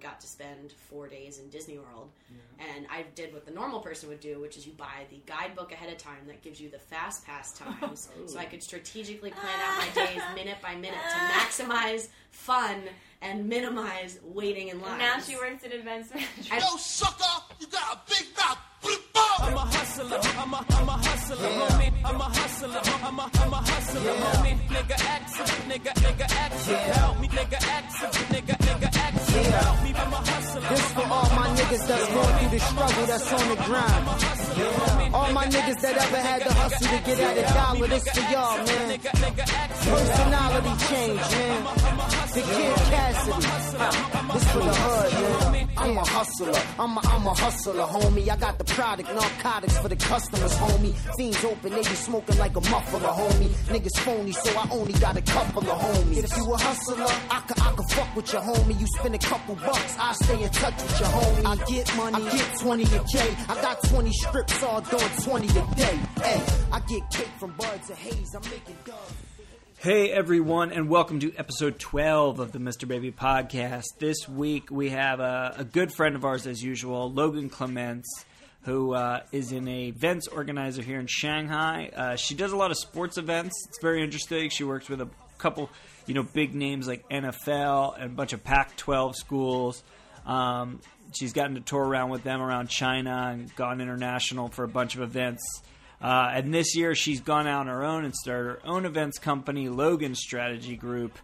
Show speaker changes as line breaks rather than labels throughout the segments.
got to spend four days in Disney World. And I did what the normal person would do, which is you buy the guidebook ahead of time that gives you the fast pass times, so I could strategically plan out my days minute by minute to maximize fun and minimize waiting in line.
Now she works in events management.
Yo, sucker, you got a big mouth.
I'm a hustler, I'm a, I'm a hustler, homie. I'm a hustler, I'm a, I'm a hustler, homie. Nigga, action, nigga, nigga, action, help me. Nigga, action, nigga, nigga,
This for all my niggas that's going through the struggle that's on the grind. All my niggas that ever had to hustle to get at a dollar, this for y'all, man. Personality change, man. The Kid Cassidy. This for the hood, man. I'm a hustler. I'm a, I'm a hustler, homie. I got the product, narcotics for the customers, homie. Fiends open, they be smoking like a muffler, homie. Niggas phony, so I only got a couple of homies. If you a hustler, I could, I could fuck with your homie. You spend a couple bucks, I stay in touch with your homie. I get money, I get 20 a K. I got 20 strips, all doing 20 a day. Hey, I get cake from and haze. I'm making dubs.
Hey everyone, and welcome to episode 12 of the Mr. Baby podcast. This week we have a, a good friend of ours, as usual, Logan Clements, who uh, is an events organizer here in Shanghai. Uh, she does a lot of sports events. It's very interesting. She works with a couple, you know, big names like NFL and a bunch of Pac-12 schools. Um, she's gotten to tour around with them around China and gone international for a bunch of events. Uh, and this year, she's gone out on her own and started her own events company, Logan Strategy Group.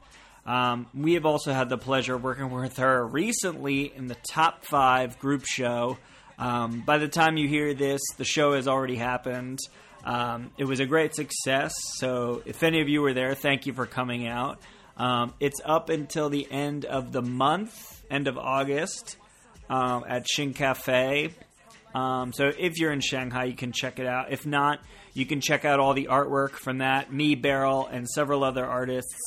Um, we have also had the pleasure of working with her recently in the top five group show. Um, by the time you hear this, the show has already happened. Um, it was a great success. So, if any of you were there, thank you for coming out. Um, it's up until the end of the month, end of August, um, at Shin Cafe. Um, so if you're in Shanghai, you can check it out. If not, you can check out all the artwork from that, me, Beryl, and several other artists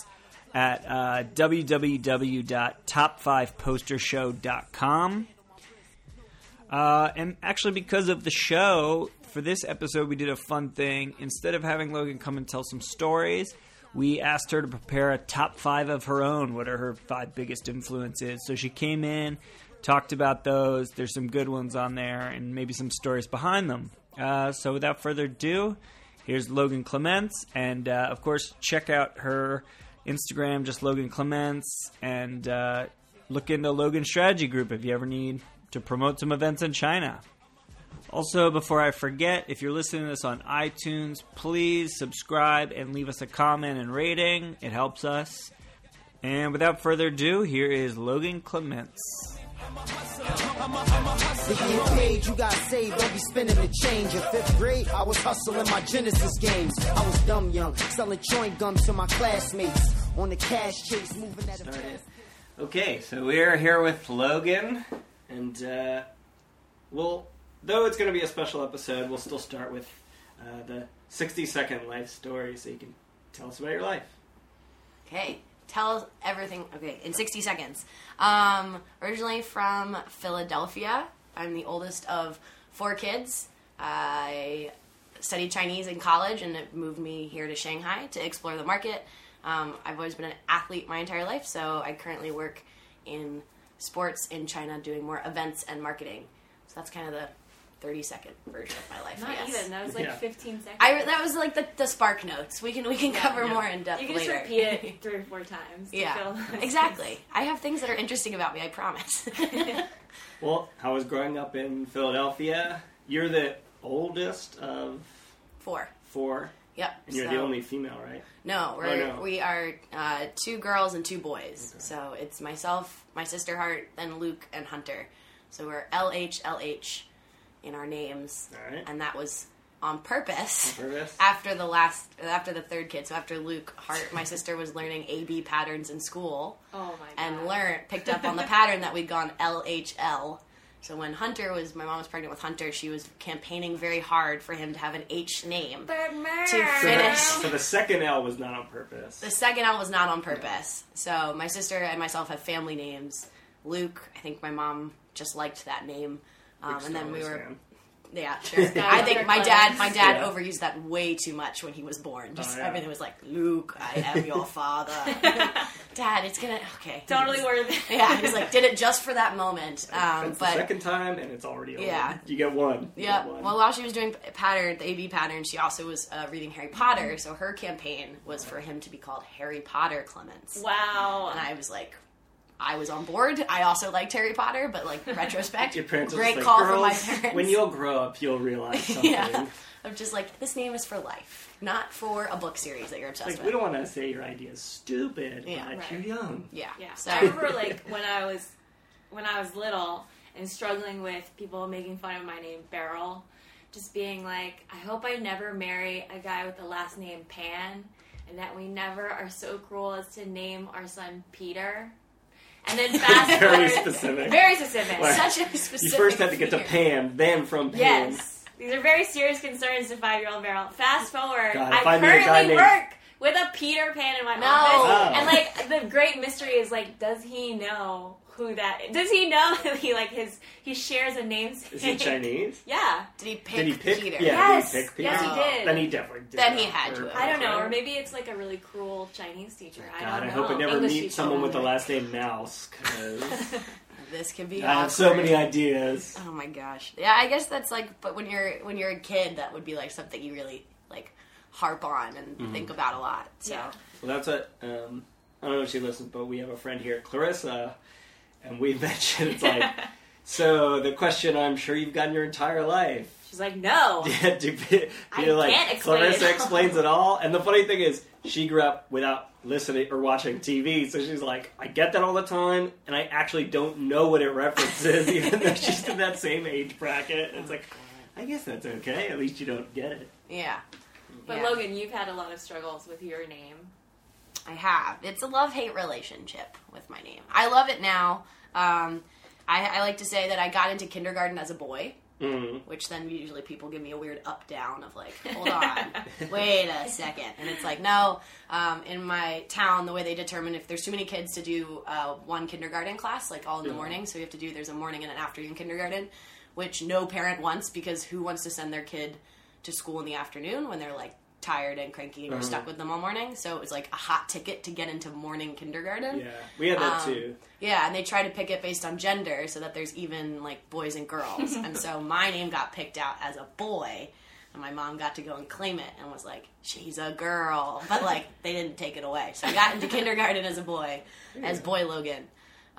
at uh, www.top5postershow.com. Uh, and actually, because of the show, for this episode, we did a fun thing. Instead of having Logan come and tell some stories, we asked her to prepare a top five of her own. What are her five biggest influences? So she came in, talked about those. There's some good ones on there, and maybe some stories behind them. Uh, so without further ado, here's Logan Clements, and uh, of course, check out her Instagram, just Logan Clements, and uh, look into Logan Strategy Group if you ever need to promote some events in China. Also, before I forget, if you're listening to this on iTunes, please subscribe and leave us a comment and rating. It helps us. And without further ado, here is Logan Clements.
To get paid, you got saved. Don't be spending the change. In fifth grade, I was hustling my Genesis games. I was dumb young, selling chewing gum to my classmates. On the cash chase, moving at a
Started. Okay, so we're here with Logan, and uh, we'll, though it's going to be a special episode, we'll still start with uh, the 60 second life story so you can tell us about your life.
Okay, tell everything. Okay, in 60 seconds. Um, originally from Philadelphia. I'm the oldest of four kids. I studied Chinese in college and it moved me here to Shanghai to explore the market. Um, I've always been an athlete my entire life, so I currently work in sports in China doing more events and marketing. So that's kind of the 30 second version of my life. I
Not
guess.
even. That was like
Yeah.
15 seconds.
I, that was like the, the spark notes. We can we can cover
yeah.
more in depth
You can
later.
just repeat it three or four times. to
Yeah,
fill the
exactly. I have things that are interesting about me. I promise.
Well, I was growing up in Philadelphia. You're the oldest of
Four.
four,
Yep.
and you're
so-
the only female, right?
No, we're
Oh, no.
we are uh, two girls and two boys. So it's myself, my sister Hart, then Luke and Hunter. So we're LH LH in our names,
All right.
and that was on purpose.
Purpose?
After the last, after the third kid, so after Luke Hart, my sister was learning AB patterns in school.
Oh my god.
and learned picked up on the pattern that we'd gone LHL. So when Hunter was my mom was pregnant with Hunter, she was campaigning very hard for him to have an H name. To
So
finish.
the, so the second L was not on purpose.
The second L was not on purpose. So my sister and myself have family names. Luke, I think my mom just liked that name. Um, and then we were
fan.
Yeah, sure. I think my dad, my dad
Yeah.
overused that way too much when he was born. Just
Oh, yeah.
everything was like, Luke, I am your father. dad, it's gonna okay.
Totally worth it.
Yeah, he's like did it just for that moment. Um,
That's
but
the second time, and it's already over.
Yeah.
You get one.
Yeah. Well, while she was doing pattern, the AB pattern, she also was uh, reading Harry Potter. So her campaign was for him to be called Harry Potter Clements.
Wow.
And I was like, I was on board. I also liked Harry Potter, but like retrospect,
Your parents
great
just
call from my parents.
When you'll grow up, you'll realize something.
yeah, I'm just like this name is for life, not for a book series that you're obsessed
Like
with.
we don't want to say your idea is stupid,
Yeah.
but
Right.
you're young.
yeah,
Yeah.
So
I remember like when I was when I was little and struggling with people making fun of my name Beryl, just being like, I hope I never marry a guy with the last name Pan, and that we never are so cruel as to name our son Peter. And then fast
Very
forward,
specific.
very specific.
Like,
such a specific.
You first had to get to Pam, then from Pam.
Yes. These are very serious concerns to five year old Beryl. Fast forward,
God,
I
I knew a
currently
named-
work with a Peter Pan in my
No.
office.
Oh.
And like the great mystery is like, does he know who that does he know that he like his he shares a namesake?
Is he Chinese?
Yeah.
Did he pick
Did he pick?
Peter?
Yeah,
Yes.
did he pick Peter?
Yes, he did.
Then he definitely did.
Then he had to.
I don't know, or maybe it's like a really cruel Chinese teacher. I
God,
don't
I
know.
hope I never
English
meet
teacher.
someone with the last name Mouse because
This could be.
I have so many ideas.
Oh my gosh. Yeah, I guess that's like, but when you're when you're a kid, that would be like something you really like harp on and
Mm-hmm.
think about a lot. So
Yeah.
Well, that's what um, I don't know if she listens, but we have a friend here, Clarissa, and we mentioned it's like. So the question I'm sure you've gotten your entire life.
She's like, no.
Yeah, do you
I
feel like
can't explain
Clarissa
it all.
explains it all? And the funny thing is, she grew up without listening or watching TV, so she's like, I get that all the time, and I actually don't know what it references, even though she's in that same age bracket. It's like, I guess that's okay. At least you don't get it.
yeah,
But
Yeah.
Logan, you've had a lot of struggles with your name.
I have. It's a love hate relationship with my name. I love it now. Um, I, I like to say that I got into kindergarten as a boy.
Mm.
which then usually people give me a weird up down of like, hold on, wait a second, and it's like, no. Um, in my town, the way they determine if there's too many kids to do uh, one kindergarten class, like all in the
Yeah.
morning, so you have to do there's a morning and an afternoon kindergarten, which no parent wants because who wants to send their kid to school in the afternoon when they're like tired and cranky and you're
Uh-huh.
stuck with them all morning? So it was like a hot ticket to get into morning kindergarten.
Yeah, we had that
Um,
too.
Yeah, and they try to pick it based on gender so that there's even like boys and girls. and so my name got picked out as a boy, and my mom got to go and claim it and was like, "She's a girl," but like they didn't take it away. So I got into kindergarten as a boy, as boy Logan,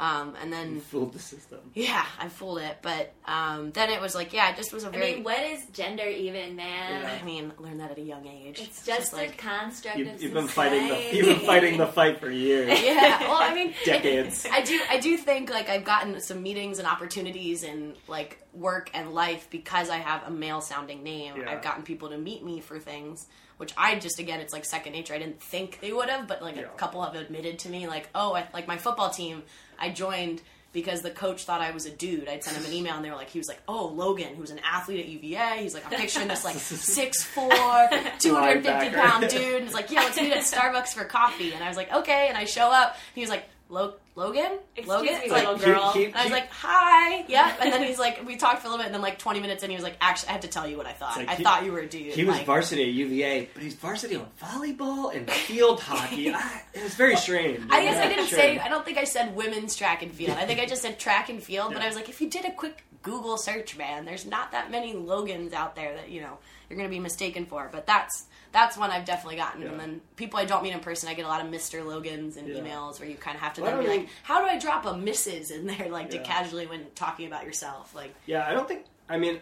um, and
You
then
fooled the system.
yeah, I fooled it. But um, then it was like, yeah, it just was a
I
very.
I mean, what is gender even, man?
Yeah.
I mean, learn that at a young age.
It's just a
like.
construct
You,
of
you've been fighting the you've been fighting the fight for years,
Yeah, well, I mean,
decades.
I do I do think like I've gotten some meetings and opportunities in like work and life because I have a male sounding name.
Yeah.
I've gotten people to meet me for things which I just again it's like second nature. I didn't think they would have, but like
Yeah.
a couple have admitted to me like, "Oh, I, like my football team, I joined because the coach thought I was a dude. I'd send him an email and they were like, he was like, oh, Logan, who's an athlete at UVA. He's like, I'm picturing this like 6'4", 250
Linebacker.
pound dude. And he's like, yeah, let's meet at Starbucks for coffee. And I was like, okay. And I show up. And he was like, Lo- Logan?
Excuse
Logan?
me,
It's like,
little
Keep-
girl.
keep-
and I was like, hi. Yep. And then he's like, we talked for a little bit. And then like 20 minutes in, he was like, actually, I have to tell you what I thought.
like
I
he-
thought you were a dude.
He was
like,
varsity at UVA, but he's varsity on volleyball and field hockey. I, it was very strange.
I guess I didn't
sure.
say. I don't think I said women's track and field. I think I just said track and field. But I was like, if you did a quick Google search, man, there's not that many Logans out there that you know you're going to be mistaken for. But that's that's one I've definitely gotten.
Yeah.
And then people I don't meet in person, I get a lot of Mister Logans and
Yeah.
emails where you kind of have to
Well,
then be
mean-
like, how do I drop a Mrs. in there, like
Yeah.
to casually when talking about yourself, like.
Yeah, I don't think. I mean,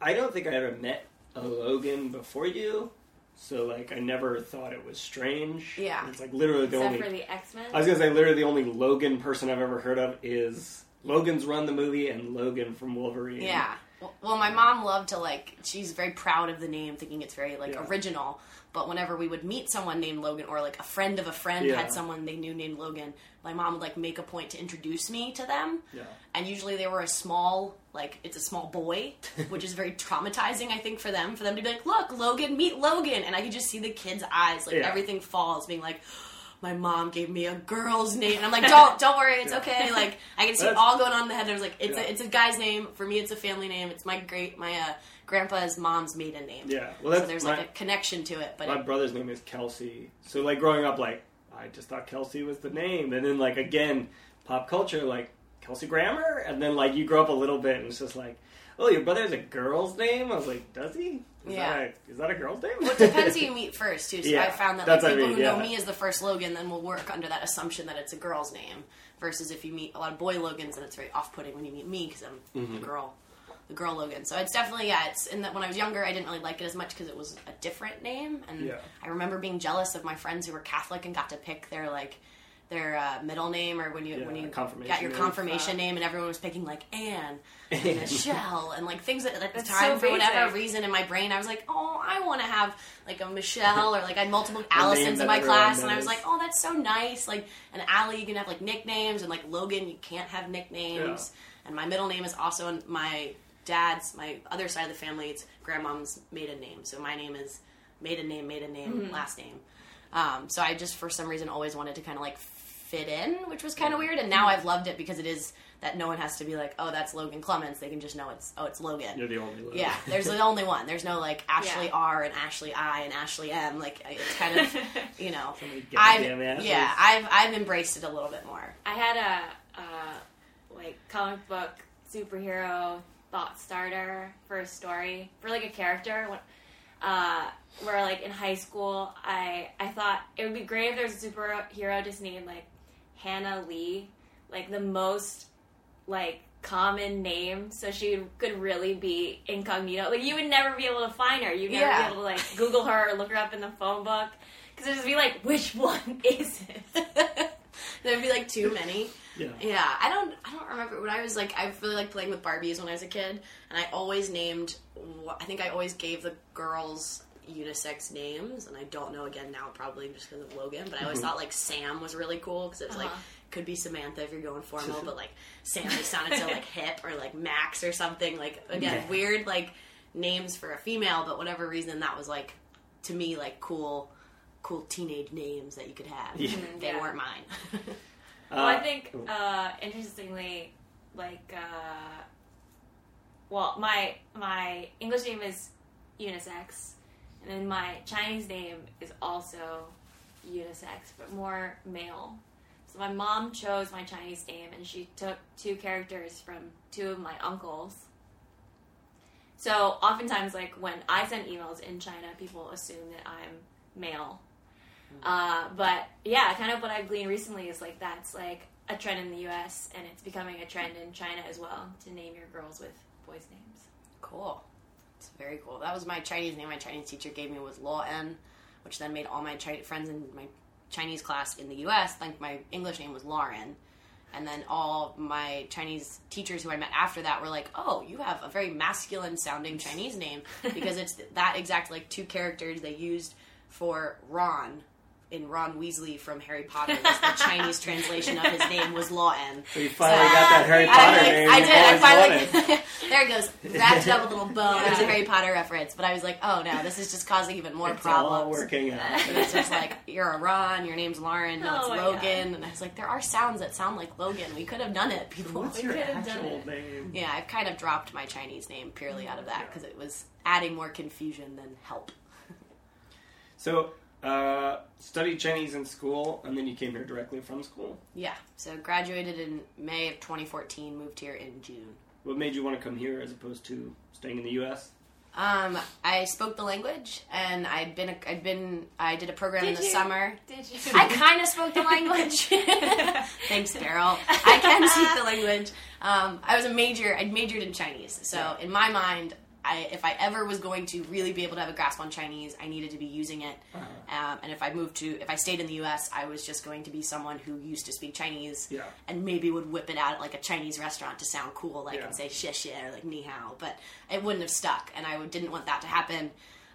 I don't think I ever met a Logan before you, so like I never thought it was strange.
Yeah.
it's like literally the
Except
only.
for the X Men.
I was gonna say literally the only Logan person I've ever heard of is Logan's Run the movie and Logan from Wolverine.
Yeah. Well- my mom loved to like. She's very proud of the name, thinking it's very like
Yeah.
original. But whenever we would meet someone named Logan, or like a friend of a friend
Yeah.
had someone they knew named Logan, my mom would like make a point to introduce me to them.
Yeah.
And usually they were a small, like it's a small boy, which is very traumatizing, I think, for them. For them to be like, "Look, Logan, meet Logan," and I could just see the kids' eyes, like
Yeah.
everything falls, being like. My mom gave me a girl's name. And I'm like, don't, don't worry, it's okay. Like, I can see it all going on in the head. Was like, it's
Yeah.
a, it's a guy's name. For me, it's a family name. It's my great, my uh, grandpa's mom's maiden name.
Yeah, well,
so there's
my-
like a connection to it. But
My
it,
brother's name is Kelsey. So like growing up, like I just thought Kelsey was the name, and then like again, pop culture, like Kelsey Grammer, and then like you grow up a little bit, and it's just like, oh, your brother has a girl's name. I was like, does he? Is
Yeah.
That a, is that a girl's name?
Well, it depends who you meet first, too. So
Yeah,
I found that like,
what I
people
mean,
who know me as the first Logan then will work under that assumption that it's a girl's name. Versus if you meet a lot of boy Logans, then it's very off-putting when you meet me because I'm
Mm-hmm.
the girl, the girl Logan. So it's definitely yeah. It's in that when I was younger, I didn't really like it as much because it was a different name, and
Yeah.
I remember being jealous of my friends who were Catholic and got to pick their like their uh, middle name or when you
Yeah,
when you got your confirmation name and everyone was picking like Anne and Michelle and like things that at the
That's
time
so
for whatever reason in my brain I was like oh I want to have like a Michelle or like I had multiple
name
Allisons in my
everyone
class and I was like oh that's so nice like an Allie you can have like nicknames and like Logan you can't have nicknames. And my middle name is also in my dad's my other side of the family it's grandmom's maiden name. So my name is maiden name maiden name
Mm-hmm.
last name. Um, so I just for some reason always wanted to kind of like fit in, which was kind of weird. And now I've loved it because it is that no one has to be like, oh, that's Logan Clements. They can just know it's oh, it's Logan.
You're the only. Logan.
yeah, there's the only one. There's no like Ashley
Yeah.
R and Ashley I and Ashley M. Like it's kind of you know.
many
I've yeah, I've I've embraced it a little bit more.
I had a uh, like comic book superhero thought starter for a story for like a character. When, uh, where like in high school, I I thought it would be great if there's a superhero just named like Hannah Lee, like the most like common name, so she could really be incognito. Like you would never be able to find her. You'd never
Yeah.
be able to like Google her or look her up in the phone book. Because it'd just be like, which one is it?
There'd be like too many.
Yeah.
Yeah, I don't. I don't remember when I was like. I really like playing with Barbies when I was a kid, and I always named. I think I always gave the girls unisex names, and I don't know again now probably just because of Logan. But I always thought like Sam was really cool because it was like
Uh-huh.
could be Samantha if you're going formal, but like Sam just sounded so like hip or like Max or something. Like again,
Yeah.
weird like names for a female, but whatever reason that was like to me like cool. Cool teenage names that you could have.
Yeah.
They
Yeah.
weren't mine.
Well, I
Uh,
think uh, interestingly, like, uh, well, my my English name is unisex, and then my Chinese name is also unisex, but more male. So my mom chose my Chinese name, and she took two characters from two of my uncles. So oftentimes, like when I send emails in China, people assume that I'm male. Uh, but yeah, kind of what I've gleaned recently is like that's like a trend in the U.S. and it's becoming a trend in China as well to name your girls with boys' names.
Cool. Very cool. That was my Chinese name. My Chinese teacher gave me was Law En, which then made all my friends in my Chinese class in the U.S. think my English name was Lauren. And then all my Chinese teachers who I met after that were like, "Oh, you have a very masculine sounding Chinese name because it's that exact like two characters they used for Ron in Ron Weasley from Harry Potter. The Chinese translation of his name was Law En.
So you finally got that Harry Potter
I,
name.
I
you've
did. I finally. there it goes. Wrapped it up with a little bow. There's a Harry Potter reference. But I was like, oh no, this is just causing even more
It's all
problems.
working out.
And it's just like you're a Ron, your name's Lauren, no,
Oh
it's
my
Logan, and I was like, there are sounds that sound like Logan. We could have done it, people.
What's
We
your
could have done
actual name?
Yeah, I've kind of dropped my Chinese name purely out of that because it was adding more confusion than help.
So, uh, studied Chinese in school, and then you came here directly from school.
Yeah, so graduated in May of 2014, moved here in June.
What made you want to come here as opposed to staying in the U.S.?
Um, I spoke the language, and I'd been a, I'd been I did a program in the
you?
summer.
Did you?
I kind of spoke the language. Thanks, Beryl. I can speak the language. Um, I was a major. I majored in Chinese, so
Yeah.
in my mind, I, if I ever was going to really be able to have a grasp on Chinese, I needed to be using it.
Uh-huh.
Um, and if I moved to, if I stayed in the U.S., I was just going to be someone who used to speak Chinese,
Yeah.
and maybe would whip it out at like a Chinese restaurant to sound cool, like
Yeah.
and say xie xie or like ni hao, but it wouldn't have stuck, and I didn't want that to happen.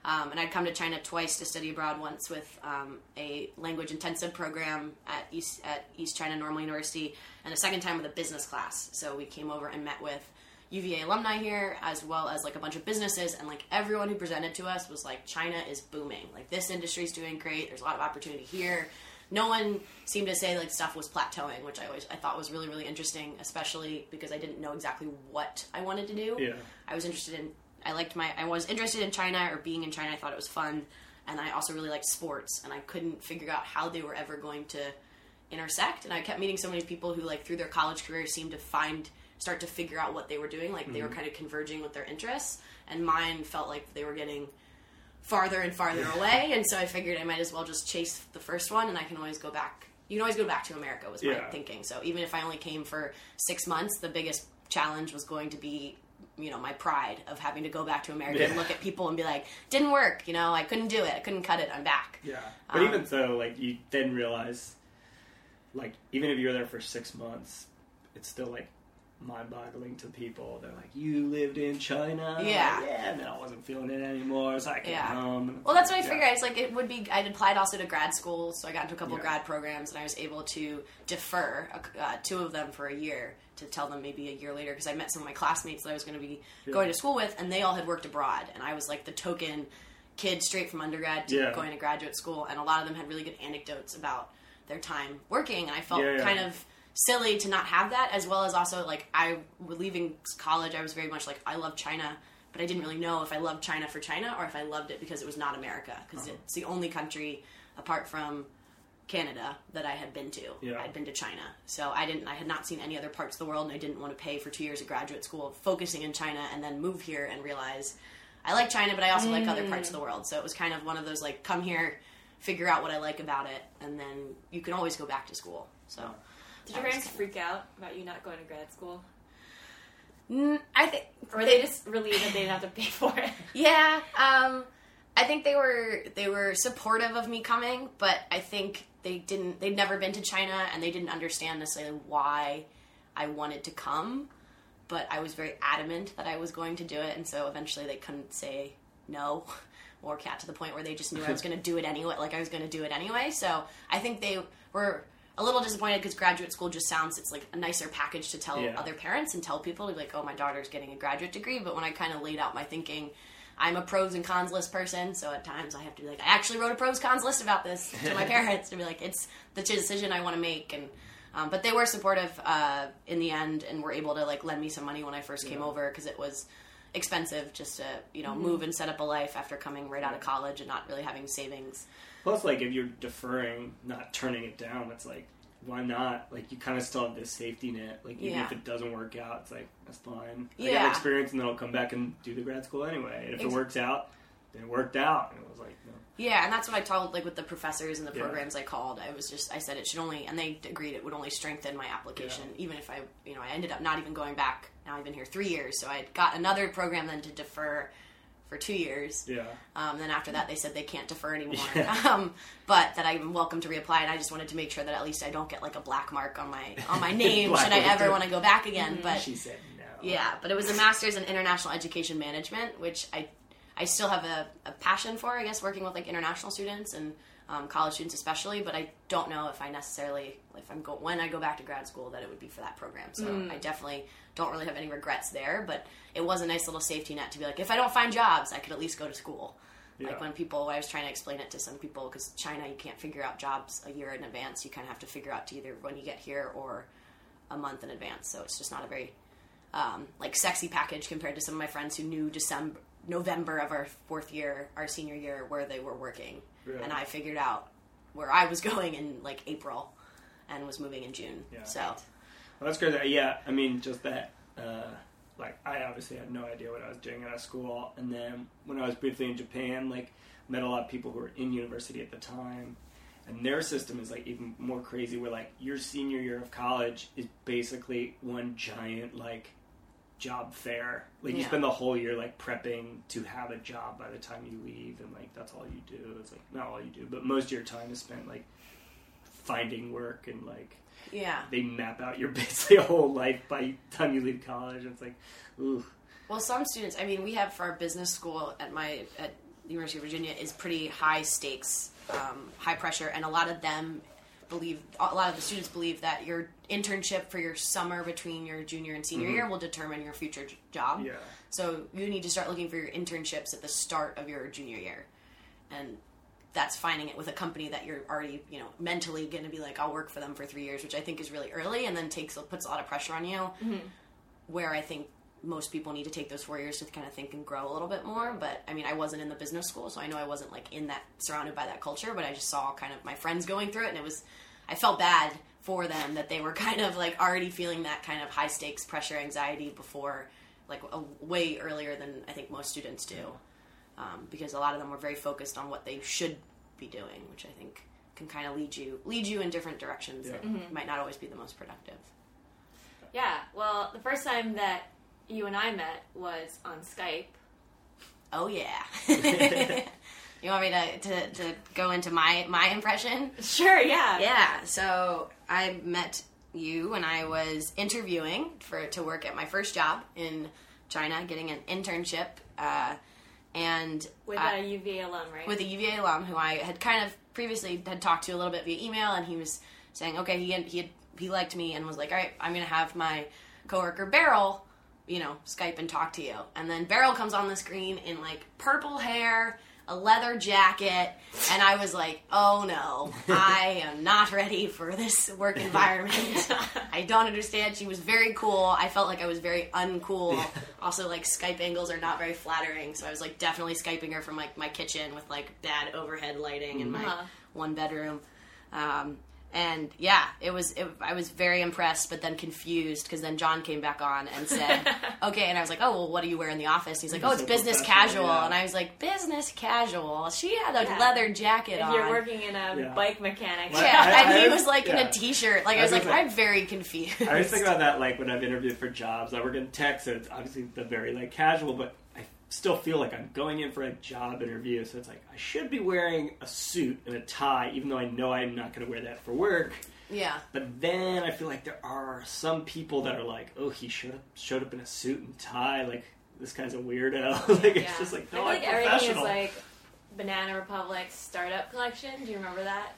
Um, and I'd come to China twice to study abroad. Once with um, a language intensive program at East at East China Normal University, and the second time with a business class. So we came over and met with UVA alumni here, as well as like a bunch of businesses, and like everyone who presented to us was like, China is booming. Like this industry is doing great. There's a lot of opportunity here. no one seemed to say like stuff was plateauing, which I always I thought was really really interesting, especially because I didn't know exactly what I wanted to do.
Yeah.
I was interested in I liked my I was interested in China or being in China. I thought it was fun, and I also really liked sports, and I couldn't figure out how they were ever going to intersect. And I kept meeting so many people who like through their college career seemed to find start to figure out what they were doing. Like they were kind of converging with their interests, and mine felt like they were getting farther and farther away. And so I figured I might as well just chase the first one, and I can always go back. You can always go back to America was my
Yeah.
thinking. So even if I only came for six months, the biggest challenge was going to be. You know, my pride of having to go back to America and look at people and be like, didn't work, you know, I couldn't do it, I couldn't cut it, I'm back.
Yeah, but
Um,
even so, like you then realize, like even if you're there for six months, it's still like mind-boggling to people. They're like, "You lived in China."
Yeah.
yeah, and then I wasn't feeling it anymore, so I came
Yeah.
home.
Well, that's what I figured.
yeah.
I was like, it would be. I'd applied also to grad school, so I got into a couple
Yeah.
grad programs, and I was able to defer uh, two of them for a year to tell them maybe a year later because I met some of my classmates that I was going to be going to school with, and they all had worked abroad, and I was like the token kid straight from undergrad to
Yeah.
going to graduate school, and a lot of them had really good anecdotes about their time working, and I felt
Yeah, yeah.
kind of silly to not have that, as well as also like I leaving college, I was very much like I love China, but I didn't really know if I loved China for China or if I loved it because it was not America, because
Uh-huh.
it's the only country apart from Canada that I had been to.
Yeah.
I'd been to China, so I didn't. I had not seen any other parts of the world, and I didn't want to pay for two years of graduate school focusing in China and then move here and realize I like China, but I also like other parts of the world. So it was kind of one of those like come here, figure out what I like about it, and then you can always go back to school. So.
Did your parents freak out about you not going to grad school?
Mm, I think
Or were they just relieved that they didn't have to pay for it?
Yeah, um, I think they were they were supportive of me coming, but I think they didn't. They'd never been to China, and they didn't understand necessarily why I wanted to come. But I was very adamant that I was going to do it, and so eventually they couldn't say no or cat to the point where they just knew I was going to do it anyway. Like I was going to do it anyway. So I think they were a little disappointed because graduate school just sounds it's like a nicer package to tell
Yeah.
other parents and tell people to be like, oh, my daughter's getting a graduate degree. But when I kind of laid out my thinking, I'm a pros and cons list person, so at times I have to be like, I actually wrote a pros cons list about this to my parents to be like, it's the decision I want to make. And um, but they were supportive uh, in the end and were able to like lend me some money when I first came over because it was expensive just to you know move and set up a life after coming right out of college and not really having savings.
Plus, like if you're deferring, not turning it down, it's like why not? Like you kind of still have this safety net. Like even
Yeah.
if it doesn't work out, it's like that's fine. I
Yeah.
got experience, and then I'll come back and do the grad school anyway. And if it works out, then it worked out. And it was like, no.
Yeah, and that's what I told like with the professors and the
Yeah.
programs I called. I was just I said it should only and they agreed it would only strengthen my application even if I you know I ended up not even going back. Now I've been here 3 years, so I got another program then to defer for 2 years.
yeah,
Um, then after that, they said they can't defer anymore.
Yeah.
Um, but that I'm welcome to reapply, and I just wanted to make sure that at least I don't get like a black mark on my on my name should I ever want to go back again. But
she said no.
yeah, but it was a master's in international education management, which I I still have a, a passion for. I guess working with like international students and um, college students especially. But I don't know if I necessarily if I'm go when I go back to grad school that it would be for that program. So I definitely don't really have any regrets there. But it was a nice little safety net to be like if I don't find jobs, I could at least go to school.
Yeah.
Like when people, I was trying to explain it to some people because China, you can't figure out jobs a year in advance. You kind of have to figure out to either when you get here or a month in advance. So it's just not a very um, like sexy package compared to some of my friends who knew December, November of our fourth year, our senior year, where they were working,
Really?
and I figured out where I was going in like April, and was moving in June.
Yeah.
So
Well, that's crazy. Yeah, I mean, just that. Uh, like, I obviously had no idea what I was doing out of school, and then when I was briefly in Japan, like, met a lot of people who were in university at the time, and their system is like even more crazy. Where like your senior year of college is basically one giant like job fair. Like you spend the whole year like prepping to have a job by the time you leave, and like that's all you do. It's like not all you do, but most of your time is spent like finding work and like
yeah.
they map out your basically whole life by the time you leave college. And it's like, ooh,
Well, some students, I mean, we have for our business school at my at the University of Virginia is pretty high stakes, um, high pressure, and a lot of them believe a lot of the students believe that your internship for your summer between your junior and senior year will determine your future j- job.
Yeah.
So you need to start looking for your internships at the start of your junior year, and that's finding it with a company that you're already you know mentally going to be like I'll work for them for three years, which I think is really early, and then takes puts a lot of pressure on you. Mm-hmm. Where I think most people need to take those four years to kind of think and grow a little bit more. But I mean, I wasn't in the business school, so I know I wasn't like in that surrounded by that culture. But I just saw kind of my friends going through it, and it was I felt bad for them that they were kind of like already feeling that kind of high stakes pressure, anxiety before like a, way earlier than I think most students do, um, because a lot of them were very focused on what they should be doing, which I think can kind of lead you lead you in different directions that might not always be the most productive.
Yeah. Well, the first time that you and I met was on Skype.
Oh yeah. you want me to, to, to go into my my impression?
Sure. Yeah.
Yeah. So I met you when I was interviewing for to work at my first job in China, getting an internship, uh, and
With
uh,
a UVA alum, right?
with a UVA alum who I had kind of previously had talked to a little bit via email, and he was saying, okay, he had, he had, he liked me and was like, all right, I'm gonna have my coworker Beryl, you know, Skype and talk to you, and then Beryl comes on the screen in like purple hair. A leather jacket, and I was like, "Oh no, I am not ready for this work environment. I don't understand." She was very cool. I felt like I was very uncool. Also, like Skype angles are not very flattering, so I was like definitely skyping her from like my kitchen with like bad overhead lighting in my
Uh-huh.
one bedroom. Um, and yeah, it was. It, I was very impressed, but then confused because then John came back on and said, "Okay," and I was like, "Oh, well, what do you wear in the office?" He's like, "Oh, it's business casual,"
yeah.
and I was like, "Business casual." She had a
Yeah.
leather jacket
if
on.
you're working in a
Yeah.
bike mechanic.
Well,
yeah,
I-
and
I
he
was-
was like in a t-shirt. Like I
I
was
was
like,
gonna
I'm very confused.
I always think about that like when I've interviewed for jobs. I work in tech, so it's obviously the very like casual, but I still feel like I'm going in for a job interview. So it's like I should be wearing a suit and a tie, even though I know I'm not going to wear that for work.
yeah,
But then I feel like there are some people that are like, "Oh, he showed up showed up in a suit and tie. Like this guy's a weirdo." like it's just like
I
no,
feel
I'm
like everything is like Banana Republic startup collection. Do you remember that?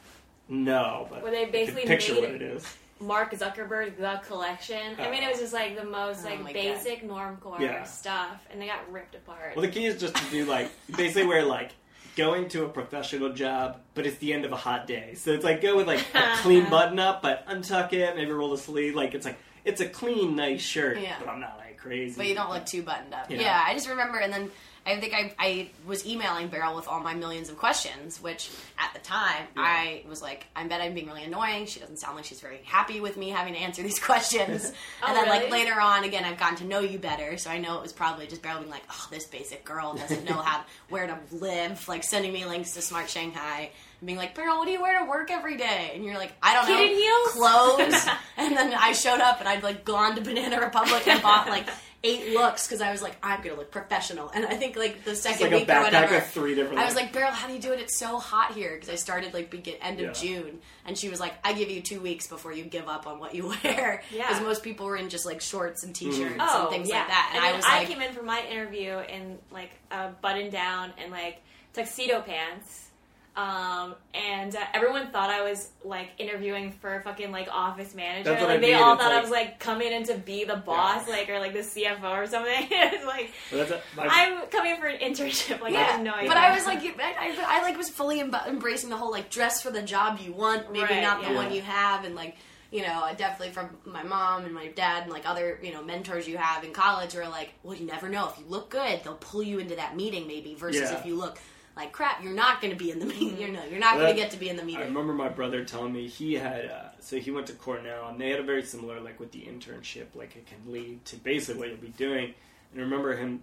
no, but
Where they
I can
basically
picture
made
what
it-
it is.
Mark Zuckerberg, the collection. I mean, it was just like the most
Oh
like
God.
basic normcore
Yeah.
stuff, and they got ripped apart.
Well, the key is just to do like basically where like going to a professional job, but it's the end of a hot day. So it's like go with like a clean button up, but untuck it, maybe roll the sleeve. Like it's like it's a clean, nice shirt,
Yeah.
but I'm not like crazy.
but you don't look too buttoned up.
Yeah.
Yeah, I just remember, and then I think I, I was emailing Beryl with all my millions of questions, which at the time I was like, I bet I'm being really annoying. She doesn't sound like she's very happy with me having to answer these questions.
Oh,
and then like later on, again, I've gotten to know you better, so I know it was probably just Beryl being like, oh, this basic girl doesn't know how where to live, like sending me links to Smart Shanghai. And being like, Beryl, what do you wear to work every day? And you're like, I don't
Kitten
know,
heels?
clothes. and then I showed up and I'd like gone to Banana Republic and bought like eight looks because I was like, I'm gonna look professional. And I think like the second
like a
week or whatever,
with three different.
I was like, Beryl, how do you do it? It's so hot here because I started like begin end of
Yeah.
June, and she was like, I give you two weeks before you give up on what you wear.
Yeah.
because most people were in just like shorts and mm-hmm. t-shirts
oh,
and things
yeah.
like that. And,
then
I was
I
like,
came in for my interview in like a button down and like tuxedo pants. Um, and uh, everyone thought I was like interviewing for a fucking like office manager.
That's what
like
I
they
mean,
all
it's
thought I was like coming in to be the boss, like or like the CFO or something. it's like
That's a, my,
I'm coming for an internship. Like I
yeah.
have no idea.
But I was like, I, I, I like was fully emb- embracing the whole like dress for the job you want, maybe
Right,
not the one you have, and like you know, definitely from my mom and my dad and like other you know mentors you have in college are like, well, you never know if you look good, they'll pull you into that meeting maybe. Versus
Yeah.
if you look like crap, you're not going to be in the meeting. You know, you're not going to get to be in the meeting.
I remember my brother telling me he had uh, so he went to Cornell and they had a very similar like with the internship like it can lead to basically what you'll be doing. And I remember him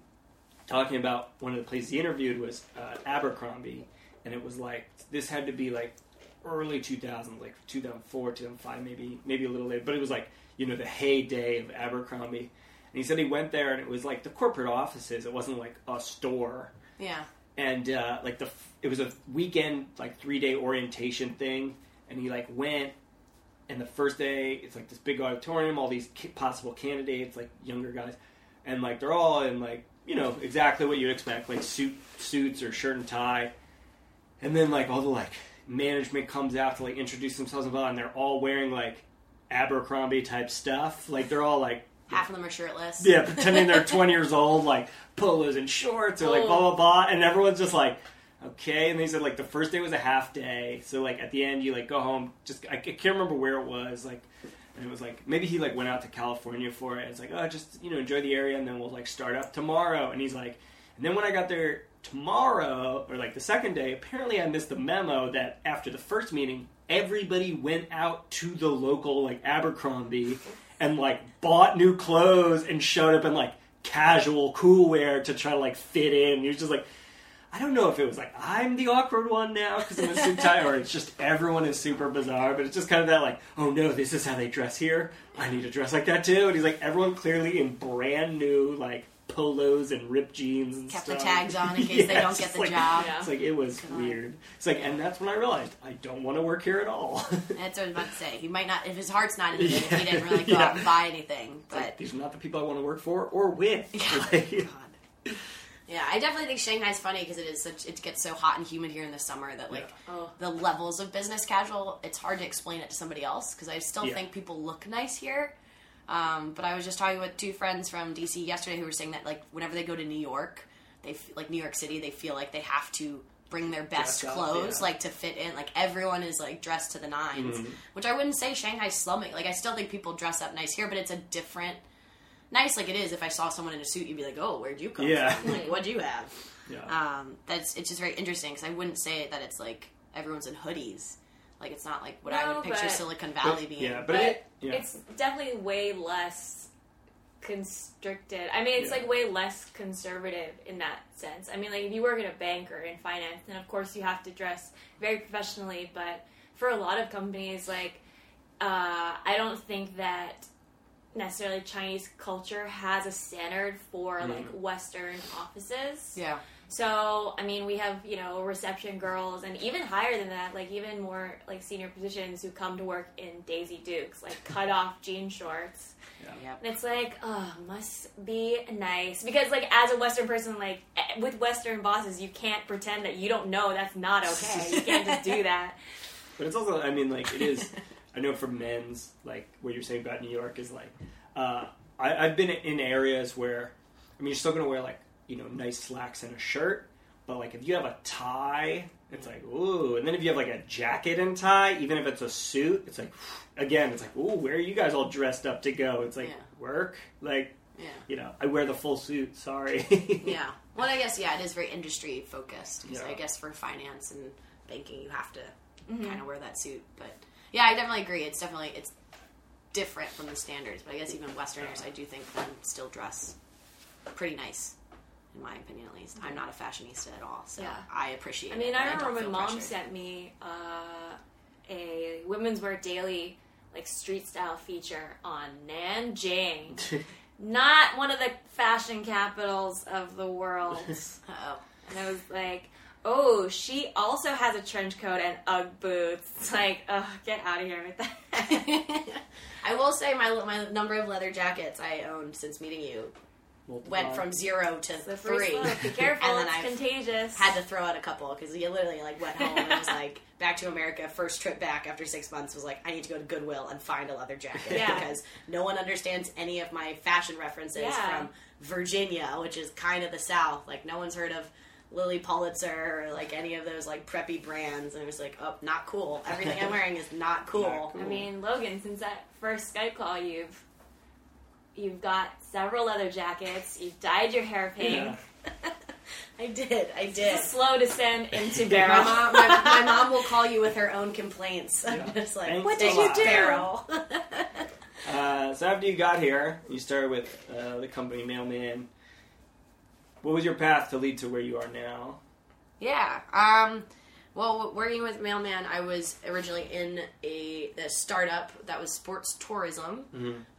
talking about one of the places he interviewed was uh, Abercrombie, and it was like this had to be like early 2000s, like 2004, 2005, maybe maybe a little later, but it was like you know the heyday of Abercrombie. And he said he went there and it was like the corporate offices. It wasn't like a store
Yeah,
and uh, like the it was a weekend like three day orientation thing, and he like went, and the first day it's like this big auditorium, all these possible candidates, like younger guys, and like they're all in like you know exactly what you'd expect, like suit suits or shirt and tie, and then like all the like management comes out to like introduce themselves and blah, and they're all wearing like Abercrombie type stuff, like they're all like
half of them are shirtless.
yeah, pretending they're 20 years old, like polos and shorts, or like blah blah blah, and everyone's just like, okay. And they said like the first day was a half day, so like at the end you like go home. Just I, I can't remember where it was. Like, and it was like maybe he like went out to California for it. It's like oh just you know enjoy the area, and then we'll like start up tomorrow. And he's like, and then when I got there tomorrow or like the second day, apparently I missed the memo that after the first meeting, everybody went out to the local like Abercrombie and like bought new clothes and showed up in like casual cool wear to try to like fit in. You're just like, I don't know if it was like I'm the awkward one now because I'm a suit tie, or it's just everyone is super bizarre. But it's just kind of that like, oh no, this is how they dress here. I need to dress like that too. And he's like, everyone clearly in brand new like polos and ripped jeans and
Kept
stuff.
the tags on in case they don't get the
like-
job.
Yeah.
It's like it was weird. It's like, and that's when I realized I don't want to work here at all.
That's what I was about to say. He might not if his heart's not in it. If
Yeah.
he didn't really go
Yeah.
out and buy anything,
It's like,
but
these are not the people I want to work for or with. Like,
God. Yeah, I definitely think Shanghai's funny because it is such. It gets so hot and humid here in the summer that like
Oh.
the levels of business casual. It's hard to explain it to somebody else because I still
Yeah.
think people look nice here. Um, but I was just talking with two friends from DC yesterday who were saying that like whenever they go to New York, they f- like New York City, they feel like they have to bring their best
Dress up,
clothes
yeah.
like to fit in. Like everyone is like dressed to the 9s
Mm-hmm.
which I wouldn't say Shanghai's slumming. Like I still think people dress up nice here, but it's a different nice like it is if I saw someone in a suit, you'd be like, "Oh, where'd you come
Yeah.
from? Like, what'd you have?"
yeah.
Um, that's it's just very interesting because I wouldn't say that it's like everyone's in hoodies. Like it's not like what I would picture
but-
Silicon Valley
But-
being.
yeah, but
But
it, yeah.
it's definitely way less constricted. I mean, it's
Yeah.
like way less conservative in that sense. I mean, like if you work in a bank or in finance, then of course you have to dress very professionally. But for a lot of companies, like uh, I don't think that necessarily Chinese culture has a standard for like Western offices.
yeah,
So, I mean, we have, you know, reception girls and even higher than that, like even more like senior positions who come to work in Daisy Dukes, like cut off jean shorts.
yeah.
And it's like, oh, must be nice. Because, like, as a Western person, like, eh, with Western bosses, you can't pretend that you don't know that's not okay. You can't just do that.
But it's also, I mean, like it is. I know for men's, like what you're saying about New York is like, uh, I, I've been in areas where, I mean, you're still gonna wear like you know nice slacks and a shirt, but like if you have a tie, it's like ooh, and then if you have like a jacket and tie, even if it's a suit, it's like again, it's like ooh, where are you guys all dressed up to go? It's like
Yeah.
work, like
Yeah.
you know, I wear the full suit. Sorry.
Yeah. Well, I guess yeah, it is very industry focused. 'cause
Yeah.
I guess for finance and banking, you have to
Mm-hmm.
kind of wear that suit. But yeah, I definitely agree. It's definitely it's different from the standards. But I guess even Westerners, I do think them still dress pretty nice, in my opinion at least. I'm not a fashionista at all, so
Yeah.
I appreciate.
I mean, I remember
don't
when mom
pressured.
sent me uh, a Women's Wear Daily like street style feature on Nanjing. Not one of the fashion capitals of the world.
Uh-oh.
and I was like, oh, she also has a trench coat and Ugg boots. It's like, oh, get out of here with that.
I will say my my number of leather jackets I owned since meeting you went from zero to
Slippery
three.
slope. Be careful,
and then
it's
I
contagious.
had to throw out a couple because you literally like went home and was like back to America. First trip back after six months was like I need to go to Goodwill and find a leather jacket
Yeah.
because no one understands any of my fashion references
Yeah.
from Virginia, which is kind of the South. Like no one's heard of. Lilly Pulitzer or like any of those like preppy brands, and it was like, oh, not cool. Everything I'm wearing is not cool.
Not cool.
I mean, Logan, since that first Skype call, you've you've got several leather jackets. You've dyed your hair pink.
Yeah.
I did, I did.
A slow descent into
My mom, my, my mom will call you with her own complaints. I'm
Yeah.
just like,
Thanks
what did you do? Beryl.
Uh, so after you got here, you started with uh, the company Mailman. What was your path to lead to where you are now?
yeah. Um. Well, working with Mailman, I was originally in a the startup that was sports tourism,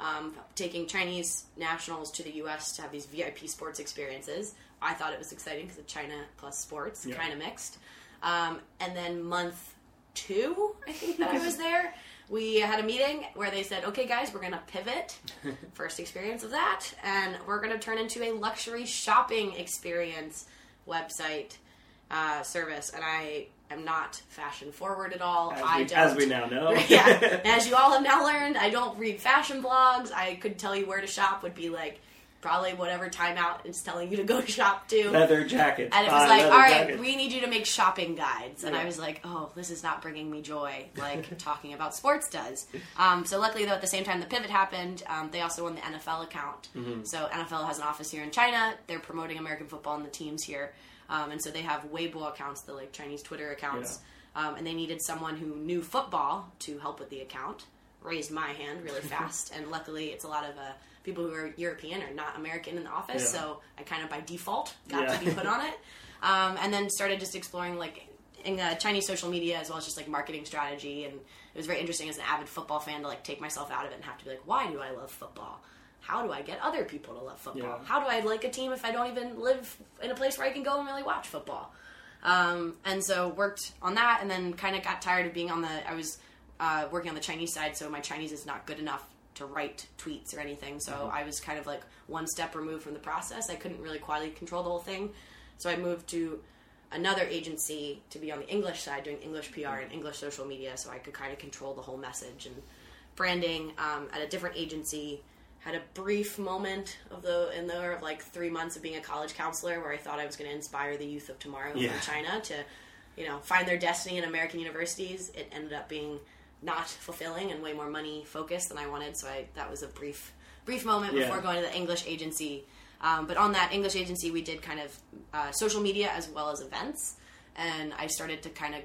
um, taking Chinese nationals to the U.S. to have these VIP sports experiences. I thought it was exciting because of China plus sports,
Yeah.
kind of mixed. Um, and then month two, I think that I was there. We had a meeting where they said, "Okay, guys, we're gonna pivot." First experience of that, and we're gonna turn into a luxury shopping experience website uh, service. And I am not fashion forward at all.
As,
I
we,
don't.
as we now know.
yeah, as you all have now learned, I don't read fashion blogs. I could tell you where to shop. Would be like probably whatever Time Out is telling you to go shop to.
Leather jackets.
And it was like, all right,
jackets.
we need you to make shopping guides. And
Yeah.
I was like, oh, this is not bringing me joy like talking about sports does. Um, so luckily, though, at the same time the pivot happened, um, they also won the NFL account.
Mm-hmm.
So NFL has an office here in China. They're promoting American football and the teams here. Um, and so they have Weibo accounts, the like Chinese Twitter accounts. Um, and they needed someone who knew football to help with the account. Raised my hand really fast, and luckily, it's a lot of uh, people who are European or not American in the office.
Yeah.
So I kind of by default got
Yeah.
to be put on it, um, and then started just exploring like in uh, Chinese social media as well as just like marketing strategy. And it was very interesting as an avid football fan to like take myself out of it and have to be like, why do I love football? How do I get other people to love football?
Yeah.
How do I like a team if I don't even live in a place where I can go and really watch football? Um, and so worked on that, and then kind of got tired of being on the. I was uh, working on the Chinese side, so my Chinese is not good enough to write tweets or anything. So I was kind of like one step removed from the process. I couldn't really quality control the whole thing, so I moved to another agency to be on the English side, doing English PR and English social media, so I could kind of control the whole message and branding. Um, at a different agency, had a brief moment of the in there of like three months of being a college counselor, where I thought I was going to inspire the youth of tomorrow
Yeah.
from China to, you know, find their destiny in American universities. It ended up being not fulfilling and way more money focused than I wanted. So I that was a brief brief moment
Yeah.
before going to the English agency. Um, but on that English agency, we did kind of uh, social media as well as events, and I started to kind of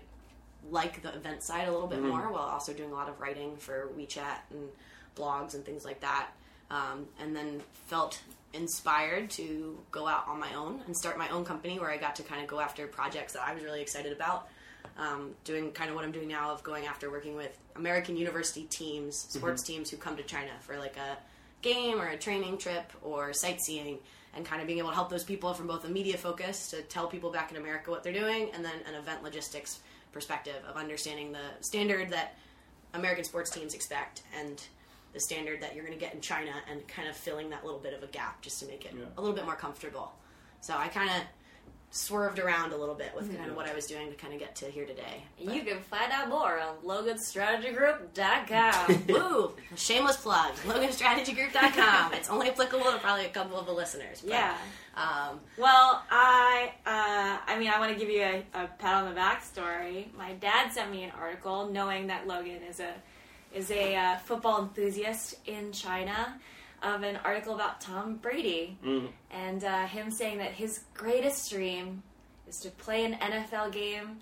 like the event side a little bit more while also doing a lot of writing for WeChat and blogs and things like that. Um, and then felt inspired to go out on my own and start my own company where I got to kind of go after projects that I was really excited about. Um, doing kind of what I'm doing now of going after working with American university teams, sports teams who come to China for like a game or a training trip or sightseeing and kind of being able to help those people from both a media focus to tell people back in America what they're doing and then an event logistics perspective of understanding the standard that American sports teams expect and the standard that you're going to get in China and kind of filling that little bit of a gap just to make it
Yeah.
a little bit more comfortable. So I kind of swerved around a little bit with kind of what I was doing to kind of get to here today.
You can find out more on loganstrategygroup.com.
Woo! Shameless plug. LoganStrategyGroup.com. It's only applicable to probably a couple of the listeners. But,
yeah.
Um,
Well, I, uh, I mean, I want to give you a, a pat on the back story. My dad sent me an article, knowing that Logan is a is a uh, football enthusiast in China, of an article about Tom Brady
Mm.
and uh, him saying that his greatest dream is to play an NFL game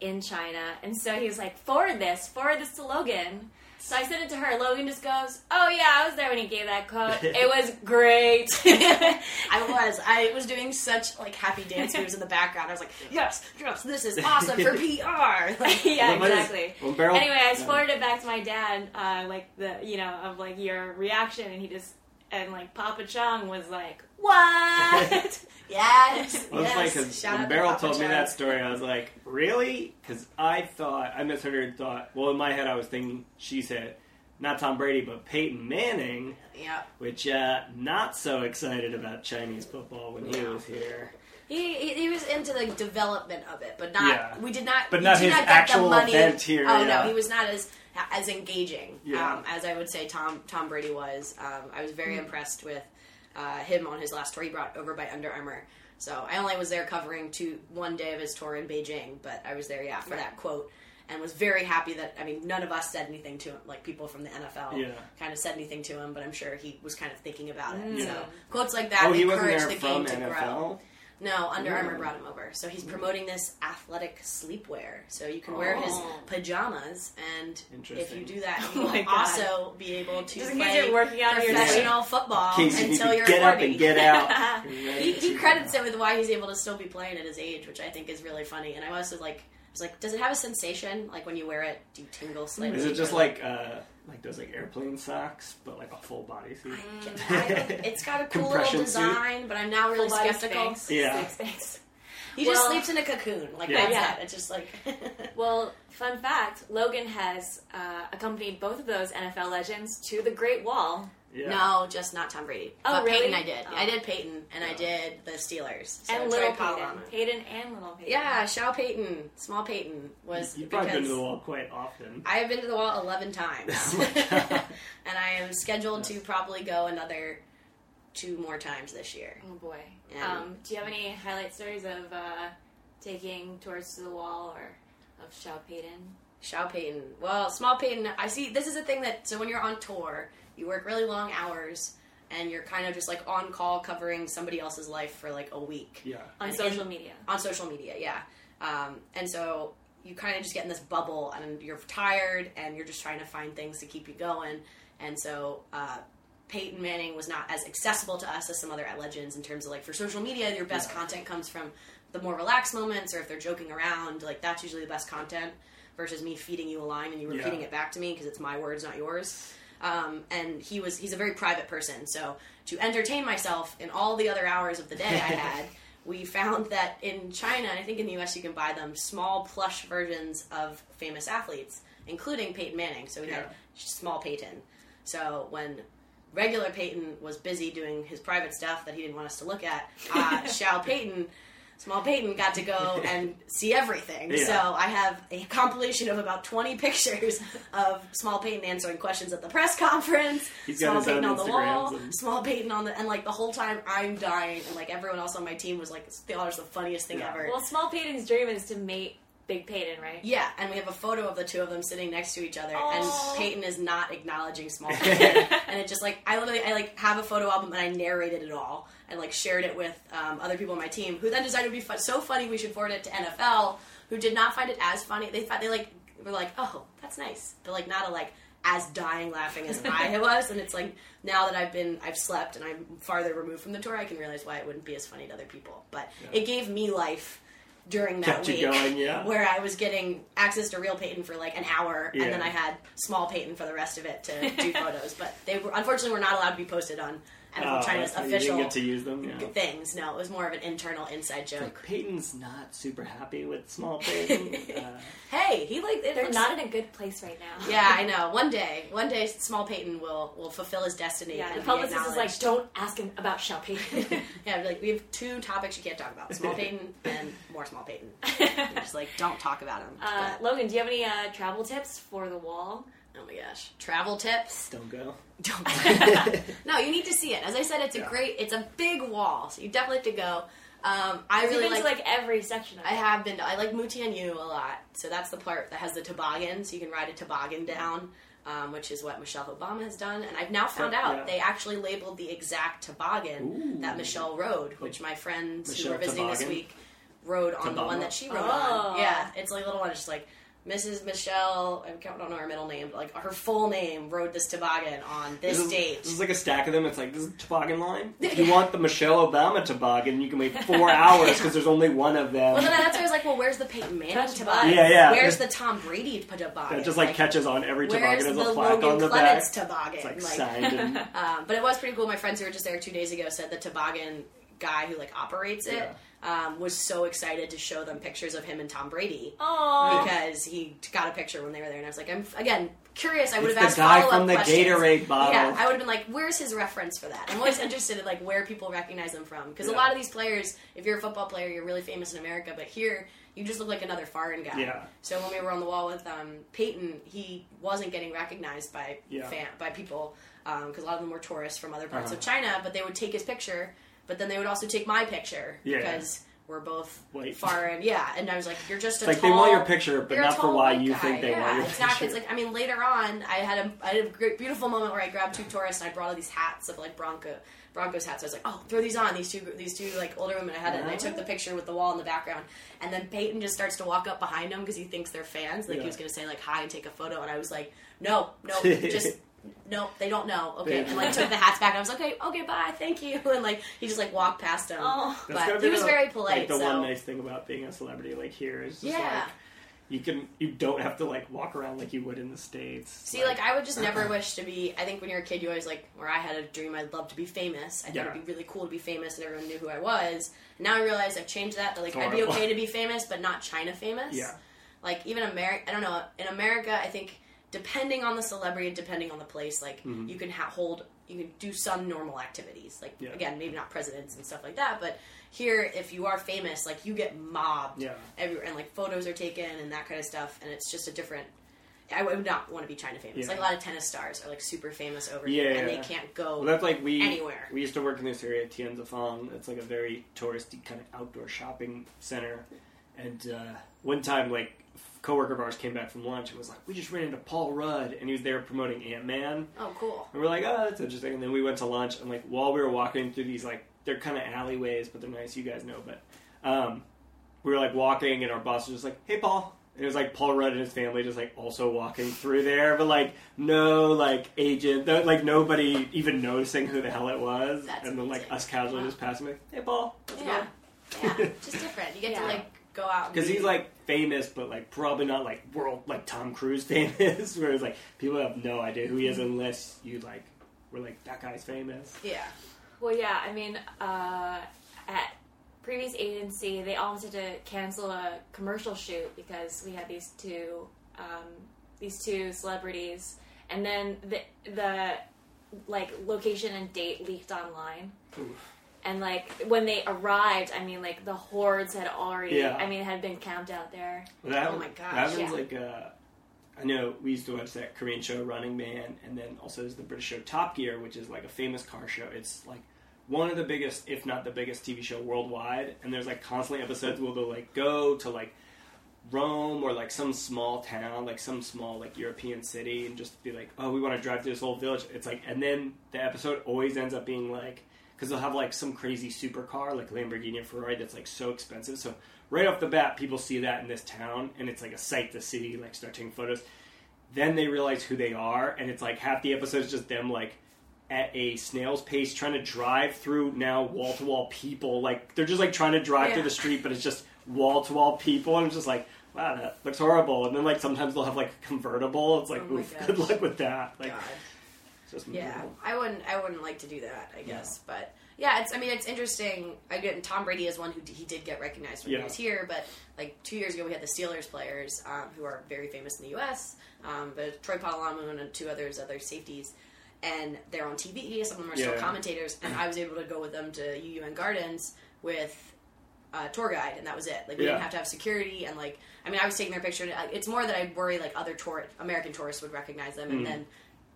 in China. And so he was like, forward this, forward this to Logan. So I sent it to her. Logan just goes, "Oh yeah, I was there when he gave that quote. It was great."
I was. I was doing such like happy dance moves in the background. I was like, yes, yes, this is awesome for PR. Like,
yeah,
Well,
exactly.
well, Beryl-
anyway, I
Yeah.
forwarded it back to my dad, uh, like the you know of like your reaction, and he just and like Papa Chung was like, "What?"
yes,
Well, it's
yes.
funny because when
to
Beryl told me that story, I was like, "Really?" Because I thought I misheard her thought. Well, in my head, I was thinking she said not Tom Brady, but Peyton Manning,
Yeah.
which uh, not so excited about Chinese football when he was here.
He, he, he was into the development of it, but not.
Yeah.
We did not.
But not his
not get
actual
the money.
event here,
Oh
yeah.
no, he was not as as engaging
Yeah.
um, as I would say Tom Tom Brady was. Um, I was very impressed with uh, him on his last tour he brought over by Under Armour. So I only was there covering two one day of his tour in Beijing, but I was there yeah for that quote. And was very happy that I mean none of us said anything to him like people from the NFL
Yeah.
kind of said anything to him, but I'm sure he was kind of thinking about it.
Yeah.
So quotes like that
oh,
encourage
there
the
from
game to
NFL.
grow. No, Under Armour brought him over. So he's promoting this athletic sleepwear. So you can wear his
Oh.
pajamas, and if
Interesting.
you do that,
Oh
you will
God.
also be able to
Just in case
play
you're working out your
professional football
In case you
until
could
you're
get
40.
up and get out.
He, he credits it with why he's able to still be playing at his age, which I think is really funny. And I was like, I was like, does it have a sensation? Like when you wear it, do you tingle slightly?
Is it just
Or,
like uh, like those like airplane socks, but like a full body suit?
I I it's got a cool little
Compression suit?
design, but I'm now really
Full body
skeptical.
Spanx.
Yeah.
Spanx, Spanx.
He just
Well-
sleeps in a cocoon. Like
Yeah.
that's
Yeah.
it. It's just like
Well, fun fact: Logan has uh, accompanied both of those NFL legends to the Great Wall.
Yeah.
No, just not Tom Brady.
Oh,
but
really?
Peyton, I did.
Oh.
I did Peyton, and I did the Steelers. So
and
Troy
little
Polamalu.
Peyton. Peyton and little Peyton.
Yeah, Shao Peyton, small Peyton was
You've probably been to the wall quite often.
I have been to the wall eleven times,
Oh
and I am scheduled to probably go another two more times this year.
Oh boy.
And-
Um, do you have any highlight stories of uh, taking tours to the wall or of Shao Peyton?
Shao Peyton. Well, small Peyton. I see. This is a thing that so when you're on tour, you work really long hours, and you're kind of just like on call covering somebody else's life for like a week
Yeah.
On
And
social
in-
media.
on social media. Yeah, um, and so you kind of just get in this bubble, and you're tired, and you're just trying to find things to keep you going. And so uh, Peyton Manning was not as accessible to us as some other legends in terms of like for social media, your best content comes from the more relaxed moments, or if they're joking around, like that's usually the best content versus me feeding you a line and you repeating
Yeah.
it back to me because it's my words, not yours. Um, and he was he's a very private person, so to entertain myself in all the other hours of the day I had. We found that in China, and I think in the US, you can buy them small plush versions of famous athletes, including Peyton Manning. So we had small Peyton. So when regular Peyton was busy doing his private stuff that he didn't want us to look at, uh, Shao Peyton, small Peyton, got to go and see everything.
Yeah.
So I have a compilation of about 20 pictures of small Peyton answering questions at the press conference,
He's got
small Peyton
own
on the wall,
and-
small Peyton on the, and like the whole time I'm dying, and like everyone else on my team was like, they thought was the funniest thing
Yeah.
ever.
Well, Small Peyton's dream is to mate Big Peyton, right?
Yeah, and we have a photo of the two of them sitting next to each other,
Aw.
and Peyton is not acknowledging small Peyton. and it just like I literally I like have a photo album and I narrated it all and like shared it with um, other people on my team who then decided it would be fun, so funny we should forward it to NFL, who did not find it as funny. They thought they like were like, oh, that's nice, but like not a like as dying laughing as I was. And it's like now that I've been I've slept and I'm farther removed from the tour, I can realize why it wouldn't be as funny to other people. But it gave me life during that
Kept
week
going, yeah.
where I was getting access to real Peyton for like an hour,
Yeah.
and then I had small Peyton for the rest of it to do photos. But they were unfortunately were not allowed to be posted on NFL
Oh,
China's
that's- you
official
get to use them. Yeah.
things. No, it was more of an internal inside joke.
Like Peyton's not super happy with small Peyton. uh,
hey, he like
They're
looks-
not in a good place right now.
Yeah, I know. One day, one day, small Peyton will will fulfill his destiny.
Yeah,
and
the
be
publicist is like, don't ask him about Shao Peyton.
yeah, like we have two topics you can't talk about: small Peyton and more small Peyton. Just like don't talk about him.
uh, Logan, do you have any uh, travel tips for the wall?
Oh my gosh, travel tips.
don't go.
Don't. no, you need to see it. As I said, it's a
Yeah.
great. It's a big wall, so you definitely have to go. Um, I
You've
really
been
like.
to like every section of it.
I have been. To, I like Mutianyu a lot. So that's the part that has the toboggan, so you can ride a toboggan down, um, which is what Michelle Obama has done. And I've now found
Yeah.
out they actually labeled the exact toboggan
Ooh.
that Michelle rode, which my friends who were visiting this week rode on the one that she rode
Oh.
on. Yeah, it's like a little one. It's just like Mrs. Michelle. I don't know her middle name, but like her full name rode this toboggan on this,
This is,
date.
this is like a stack of them. It's like this is a toboggan line. If you want the Michelle Obama toboggan, you can wait four hours because there's only one of them.
Well, then that's where I was like, well, where's the Peyton Manning
Touch
toboggan?
Yeah, yeah.
Where's the Tom Brady toboggan?
that just like catches on every
Where's
toboggan
the
as a plaque
Logan
on the
Clements
back.
toboggan?
It's like,
Like,
signed and
um, but it was pretty cool. My friends who were just there two days ago said the toboggan guy who like operates it um, was so excited to show them pictures of him and Tom Brady
Aww.
because he got a picture when they were there, and I was like, I'm again curious. I would
It's
have
the
asked
guy
follow-up
from the
questions.
Gatorade bottle.
Yeah, I would have been like, where's his reference for that? I'm always interested in like where people recognize them from because a lot of these players, if you're a football player, you're really famous in America, but here you just look like another foreign guy.
Yeah.
So when we were on the wall with um, Peyton, he wasn't getting recognized by
Yeah.
fan, by people because a lot of them were tourists from other parts of
Uh-huh.
China. But they would take his picture, but then they would also take my picture
Yeah.
because we're both
White.
foreign. Yeah, and I was like, you're just a
like
tall,
they want your picture, but not for why you
guy.
think they
yeah,
want your
it's not.
picture.
It's like I mean, later on, I had a I had a great, beautiful moment where I grabbed two tourists and I brought all these hats of like Bronco Broncos hats. I was like, oh, throw these on. These two these two like older women. I had it, and I took the picture with the wall in the background. And then Peyton just starts to walk up behind them because he thinks they're fans. Like
Yeah.
he was going to say like hi and take a photo, and I was like, no, no, just. No, they don't know. Okay, and like took the hats back. And I was like, okay, okay, bye, thank you. And like he just like walked past him.
Oh.
But he was
the-
very polite.
Like the
so.
one nice thing about being a celebrity, like here, is just
Yeah.
like you can you don't have to like walk around like you would in the states.
See, like I would just never wish to be. I think when you're a kid, you always like, where I had a dream, I'd love to be famous. I think
Yeah.
it'd be really cool to be famous, and everyone knew who I was. And now I realize I've changed that. That like I'd be okay to be famous, but not China famous.
Yeah.
Like even America, I don't know. In America, I think depending on the celebrity, and depending on the place, like you can ha- hold, you can do some normal activities. Like
Mm-hmm. Yeah.
again, maybe not presidents and stuff like that, but here, if you are famous, like you get mobbed
Yeah.
everywhere, and like photos are taken and that kind of stuff, and it's just a different I would not want to be China famous.
Yeah.
Like a lot of tennis stars are like super famous over
Yeah,
here, and they can't go.
Well, that's like we
Anywhere.
We used to work in this area, Tianzifang. It's like a very touristy kind of outdoor shopping center. And uh, one time, like, coworker of ours came back from lunch and was like, "We just ran into Paul Rudd, and he was there promoting Ant Man."
oh, cool.
And we're like, "Oh, that's interesting." And then we went to lunch, and like while we were walking through these like they're kind of alleyways, but they're nice. You guys know, but um, we were like walking, and our boss was just like, "Hey, Paul." And it was like Paul Rudd and his family just like also walking through there, but like no like agent, no- like nobody even noticing who the hell it was,
That's
and then like us casually just passing like, "Hey, Paul,
Yeah,
go,"
yeah, just different. You get to like go out
because he's like famous, but like probably not like world like Tom Cruise famous, where it's like people have no idea who he is unless you like were like that guy's famous.
yeah,
Well, yeah, I mean, uh, at previous agency, they almost had to cancel a commercial shoot because we had these two, um, these two celebrities, and then the the like location and date leaked online. And like when they arrived, I mean, like the hordes had already,
Yeah.
I mean, had been camped out there.
Well, that
Oh
happens-
my gosh,
That happens
yeah.
like uh, I know we used to watch that Korean show Running Man, and then also there's the British show Top Gear, which is like a famous car show. It's like one of the biggest, if not the biggest, TV show worldwide. And there's like constantly episodes where they'll like go to like Rome or like some small town, like some small like European city, and just be like, oh, we want to drive through this whole village. It's like, and then the episode always ends up being like, because they'll have like some crazy supercar, like Lamborghini or Ferrari, that's like so expensive. So right off the bat, people see that in this town, and it's like a sight to see, like start taking photos. Then they realize who they are, and it's like half the episode is just them like at a snail's pace trying to drive through now wall to wall people. Like they're just like trying to drive through the street, but it's just wall to wall people, and it's just like. Wow, that looks horrible. And then, like, sometimes they'll have like a convertible. It's like,
Oh
oof,
gosh.
good luck with that. Like,
God. Yeah. I wouldn't. I wouldn't like to do that. I guess, but yeah, it's. I mean, it's interesting. I get Tom Brady is one who d- he did get recognized when
Yeah.
he was here, but like two years ago, we had the Steelers players um, who are very famous in the U.S. Um, but Troy Polamalu and two others, other safeties, and they're on TV. Some of them are still commentators, and I was able to go with them to Yuyuan Gardens with a tour guide, and that was it. Like we
Yeah.
didn't have to have security, and like I mean, I was taking their picture. and, uh, It's more that I worry like other tour American tourists would recognize them,
Mm.
and then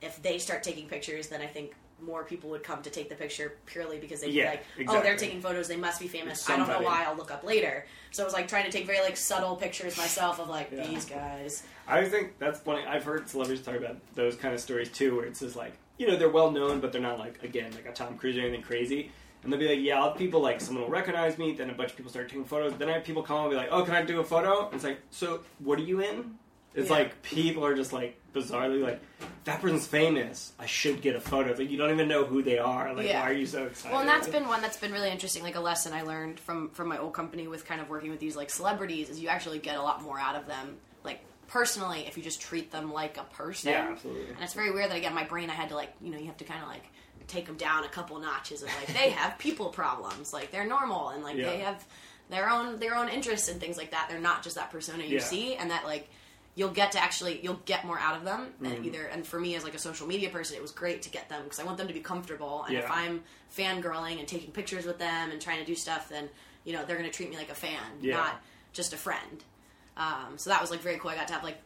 if they start taking pictures, then I think more people would come to take the picture purely because they'd
Yeah,
be like, oh,
exactly.
they're taking photos, they must be famous. I don't know why. I'll look up later. So I was like trying to take very like subtle pictures myself of like
Yeah.
these guys.
I think that's funny. I've heard celebrities talk about those kind of stories too, where it's just like, you know, they're well known, but they're not like, again, like a Tom Cruise or anything crazy. And they'll be like, yeah, I'll have people like, someone will recognize me, then a bunch of people start taking photos. Then I have people call and be like, oh, can I do a photo? And it's like, so what are you in? It's
Yeah.
like, people are just like, bizarrely like, that person's famous. I should get a photo. It's like, you don't even know who they are. Like,
Yeah.
why are you so excited?
Well, and that's been one that's been really interesting. Like a lesson I learned from from my old company with kind of working with these like celebrities is you actually get a lot more out of them, like personally, if you just treat them like a person.
Yeah, absolutely.
And it's very weird that again, my brain, I had to like, you know, you have to kind of like take them down a couple notches of like they have people problems, like they're normal and like
Yeah.
they have their own their own interests and things like that. They're not just that persona you
Yeah.
see, and that like you'll get to actually you'll get more out of them
Mm-hmm.
and either and for me as like a social media person it was great to get them because i want them to be comfortable and if i'm fangirling and taking pictures with them and trying to do stuff then you know they're going to treat me like a fan
Yeah.
not just a friend um, so that was like very cool i got to have like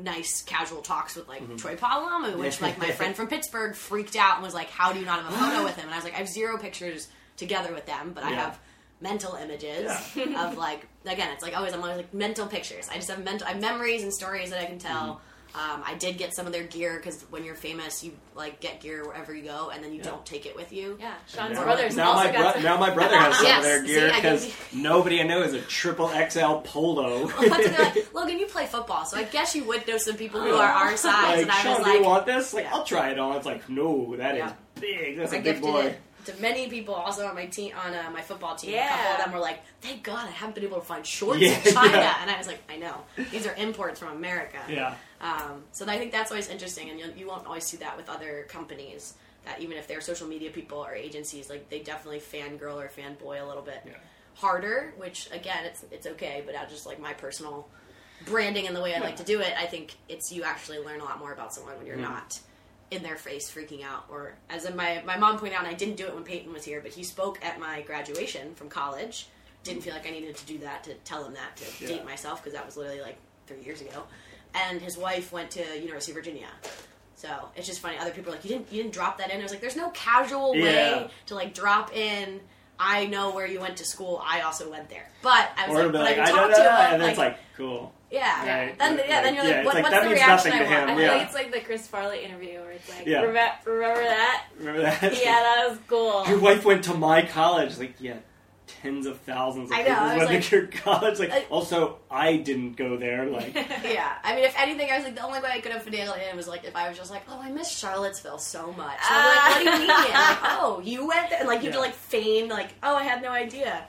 nice casual talks with like
Mm-hmm.
troy polamalu which like my friend from pittsburgh freaked out and was like how do you not have a photo with him and i was like i have zero pictures together with them but i have mental images
Yeah.
of like again it's like always i'm always like mental pictures i just have mental I have memories and stories that i can tell
Mm-hmm.
um, i did get some of their gear because when you're famous you like get gear wherever you go and then you don't take it with you
Yeah, Sean's
Now,
brothers
now
also
my
got
bro-
some-
now my brother has some
Yes,
of their gear because
give
nobody I know is a triple XL polo.
That's like, Logan, you play football, so I guess you would know some people who are our size.
like,
and I
Sean,
was like,
do you want this? Like,
Yeah.
I'll try it on. It's like, no, that is
Yeah.
big. That's a
I
big boy.
it to many people also on my team on uh, my football team. A couple of them were like, "Thank God I haven't been able to find shorts
Yeah,
in China,"
yeah.
and I was like, "I know these are imports from America."
Yeah.
Um, so I think that's always interesting, and you'll, you won't always see that with other companies. That even if they're social media people or agencies, like they definitely fangirl or fanboy a little bit
Yeah.
harder. Which again, it's it's okay, but I just like my personal branding and the way I like to do it. I think it's you actually learn a lot more about someone when you're
Mm-hmm.
not in their face freaking out. Or as in my my mom pointed out, and I didn't do it when Peyton was here, but he spoke at my graduation from college. Didn't feel like I needed to do that to tell him that to
Yeah.
date myself because that was literally like three years ago. and his wife went to University of Virginia. So it's just funny. Other people are like, you didn't you didn't drop that in. I was like, there's no casual
Yeah.
way to like drop in. I know where you went to school. I also went there. But I was
Or
like, but
like,
I
I
can
know
talk to him.
and then it's like, cool.
Yeah.
Right.
Then yeah, then you're like,
Yeah,
what,
like,
what's
that
the
means
reaction
nothing
I
to
want?
him,
I feel
Yeah.
like it's like the Chris Farley interview where it's like,
Yeah.
remember, remember that?
Remember that?
Yeah, that was cool.
Your wife went to my college. Like, yeah, tens of thousands of
I know,
people
I
went to your college. Like, also, I didn't go there. Like,
Yeah, I mean, if anything, I was like, the only way I could have finagled it in was like if I was just like, oh, I miss Charlottesville so much. So be like, what do you mean? like, ah. oh, you went there? And like, you to like feign, like, oh, I had no idea.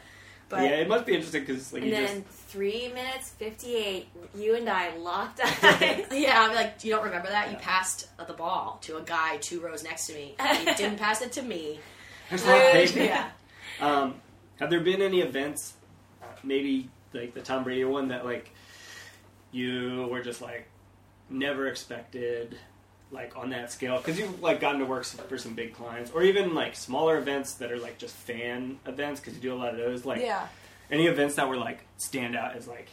But
yeah, it must be interesting because like
And
you
then
just
three minutes fifty-eight, you and I locked eyes.
yeah, I'm like, you don't remember that? You passed the ball to a guy two rows next to me. And you didn't pass it to me.
there's not pavement.
Yeah.
Um, have there been any events, maybe like the Tom Brady one, that like you were just like never expected, like on that scale? Because you've like gotten to work for some big clients, or even like smaller events that are like just fan events because you do a lot of those. Like
Yeah.
Any events that were like stand out as like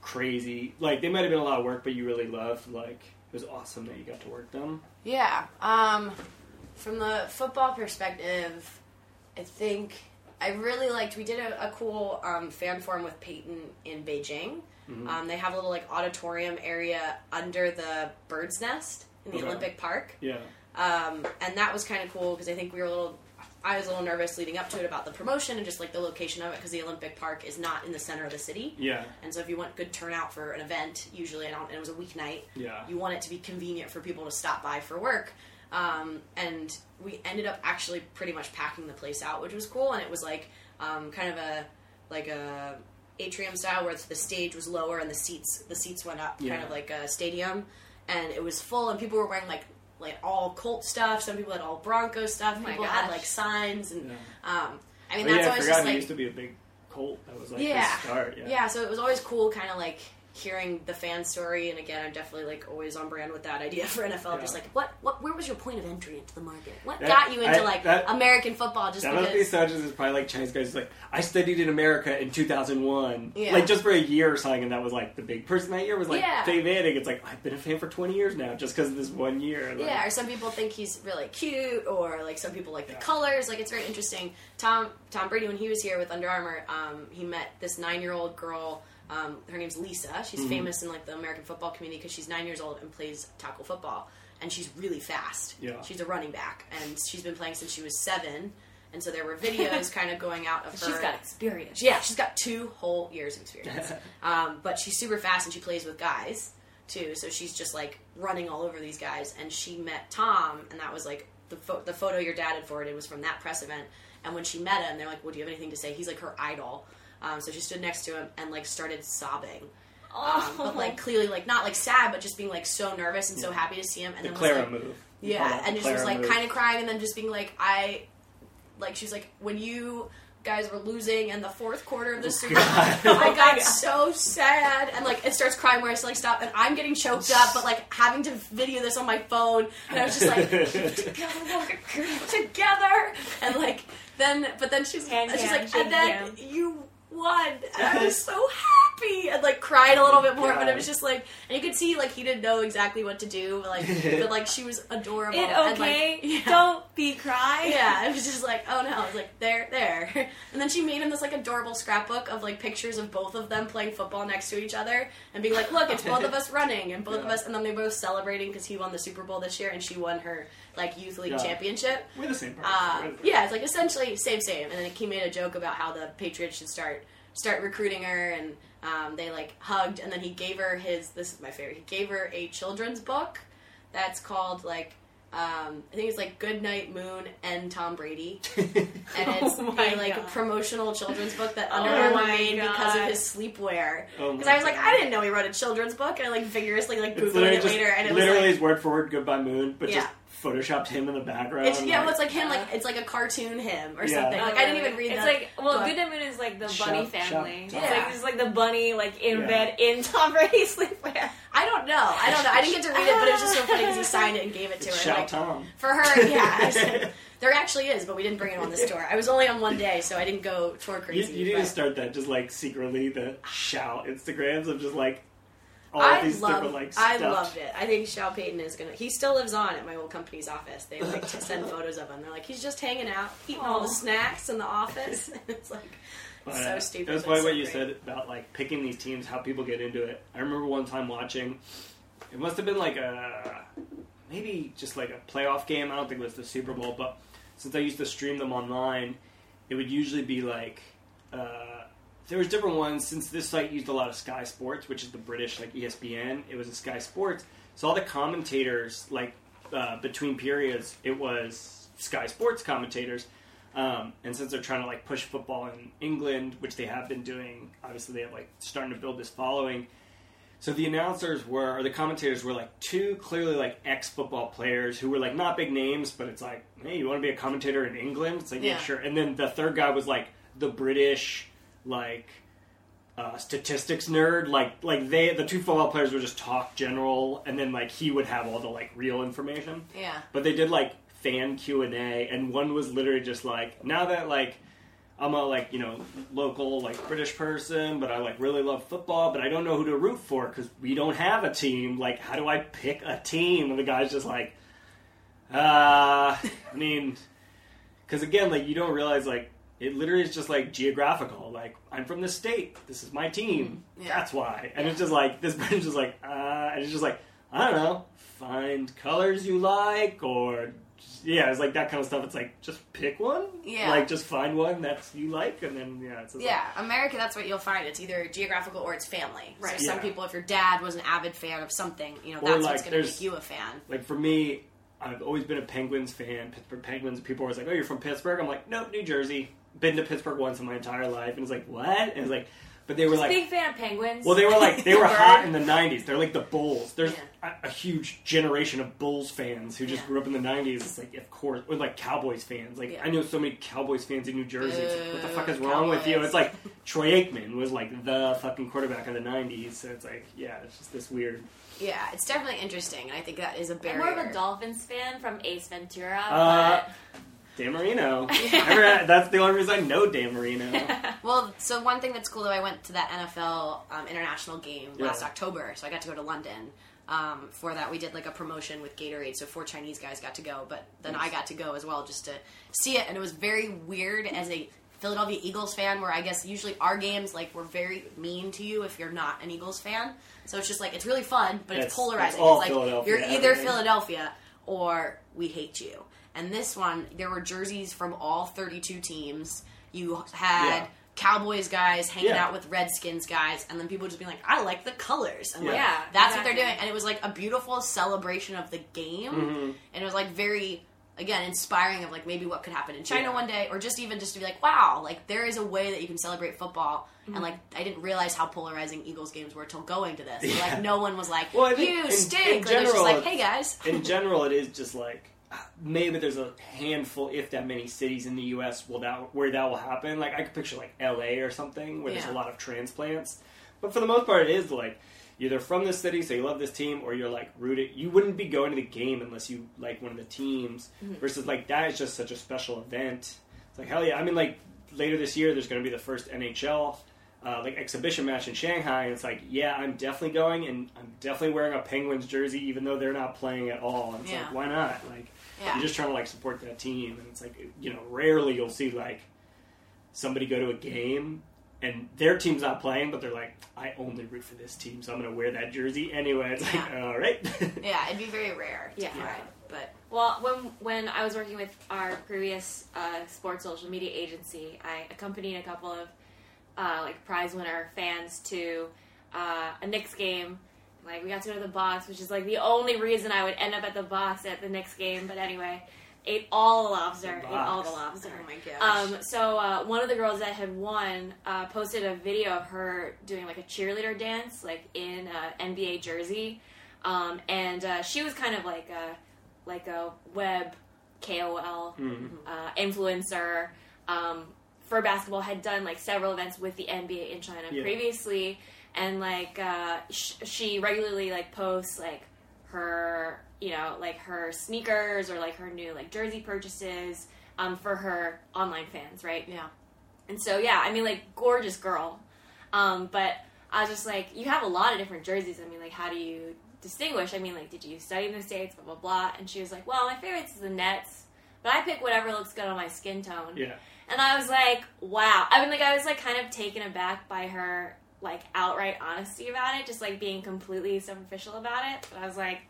crazy, like they might have been a lot of work, but you really loved. Like it was awesome that you got to work them.
Yeah. Um, from the football perspective, I think I really liked. We did a, a cool um, fan forum with Peyton in Beijing. Um, they have a little like auditorium area under the bird's nest in the
Okay.
Olympic Park,
Yeah.
um, and that was kind of cool because I think we were a little. I was a little nervous leading up to it about the promotion and just like the location of it because the Olympic Park is not in the center of the city.
Yeah.
And so, if you want good turnout for an event, usually, and it was a weeknight,
Yeah.
you want it to be convenient for people to stop by for work. Um, and we ended up actually pretty much packing the place out, which was cool. And it was like um, kind of a like a atrium style where the stage was lower and the seats the seats went up, kind of like a stadium. And it was full, and people were wearing like like all Colt stuff. Some people had all Bronco stuff.
my
people had like signs, and
Yeah.
um, I mean
Oh,
that's
yeah, I
always
forgot
just
it
like
used to be a big cult. That was like
yeah.
the start. Yeah.
yeah, so it was always cool, kind of like hearing the fan story. And again, I'm definitely like always on brand with that idea for NFL. Just like what, what, where was your point of entry into the market? What
That-
got you into
I-
like
that-
American football? Just
That must be
because?
such as probably like Chinese guys like I studied in America in 2001,
Yeah.
like just for a year or something, and that was like the big person that year was like
Yeah.
Dave Manning. It's like I've been a fan for 20 years now just because of this one year. Like,
yeah, or some people think he's really cute, or like some people like the colors. Like it's very interesting. Tom Tom Brady, when he was here with Under Armour, um, he met this nine year old girl. Um, her name's Lisa.
Mm-hmm.
She's famous in like the American football community because she's nine years old and plays tackle football, and she's really fast.
Yeah.
she's a running back, and she's been playing since she was seven. And so there were videos kind of going out of her.
She's got experience.
Yeah, she's got two whole years of experience. um, but she's super fast and she plays with guys too. So she's just like running all over these guys. And she met Tom, and that was like the pho- the photo your dad had forwarded was from that press event. And when she met him, they're like, "Well, do you have anything to say?" He's like her idol. Um, so she stood next to him and like started sobbing. Um, but like clearly, like not like sad, but just being like so nervous and so happy to see him. And
the
then was,
Clara
like,
move.
Yeah,
that
and
the
just was like kind of crying, and then just being like, I, like she's like, when you guys were losing in the fourth quarter of the Super Bowl, I got so sad, and like it starts crying where I just like stop, and I'm getting choked up, but like having to video this on my phone, and I was just like, together, together, and like then, but then she's
Hand
she's like, and then
cam.
you won, and I was so happy, and like cried a little bit more, but it was just like, and you could see like he didn't know exactly what to do, but, like, but like she was adorable.
It
and, like,
okay?
yeah.
Don't be crying.
Yeah, it was just like, oh no, I was like, there, there. And then she made him this like adorable scrapbook of like pictures of both of them playing football next to each other and being like, look, it's both of us running and both of us, and then they both celebrating because he won the Super Bowl this year and she won her like youth league
Yeah.
championship.
We're the same person.
Uh, yeah, it's like essentially same, same. And then he made a joke about how the Patriots should start start recruiting her, and um, they like hugged, and then he gave her his. This is my favorite. He gave her a children's book that's called like. Um, I think it's like Good Night Moon and Tom Brady, and it's
Oh
a like
God.
promotional children's book that Under
Oh
Armour
my
made because of his sleepwear.
Oh
Because
my
I was like, I didn't know he wrote a children's book, and I like vigorously like googled it later, and it was
literally
like,
his word for word "Goodbye Moon," but
Yeah.
just photoshopped him in the background.
it's yeah, well, it's like him, like it's like a cartoon him or
Yeah.
something.
Oh,
Like I didn't
really?
even read
It's
the
like well,
book.
Good Night Moon is like the
Shout-
bunny
shout-
family.
shout-
It's like it's like the bunny like in
Yeah.
bed in Tom Brady's sleepwear.
I don't know. I don't know. I didn't get to read it, but it was just so funny because he signed it and gave it to her.
Shout
like,
Tom.
For her, yeah. Said, there actually is, but we didn't bring it on this tour. I was only on one day, so I didn't go tour
You,
crazy.
you need
but-
to start that just like secretly the shout Instagrams of just like all
I
these
love,
different like
I loved it. I think Shao Peyton is gonna. He still lives on at my old company's office. They like to send photos of him. They're like, he's just hanging out, eating all the snacks in the office. it's like
But,
so
uh,
stupid.
That's why
so
what you said about like picking these teams, how people get into it. I remember one time watching. It must have been like a maybe just like a playoff game. I don't think it was the Super Bowl, but since I used to stream them online, it would usually be like uh, there was different ones. Since this site used a lot of Sky Sports, which is the British like ESPN, it was a Sky Sports. So all the commentators, like uh, between periods, it was Sky Sports commentators. Um, and since they're trying to like push football in England, which they have been doing, obviously they have like starting to build this following. So the announcers were, or the commentators were like two clearly like ex football players who were like not big names, but it's like, hey, you want to be a commentator in England? It's like, yeah,
Yeah.
sure. And then the third guy was like the British, like uh, statistics nerd. Like, like they, the two football players would just talk general, and then like he would have all the like real information
yeah.
but they did like fan Q and A, and one was literally just like, now that like I'm a like you know local like British person, but I like really love football, but I don't know who to root for because we don't have a team. Like, how do I pick a team? And the guy's just like, uh, I mean, because again, like you don't realize like. It literally is just like geographical. Like I'm from this state. This is my team.
Yeah.
That's why. And it's just like this person's just like, uh, and it's just like I don't know. Find colors you like, or yeah, it's like that kind of stuff. It's like just pick one.
Yeah.
Like just find one that you like, and then yeah,
Yeah, America. That's what you'll find. It's either geographical or it's family.
Right.
So some people, if your dad was an avid fan of something, you know,
Or,
that's
like,
what's going to make you a fan.
Like for me, I've always been a Penguins fan. Pittsburgh Penguins. People are always like, "Oh, you're from Pittsburgh." I'm like, "Nope, New Jersey. Been to Pittsburgh once in my entire life." And it's like, "What?" And it's like, but they were like,
Big fan of penguins.
Well, they were like they were hot in the '90s. They're like the Bulls. There's
Yeah.
a, a huge generation of Bulls fans who just
Yeah.
grew up in the '90s. It's like, of course, or like Cowboys fans. Like
Yeah.
I know so many Cowboys fans in New Jersey. It's like, what the fuck is
Boo,
wrong with you? It's like Troy Aikman was like the fucking quarterback of the '90s. So it's like, yeah, it's just this weird.
Yeah, it's definitely interesting, and I think that is a
I'm more of a Dolphins fan from Ace Ventura,
Uh, Dan Marino. Remember, that's the only reason I know Dan Marino.
Well, so one thing that's cool though, I went to that NFL um, international game
Yeah.
last October, so I got to go to London. Um, for that, we did like a promotion with Gatorade, so four Chinese guys got to go, but then I got to go as well just to see it, and it was very weird as a Philadelphia Eagles fan, where I guess usually our games like we're very mean to you if you're not an Eagles fan. So it's just like it's really fun, but
It's-
it's polarizing.
it's all
like you're either. Philadelphia or we hate you. And this one, there were jerseys from all 32 teams. You had
Yeah.
Cowboys guys hanging
Yeah.
out with Redskins guys, and then people just being like, "I like the colors." And like,
Yeah.
Yeah,
that's what they're doing. And it was like a beautiful celebration of the game,
Mm-hmm.
and it was like very. Again, inspiring of like maybe what could happen in China
Yeah.
one day, or just even just to be like, wow, like there is a way that you can celebrate football,
Mm-hmm.
and like I didn't realize how polarizing Eagles games were till going to this.
Yeah.
Like no one was like,
Well,
you
in-
stink.
in
like, it was just
general,
like, hey guys,
in general, it is just like maybe there's a handful, if that many, cities in the U.S. will that where that will happen. Like I could picture like L.A. or something where there's a lot of transplants, but for the most part, it is like either from this city, so you love this team, or you're like rooted. You wouldn't be going to the game unless you like one of the teams. Versus like that is just such a special event. It's like hell yeah! I mean, like later this year, there's going to be the first NHL uh, like exhibition match in Shanghai, and it's like, yeah, I'm definitely going, and I'm definitely wearing a Penguins jersey, even though they're not playing at all. And it's
Yeah.
like, why not? Like,
Yeah.
you're just trying to like support that team, and it's like, you know, rarely you'll see like somebody go to a game and their team's not playing, but they're like, I only root for this team, so I'm going to wear that jersey anyway. It's like, all right,
yeah, it'd be very rare to
Yeah.
find. But
Well, when when I was working with our previous uh, sports social media agency, I accompanied a couple of uh, like prize winner fans to uh, a Knicks game. Like we got to go to the box, which is like the only reason I would end up at the box at the Knicks game. But anyway, ate all the lobster,
The
ate all the
box.
lobster.
oh my gosh,
Um, so uh, one of the girls that had won uh, posted a video of her doing like a cheerleader dance, like in uh, NBA jersey, um, and uh, she was kind of like a like a web KOL uh, influencer um, for basketball. Had done like several events with the NBA in China
Yeah.
previously, and like uh, sh- she regularly like posts like her you know like her sneakers or like her new like jersey purchases um, for her online fans right
yeah,
and so yeah i mean like gorgeous girl um, but I was just like, you have a lot of different jerseys. I mean, like, how do you distinguish? I mean, like, did you study in the states? Blah blah blah. And she was like, well, my favorite is the Nets, but I pick whatever looks good on my skin tone.
Yeah.
And I was like, wow. I mean, like, I was like kind of taken aback by her like outright honesty about it, just like being completely superficial about it. But I was like,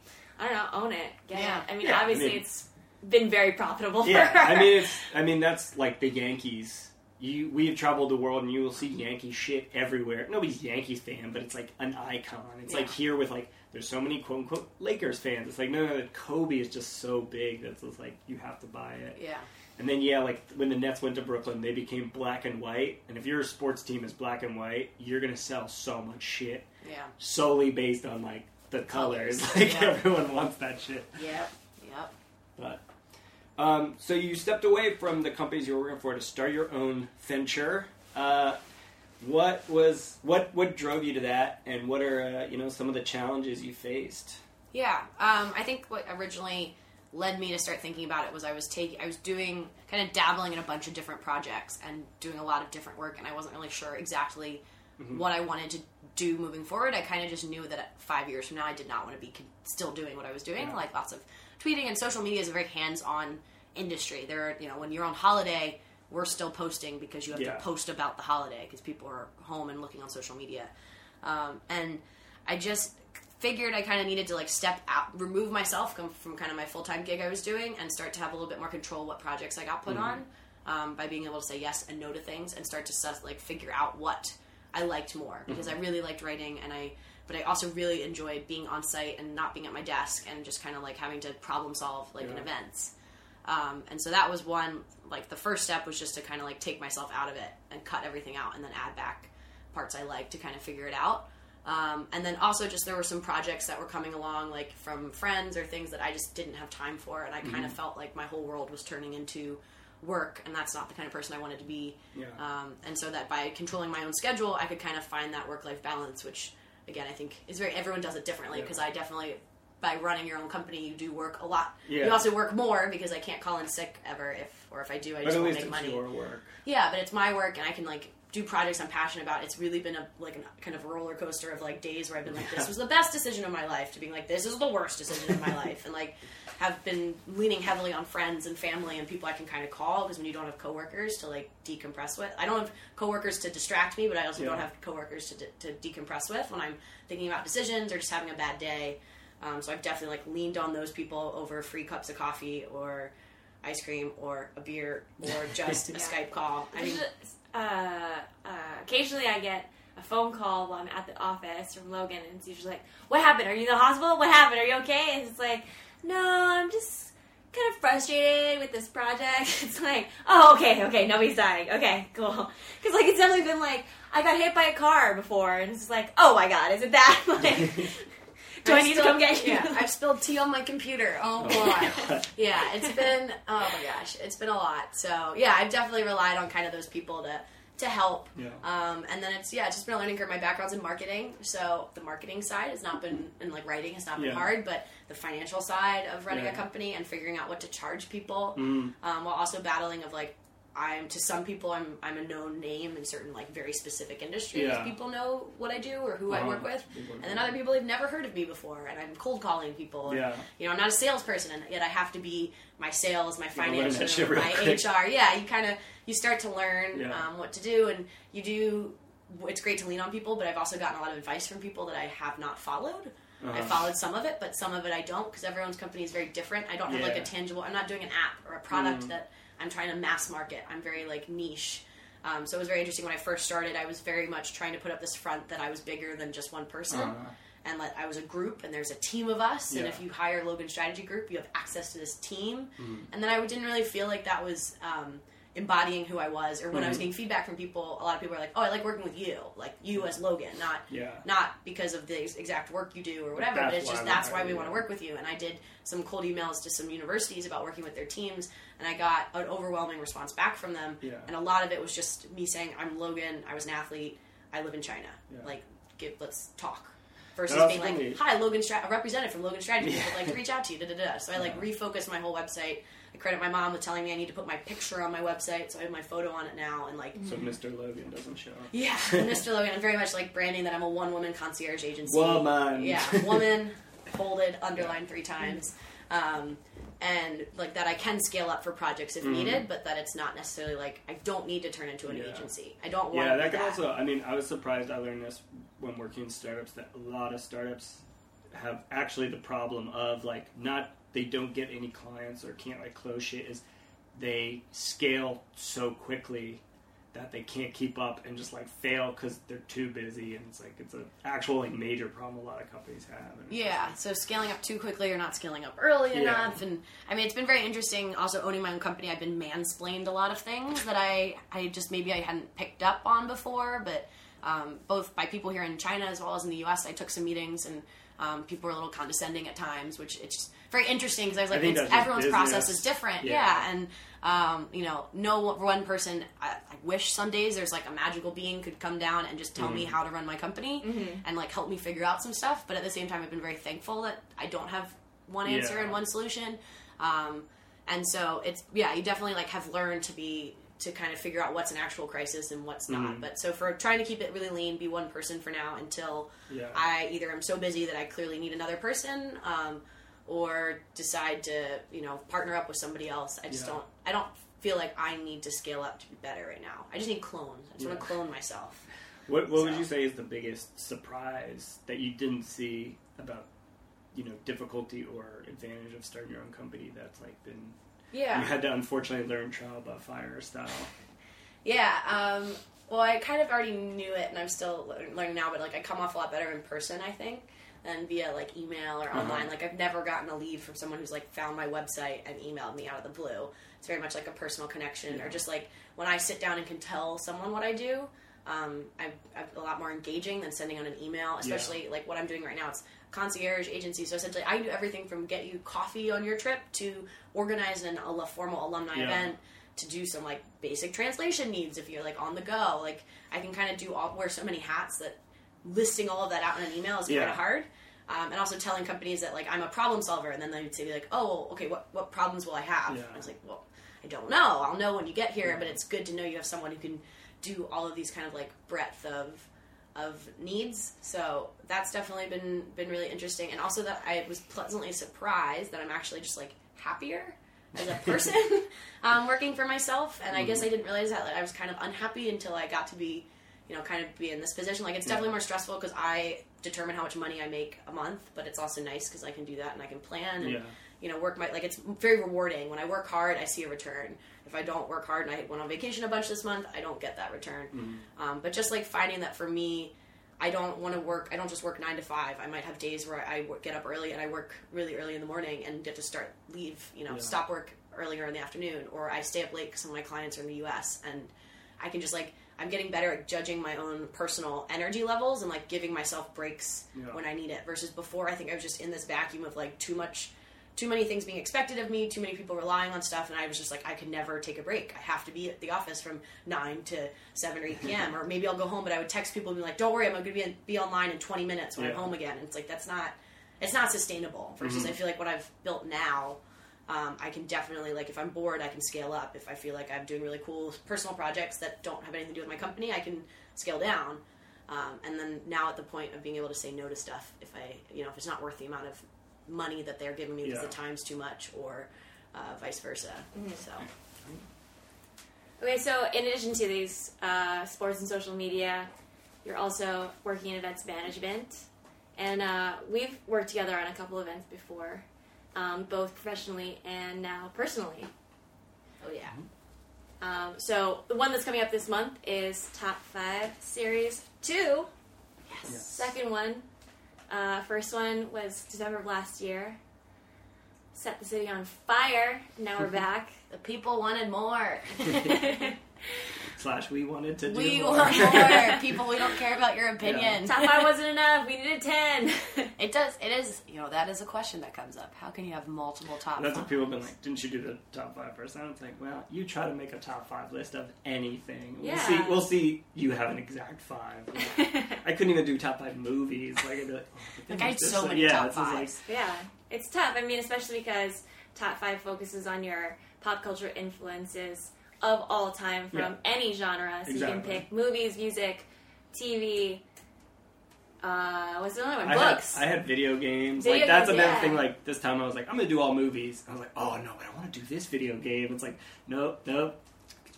I don't know, own it, get
Yeah.
it. I mean,
Yeah, I
obviously
mean-
it's been very profitable for
Yeah,
her.
I mean it's. I mean that's like the Yankees. You we've traveled the world and you will see Yankee shit everywhere. Nobody's Yankees fan, but it's like an icon. It's like here with like there's so many quote unquote Lakers fans. It's like no, no, Kobe is just so big that's just like you have to buy it.
Yeah.
And then yeah, like when the Nets went to Brooklyn, they became black and white. And if your sports team is black and white, you're gonna sell so much shit
Yeah.
solely based on like the colors. Like
Yeah.
everyone wants that shit.
Yep. Yep.
But um, so you stepped away from the companies you were working for to start your own venture. Uh, what was what what drove you to that, and what are uh, you know some of the challenges you faced?
Yeah, um, I think what originally led me to start thinking about it was I was taking, I was doing, kind of dabbling in a bunch of different projects and doing a lot of different work, and I wasn't really sure exactly what I wanted to do moving forward. I kind of just knew that five years from now, I did not want to be still doing what I was doing,
Yeah.
like lots of tweeting and social media is a very hands-on industry. There, are, you know, when you're on holiday, we're still posting because you have
Yeah.
to post about the holiday because people are home and looking on social media. Um, and I just figured I kind of needed to like step out, remove myself from, from kind of my full time gig I was doing, and start to have a little bit more control what projects I got put on um, by being able to say yes and no to things, and start to like figure out what I liked more because I really liked writing, and I but I also really enjoyed being on site and not being at my desk and just kind of like having to problem solve like in events. Um, and so that was one like the first step was just to kind of like take myself out of it and cut everything out and then add back parts I like to kind of figure it out. Um, and then also just there were some projects that were coming along like from friends or things that I just didn't have time for and I kind of felt like my whole world was turning into work and that's not the kind of person I wanted to be.
Yeah.
Um, and so that by controlling my own schedule, I could kind of find that work life balance, which again I think is very everyone does it differently
Yeah.
because I definitely by running your own company you do work a lot.
Yeah.
You also work more because I can't call in sick ever if or if I do I
But
just
at
won't
least
make
it's
money.
your work.
Yeah, but it's my work, and I can like do projects I'm passionate about. It's really been a like a kind of roller coaster of like days where I've been like, this was the best decision of my life, to being like, this is the worst decision of my life, and like have been leaning heavily on friends and family and people I can kind of call because when you don't have coworkers to like decompress with, I don't have coworkers to distract me, but I also
Yeah.
don't have coworkers to de- to decompress with when I'm thinking about decisions or just having a bad day. Um, so I've definitely like leaned on those people over free cups of coffee or ice cream or a beer or just a Skype call. I mean,
uh, uh, occasionally I get a phone call while I'm at the office from Logan, and it's usually like, "What happened? Are you in the hospital? What happened? Are you okay?" And it's like, "No, I'm just kind of frustrated with this project." It's like, "Oh, okay, okay, nobody's dying. Okay, cool." Because like it's definitely been like I got hit by a car before, and it's like, "Oh my god, is it that?" Like, do I,
I've
need to come get you?
Yeah, I've spilled tea on my computer. Oh boy. yeah, it's been oh my gosh, it's been a lot. So yeah, I've definitely relied on kind of those people to to help.
Yeah.
Um, and then it's yeah, it's just been a learning curve. My background's in marketing, so the marketing side has not been and like writing has not been
Yeah.
hard, but the financial side of running
Yeah.
a company and figuring out what to charge people,
Mm.
um, while also battling of like. I'm to some people I'm I'm a known name in certain like very specific industries.
Yeah.
People know what I do or who I
Uh-huh.
work with, and then other people have never heard of me before, and I'm cold calling people. and,
Yeah.
You know, I'm not a salesperson, and yet I have to be my sales, my
gotta learn that
finance,
shit real
my
quick.
HR. Yeah, you kind of you start to learn
Yeah.
um, what to do, and you do. It's great to lean on people, but I've also gotten a lot of advice from people that I have not followed. I
Uh-huh.
followed some of it, but some of it I don't because everyone's company is very different. I don't have like a tangible. I'm not doing an app or a product
Mm.
that I'm trying to mass market. I'm very like niche. Um, so it was very interesting when I first started. I was very much trying to put up this front that I was bigger than just one person,
Uh-huh.
and like I was a group, and there's a team of us. And if you hire Logan Strategy Group, you have access to this team.
Mm-hmm.
And then I didn't really feel like that was um, embodying who I was. Or when I was
Mhm.
getting feedback from people, a lot of people are like, "Oh, I like working with you, like you as Logan, not
Yeah.
not because of the ex- exact work you do or whatever,
That's
but it's just that's why we want to work with you. And I did some cold emails to some universities about working with their teams, and I got an overwhelming response back from them.
Yeah.
And a lot of it was just me saying, "I'm Logan. I was an athlete. I live in China.
Yeah.
Like, give, let's talk." Versus being like, "Hi, Logan, Stra- a representative from Logan Strategy
Yeah.
would like to reach out to you." Da, da, da. So I like refocused my whole website I credit my mom with telling me I need to put my picture on my website, so I have my photo on it now, and like.
So Mr. Logan doesn't show up.
Yeah, Mr. Logan. I'm very much like branding that I'm a one woman concierge agency.
Woman.
Yeah, woman, bolded, underlined three times. Um, and like that I can scale up for projects if needed, but that it's not necessarily like I don't need to turn into an.
Yeah.
agency. I don't want
Yeah, that can
that.
also. I mean, I was surprised. I learned this when working in startups that a lot of startups have actually the problem of like not they don't get any clients or can't like close shit. Is they scale so quickly that they can't keep up and just like fail because they're too busy and it's like it's an actual like major problem a lot of companies have.
Yeah, so scaling up too quickly or not scaling up early
Yeah.
enough, and I mean it's been very interesting. Also owning my own company, I've been mansplained a lot of things that I I just maybe I hadn't picked up on before, but um, both by people here in China as well as in the U.S. I took some meetings and um, people were a little condescending at times, which it's very interesting because I was like,
think
it's,
that's just
everyone's process is different,
Yeah.
yeah, and um, you know, no one person. I, I wish some days there's like a magical being could come down and just tell me
Mm-hmm.
how to run my company and like help me figure out some stuff. But at the same time, I've been very thankful that I don't have one answer
Yeah.
and one solution. Um, and so it's yeah, you definitely like have learned to be to kind of figure out what's an actual crisis and what's not.
Mhm.
But so for trying to keep it really lean, be one person for now until
Yeah.
I either am so busy that I clearly need another person, um, or decide to you know partner up with somebody else. I just
Yeah.
don't. I don't feel like I need to scale up to be better right now. I just need clones. I just want to clone myself.
What What would you say is the biggest surprise that you didn't see about you know difficulty or advantage of starting your own company? That's like been
Yeah.
you had to unfortunately learn trial by fire style.
Yeah. Um, well, I kind of already knew it, and I'm still learning now. But like, I come off a lot better in person, I think, than via like email or
Uh-huh.
online. Like, I've never gotten a lead from someone who's like found my website and emailed me out of the blue. It's very much like a personal connection, or just like when I sit down and can tell someone what I do. Um, I'm, I'm a lot more engaging than sending out an email, especially like what I'm doing right now. It's concierge agency, so essentially I do everything from get you coffee on your trip to organize an a formal alumni
Yeah.
event to do some like basic translation needs if you're like on the go. Like I can kind of do all wear so many hats that listing all of that out in an email is kind of hard. Um, and also telling companies that like I'm a problem solver, and then they would say like, oh, okay, what what problems will I have?
Yeah.
I was like, well, I don't know. I'll know when you get here, but it's good to know you have someone who can do all of these kind of like breadth of of needs. So that's definitely been been really interesting, and also that I was pleasantly surprised that I'm actually just like happier as a person um, working for myself. And I guess I didn't realize that like, I was kind of unhappy until I got to be, you know, kind of be in this position. Like it's definitely more stressful because I determine how much money I make a month, but it's also nice because I can do that and I can plan and
Yeah.
you know work my like it's very rewarding. When I work hard, I see a return. If I don't work hard and I went on vacation a bunch this month, I don't get that return. Um, but just like finding that for me, I don't want to work. I don't just work nine to five. I might have days where I get up early and I work really early in the morning and get to start leave. You know,
Yeah.
stop work earlier in the afternoon, or I stay up late because some of my clients are in the U.S. and I can just like I'm getting better at judging my own personal energy levels and like giving myself breaks
Yeah.
when I need it. Versus before, I think I was just in this vacuum of like too much. Too many things being expected of me, too many people relying on stuff, and I was just like, I could never take a break. I have to be at the office from 9 to 7 or 8 p.m. or maybe I'll go home, but I would text people and be like, don't worry, I'm going to be, be online in 20 minutes when I'm home again. And it's like, that's not, it's not sustainable. Versus
Mm-hmm.
I feel like what I've built now, um, I can definitely, like, if I'm bored, I can scale up. If I feel like I'm doing really cool personal projects that don't have anything to do with my company, I can scale down. Um, and then now at the point of being able to say no to stuff if I, you know, if it's not worth the amount of money that they're giving me because
Yeah.
the time's too much or uh, vice versa. So,
Okay, so in addition to these uh, sports and social media, you're also working in events management, and uh, we've worked together on a couple events before, um, both professionally and now personally.
oh yeah.
Um, so the one that's coming up this month is Top Five Series Two.
Yes.
Second one, uh, first one was December of last year. Set the city on fire. Now we're back.
The people wanted more.
Slash, we wanted to do
we
more.
want more. People, we don't care about your opinion.
Top five wasn't enough. We needed ten.
It does. It is. You know, that is a question that comes up. How can you have multiple top?
That's what people have been like. Didn't you do the top five first? And it's like, well, you try to make a top five list of anything. We'll
Yeah.
see. We'll see. You have an exact five. I couldn't even do top five movies. Like, I'd be like, oh,
Like I had so
is-
many
yeah,
top
this is like-
yeah, it's tough. I mean, especially because top five focuses on your pop culture influences of all time from
Yeah.
any genre. So you can pick movies, music, TV. Uh, what's the other one?
I
Books.
had, I had video games.
Video
like that's
games,
another
yeah.
thing. Like this time, I was like, I'm gonna do all movies. I was like, oh no, but I want to do this video game. It's like, nope, nope.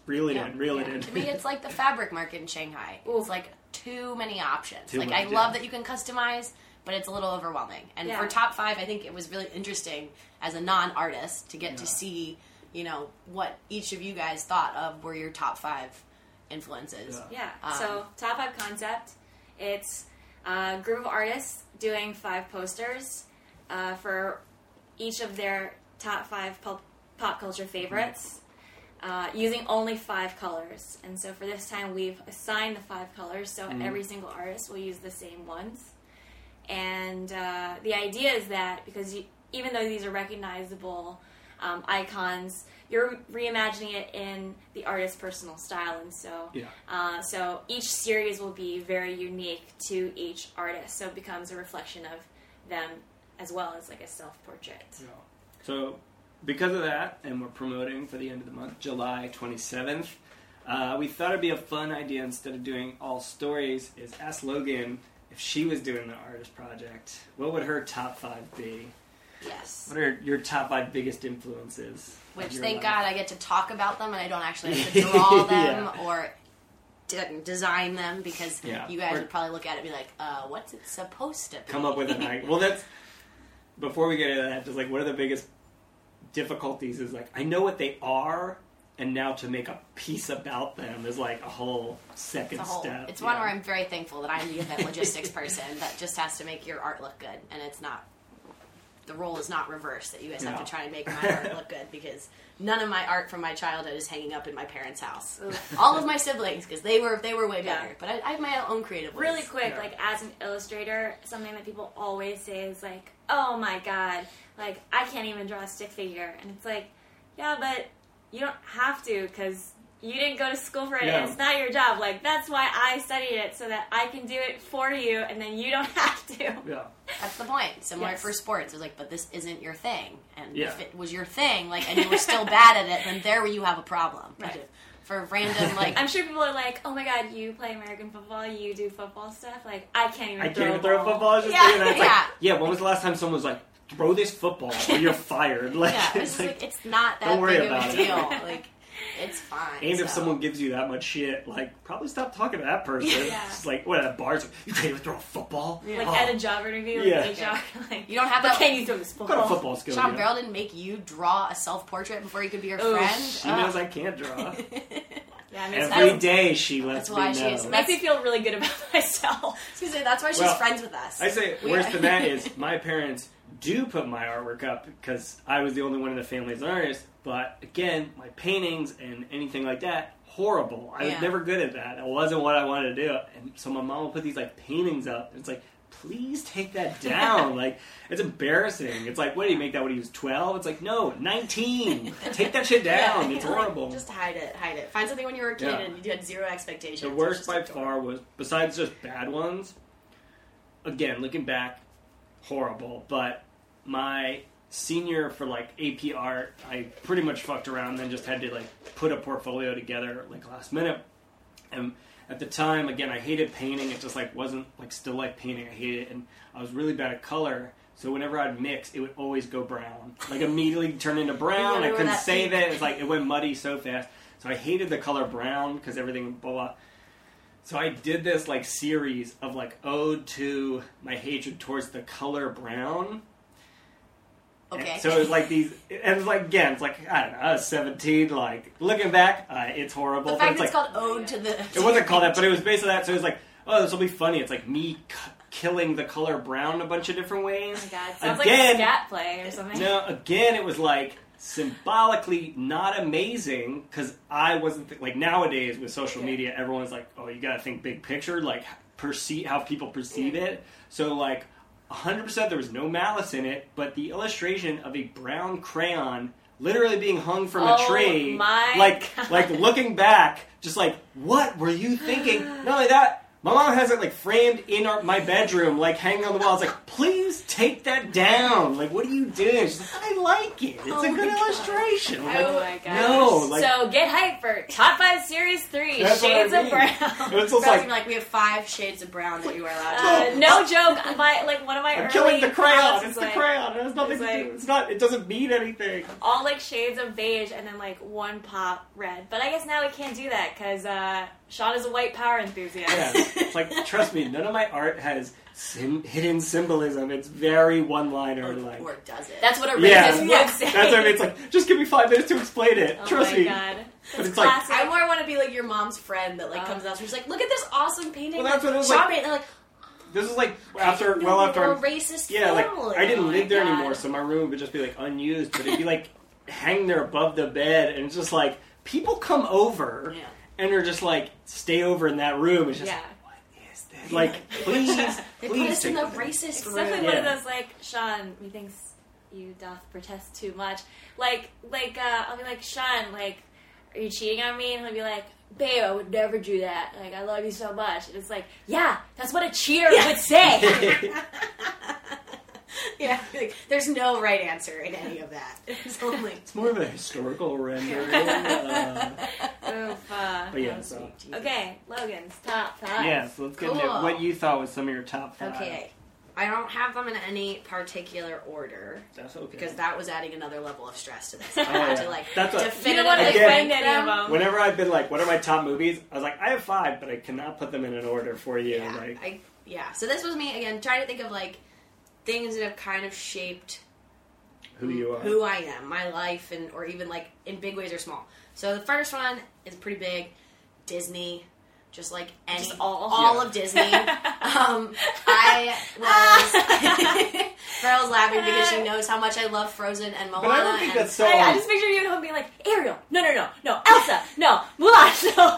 Reel it
Yeah,
in, reel
yeah.
it in.
To me, it's like the fabric market in Shanghai. It's like too many options.
Too
like
much,
I
yeah.
love that you can customize, but it's a little overwhelming. And
Yeah.
for top five, I think it was really interesting as a non-artist to get to see, you know, what each of you guys thought of were your top five influences.
Yeah.
Yeah.
Um,
so top five concept. It's a group of artists doing five posters uh, for each of their top five pop, pop culture favorites, uh, using only five colors. And so for this time, we've assigned the five colors, so every single artist will use the same ones. And uh, the idea is that because you, even though these are recognizable um, icons, you're reimagining it in the artist's personal style, and so
Yeah.
uh, so each series will be very unique to each artist. So it becomes a reflection of them as well as like a self portrait.
So, because of that, and we're promoting for the end of the month, July 27th, uh, we thought it'd be a fun idea instead of doing all stories, is ask Logan if she was doing the artist project, what would her top five be?
Yes.
What are your top five biggest influences?
Which, thank
life?
God, I get to talk about them and I don't actually have to draw them
Yeah.
or de- design them because
Yeah.
you guys
Or-
would probably look at it and be like, uh, what's it supposed to be?
come up with an idea. Well, that's before we get into that. Just like what are the biggest difficulties? Is like I know what they are, and now to make a piece about them is like a whole second
It's a whole-
step.
It's one
Yeah.
where I'm very thankful that I'm the event logistics person that just has to make your art look good, and it's not. The role is not reversed that you guys have to try and make my art look good because none of my art from my childhood is hanging up in my parents' house. All of my siblings because they were they were way
Yeah.
better, but I, I have my own creative ways.
Really quick,
Yeah.
like as an illustrator, something that people always say is like, "Oh my god, like I can't even draw a stick figure," and it's like, yeah, but you don't have to because you didn't go to school for it.
Yeah.
and It's not your job. Like that's why I studied it so that I can do it for you, and then you don't have to.
Yeah.
That's the point. Similar
Yes.
for sports, it was like, but this isn't your thing, and
Yeah.
if it was your thing, like, and you were still bad at it, then there you have a problem.
Right.
if- For random, like,
I'm sure people are like, "Oh my god, you play American football, you do football stuff." Like I can't even.
I can't
throw
even
a
throw a football. I just
Yeah.
thinking like,
Yeah.
yeah. When was the last time someone was like, throw this football or you're fired? Like,
yeah, it's,
it's like,
like, it's not that
don't worry
big of
about
a
it.
deal. Like, it's fine.
and if someone gives you that much shit, like, probably stop talking to that person.
Yeah.
It's like, what at bars? You can't even throw a football.
Like
Oh,
at a job interview,
Yeah.
like HR, like
You don't have
but
that-
Can you throw this football?
kind of football skill?
Sean
do Beryl
didn't make you draw a self portrait before he could be your
Ooh,
friend.
She
Ugh.
knows I can't draw.
Yeah, it makes,
Every
that
day she lets
That's why
me know.
she's-
makes me feel really good about myself.
I was that's why she's
Well,
friends with us.
I say
We-
worse than that is my parents do put my artwork up because I was the only one in the family as an artist. But again, my paintings and anything like that, horrible. I
Yeah.
was never good at that. It wasn't what I wanted to do. And so my mom will put these like paintings up. It's like, please take that down. like it's embarrassing. It's like, what did he make that when he was twelve? It's like, no, nineteen. take that shit down.
Yeah,
it's
like,
horrible.
Just hide it, hide it. Find something when you were a kid
Yeah.
and you had zero expectations.
The worst by
adorable.
far was, besides just bad ones, again, looking back, horrible. But my senior for like AP art, I pretty much fucked around and then just had to like put a portfolio together like last minute. And at the time, again, I hated painting. It just like wasn't like still like painting. I hated it. And I was really bad at color. So whenever I'd mix, it would always go brown. Like immediately turn into brown. I couldn't save
peak.
it. It's like it went muddy so fast. So I hated the color brown because everything blah blah. So I did this like series of like ode to my hatred towards the color brown.
Okay.
And so it was like these, and it was like again, it's like I don't know, I was seventeen. Like looking back, uh, it's horrible.
the
but
fact
it's
that it's
like
called Ode to the.
it wasn't called that, but it was based on that. So it was like, oh, this will be funny. It's like me c- killing the color brown a bunch of different ways.
Oh my god, sounds
Again-
like a scat play or something.
No, again, it was like symbolically not amazing because I wasn't th- like nowadays with social
Yeah.
media, everyone's like, oh, you gotta think big picture, like perceive how people perceive it. So like. 100% there was no malice in it, but the illustration of a brown crayon literally being hung from a
Oh
tree,
my
like
God.
like looking back, just like what were you thinking? Not only that, My mom has it like framed in our, my bedroom, like hanging on the wall. I was like, please take that down. Like, what are you doing? She's like, I like it. It's
Oh
a good illustration. I'm
Oh
like,
my gosh.
no, like
so get hyped for Top 5 Series 3,
That's what I
Shades of. Brown.
it's
Like,
like
like we have five shades of brown that you are allowed to.
Uh, no joke. My like one of my
I'm
early
killing the crayon. It's
was
the crayon. It has nothing
it's
to
like-
do. It's not. It doesn't mean anything.
all like shades of beige and then like one pop red. But I guess now we can't do that because uh, Sean is a white power enthusiast.
Yeah, it's like trust me, none of my art has sim- hidden symbolism. It's very one-liner.
Or,
like
or does it?
That's what a
Yeah.
racist
Yeah.
would say.
that's what I mean. It's like just give me five minutes to explain it.
oh
trust
my
me.
god,
But
That's
it's like-
classic.
I more want to be like your mom's friend that like
Oh.
comes uh. out. She's like, "Look at this awesome painting."
Well, that's
that
what it was
Sean
like-
made." They're like,
This is like after
"No,
well after
we're
I'm
a racist
Yeah, like
family."
I didn't
Oh
live there
God.
anymore, so my room would just be like unused, but it'd be like hang there above the bed, and it's just like people come over
Yeah.
And are just like stay over in that room. It's just
yeah.
what is this? Like please,
They
please
put us in the
this.
racist
It's
room.
definitely one of those like Sean. Methinks you doth protest too much. Like like uh, I'll be like Sean. Like are you cheating on me? And he'll be like. Babe, I would never do that. Like, I love you so much. And it's like, yeah, that's what a cheater would say.
yeah, like, there's no right answer in any of that. It's only
It's more of a historical rendering. uh,
Oof, uh,
but yeah, so
Okay, Logan's top five.
yeah. So let's get into what you thought was some of your top five.
okay. I don't have them in any particular order
that's okay.
because that was adding another level of stress to this.
Oh,
I had
yeah.
to like
That's what-
You don't want to
Again-
defend any of them.
Whenever I've been like, what are my top movies? I was like, I have five, but I cannot put them in an order for you.
Yeah,
Like,
I yeah. So this was me again trying to think of like things that have kind of shaped
who you are.
who I am, my life, and or even like in big ways or small. So the first one is pretty big, Disney. Just like any,
Just all?
all
Yeah.
of Disney. um, I was. Farrell's laughing because she knows how much I love Frozen and Moana.
But I don't think
and-
that's so.
I, I just picture you at home being like, Ariel, no, no, no, no, Elsa, no, Mulan, no.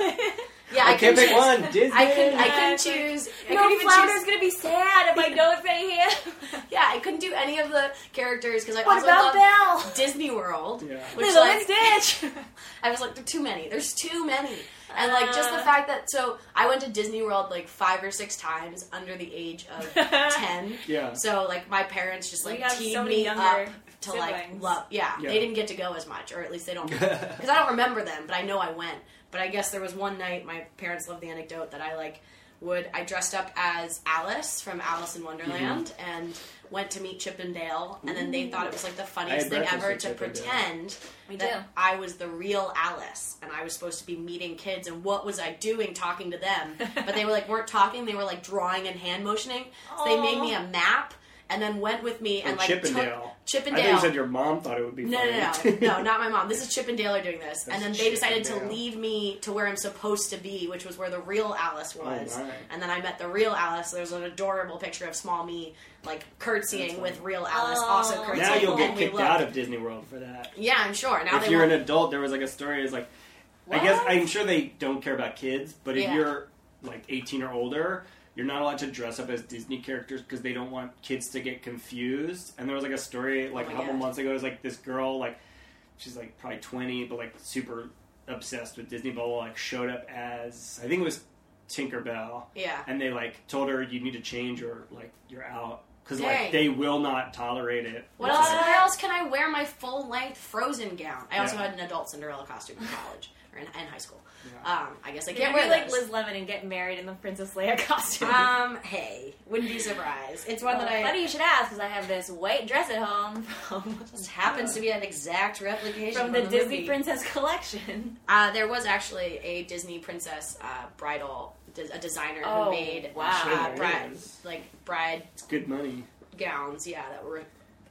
yeah.
I,
I,
can't pick
choose.
one. Disney.
I couldn't. I
Yeah,
couldn't choose. I
no,
couldn't even
Flounder's
choose.
gonna be sad if I don't say him.
Yeah, I couldn't do any of the characters because I
What
also
about
love
Belle?
Disney World.
Yeah.
Which
Lilo
like,
Stitch.
I was like, there are too many. There's too many. And like just the
Uh.
fact that so I went to Disney World like five or six times under the age of ten.
Yeah.
So like my parents just like
have
teed
so
me up to like love. Yeah,
Yeah.
they didn't get to go as much, or at least they don't because I don't remember them, but I know I went. But I guess there was one night my parents loved the anecdote that I like would I dressed up as Alice from Alice in Wonderland
Mm-hmm.
and went to meet Chip and Dale, and then they thought it was like the funniest thing ever to
Chip and Dale.
pretend
We
that
do.
I was the real Alice, and I was supposed to be meeting kids, and what was I doing talking to them? but they were like weren't talking; they were like drawing and hand motioning. So they made me a map, and then went with me and
Or
like
Chippendale. and
took
Dale.
Chip and
I
Dale.
think you said your mom thought it would be
No,
funny.
no, no, no, not my mom. This is Chippendale are doing this, and then they decided to
Dale.
lead me to where I'm supposed to be, which was where the real Alice oh, was.
Oh, my.
And then I met the real Alice. There's an adorable picture of small me, like curtsying with real Alice,
Oh.
also curtsying.
now you'll get kicked out of Disney World for that.
Yeah, I'm sure. Now
if
they
you're an
won't.
adult, there was like a story. Is like, I guess I'm sure they don't care about kids, but if
Yeah.
you're like 18 or older, you're not allowed to dress up as Disney characters because they don't want kids to get confused. And there was like a story like
Oh
a couple
God.
months ago. It was like this girl, like she's like probably 20, but like super obsessed with Disney. Bubble like showed up as I think it was Tinkerbell,
Yeah.
and they like told her you need to change or like you're out because like they will not tolerate it.
What else? Where else can I wear my full length Frozen gown? I also
Yeah.
had an adult Cinderella costume in college or in, in high school.
Yeah.
Um, I guess I
You're
can't
gonna
wear
be like
those.
Liz Lemon and get married in the Princess Leia costume.
Um, hey, wouldn't be surprised. It's one
Well,
that I
funny you should ask because I have this white dress at home from,
just happens to be an exact replication
from the, Disney
movie.
Princess collection.
Uh, there was actually a Disney princess uh, bridal, de- a designer
Oh,
who made
wow.
Sure
uh,
there
bride,
is.
like bride
It's good money.
gowns. Yeah, that were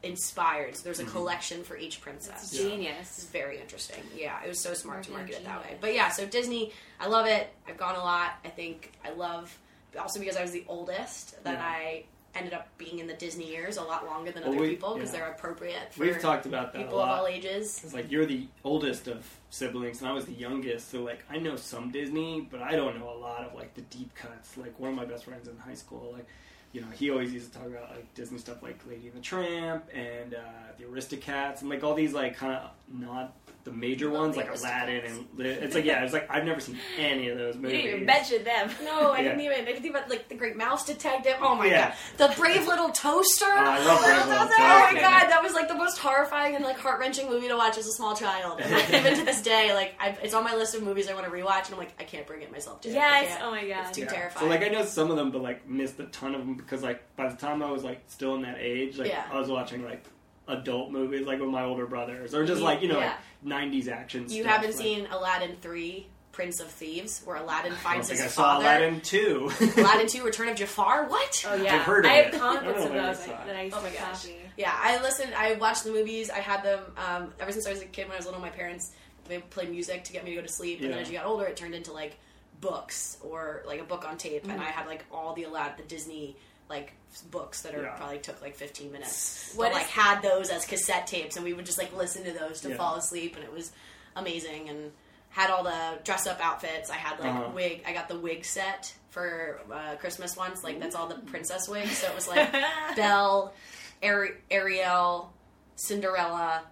inspired. So there's a
Mm-hmm.
collection for each princess. It's
Genius.
very interesting. Yeah, it was so smart to
Marketing
market it that way. But yeah, so Disney, I love it. I've gone a lot. I think I love also because I was the oldest that
Yeah.
I ended up being in the Disney years a lot longer than
Well,
other
we-
people because
yeah.
they're appropriate for
We've talked about that
people
a
of all ages.
It's like you're the oldest of siblings, and I was the youngest, so like I know some Disney, but I don't know a lot of like the deep cuts. Like one of my best friends in high school, like you know, he always used to talk about like Disney stuff like Lady and the Tramp and uh, the Aristocats and like all these like kind of not the major
Love
ones like Aladdin and it's like yeah, it's like I've never seen any of those
You
movies.
didn't even mention them.
No, I
Yeah.
didn't even. I didn't think about like the Great Mouse Detective. Oh my
Yeah.
god, the Brave Little Toaster.
Oh, I love Brave Little Toaster.
Oh my god, that was like the most horrifying and like heart wrenching movie to watch as a small child. And even to this day, like I, it's on my list of movies I want to rewatch, and I'm like, I can't bring it myself to. I
Yes. Oh my god.
It's too
Yeah.
terrifying.
So like I know some of them, but like missed a ton of them because like by the time I was like still in that age, like
Yeah.
I was watching like adult movies like with my older brothers or just like you know
Yeah.
like '90s action.
you
stuff.
haven't
like,
seen Aladdin three. Prince of Thieves, where Aladdin
I don't
finds
think
his
I saw
father.
Aladdin two.
Aladdin 2 Return of Jafar? What?
Oh yeah.
I've heard of
I
it.
have comic
I don't
books of
if I
those that I used
Oh
to
my gosh.
copy.
Yeah, I listened. I watched the movies. I had them um, ever since I was a kid. When I was little, my parents they played music to get me to go to sleep. And then as you got older, it turned into like books or like a book on tape.
Mm-hmm.
And I had like all the Aladdin, the Disney like books that are
Yeah.
probably took like 15 minutes.
What
but,
is-
like had those as cassette tapes, and we would just like listen to those to
Yeah.
fall asleep, and it was amazing. And had all the dress up outfits. I had like
Uh-huh.
wig. I got the wig set for uh, Christmas once. Like that's all the princess wigs. So it was like Belle, Ari- Ariel, Cinderella.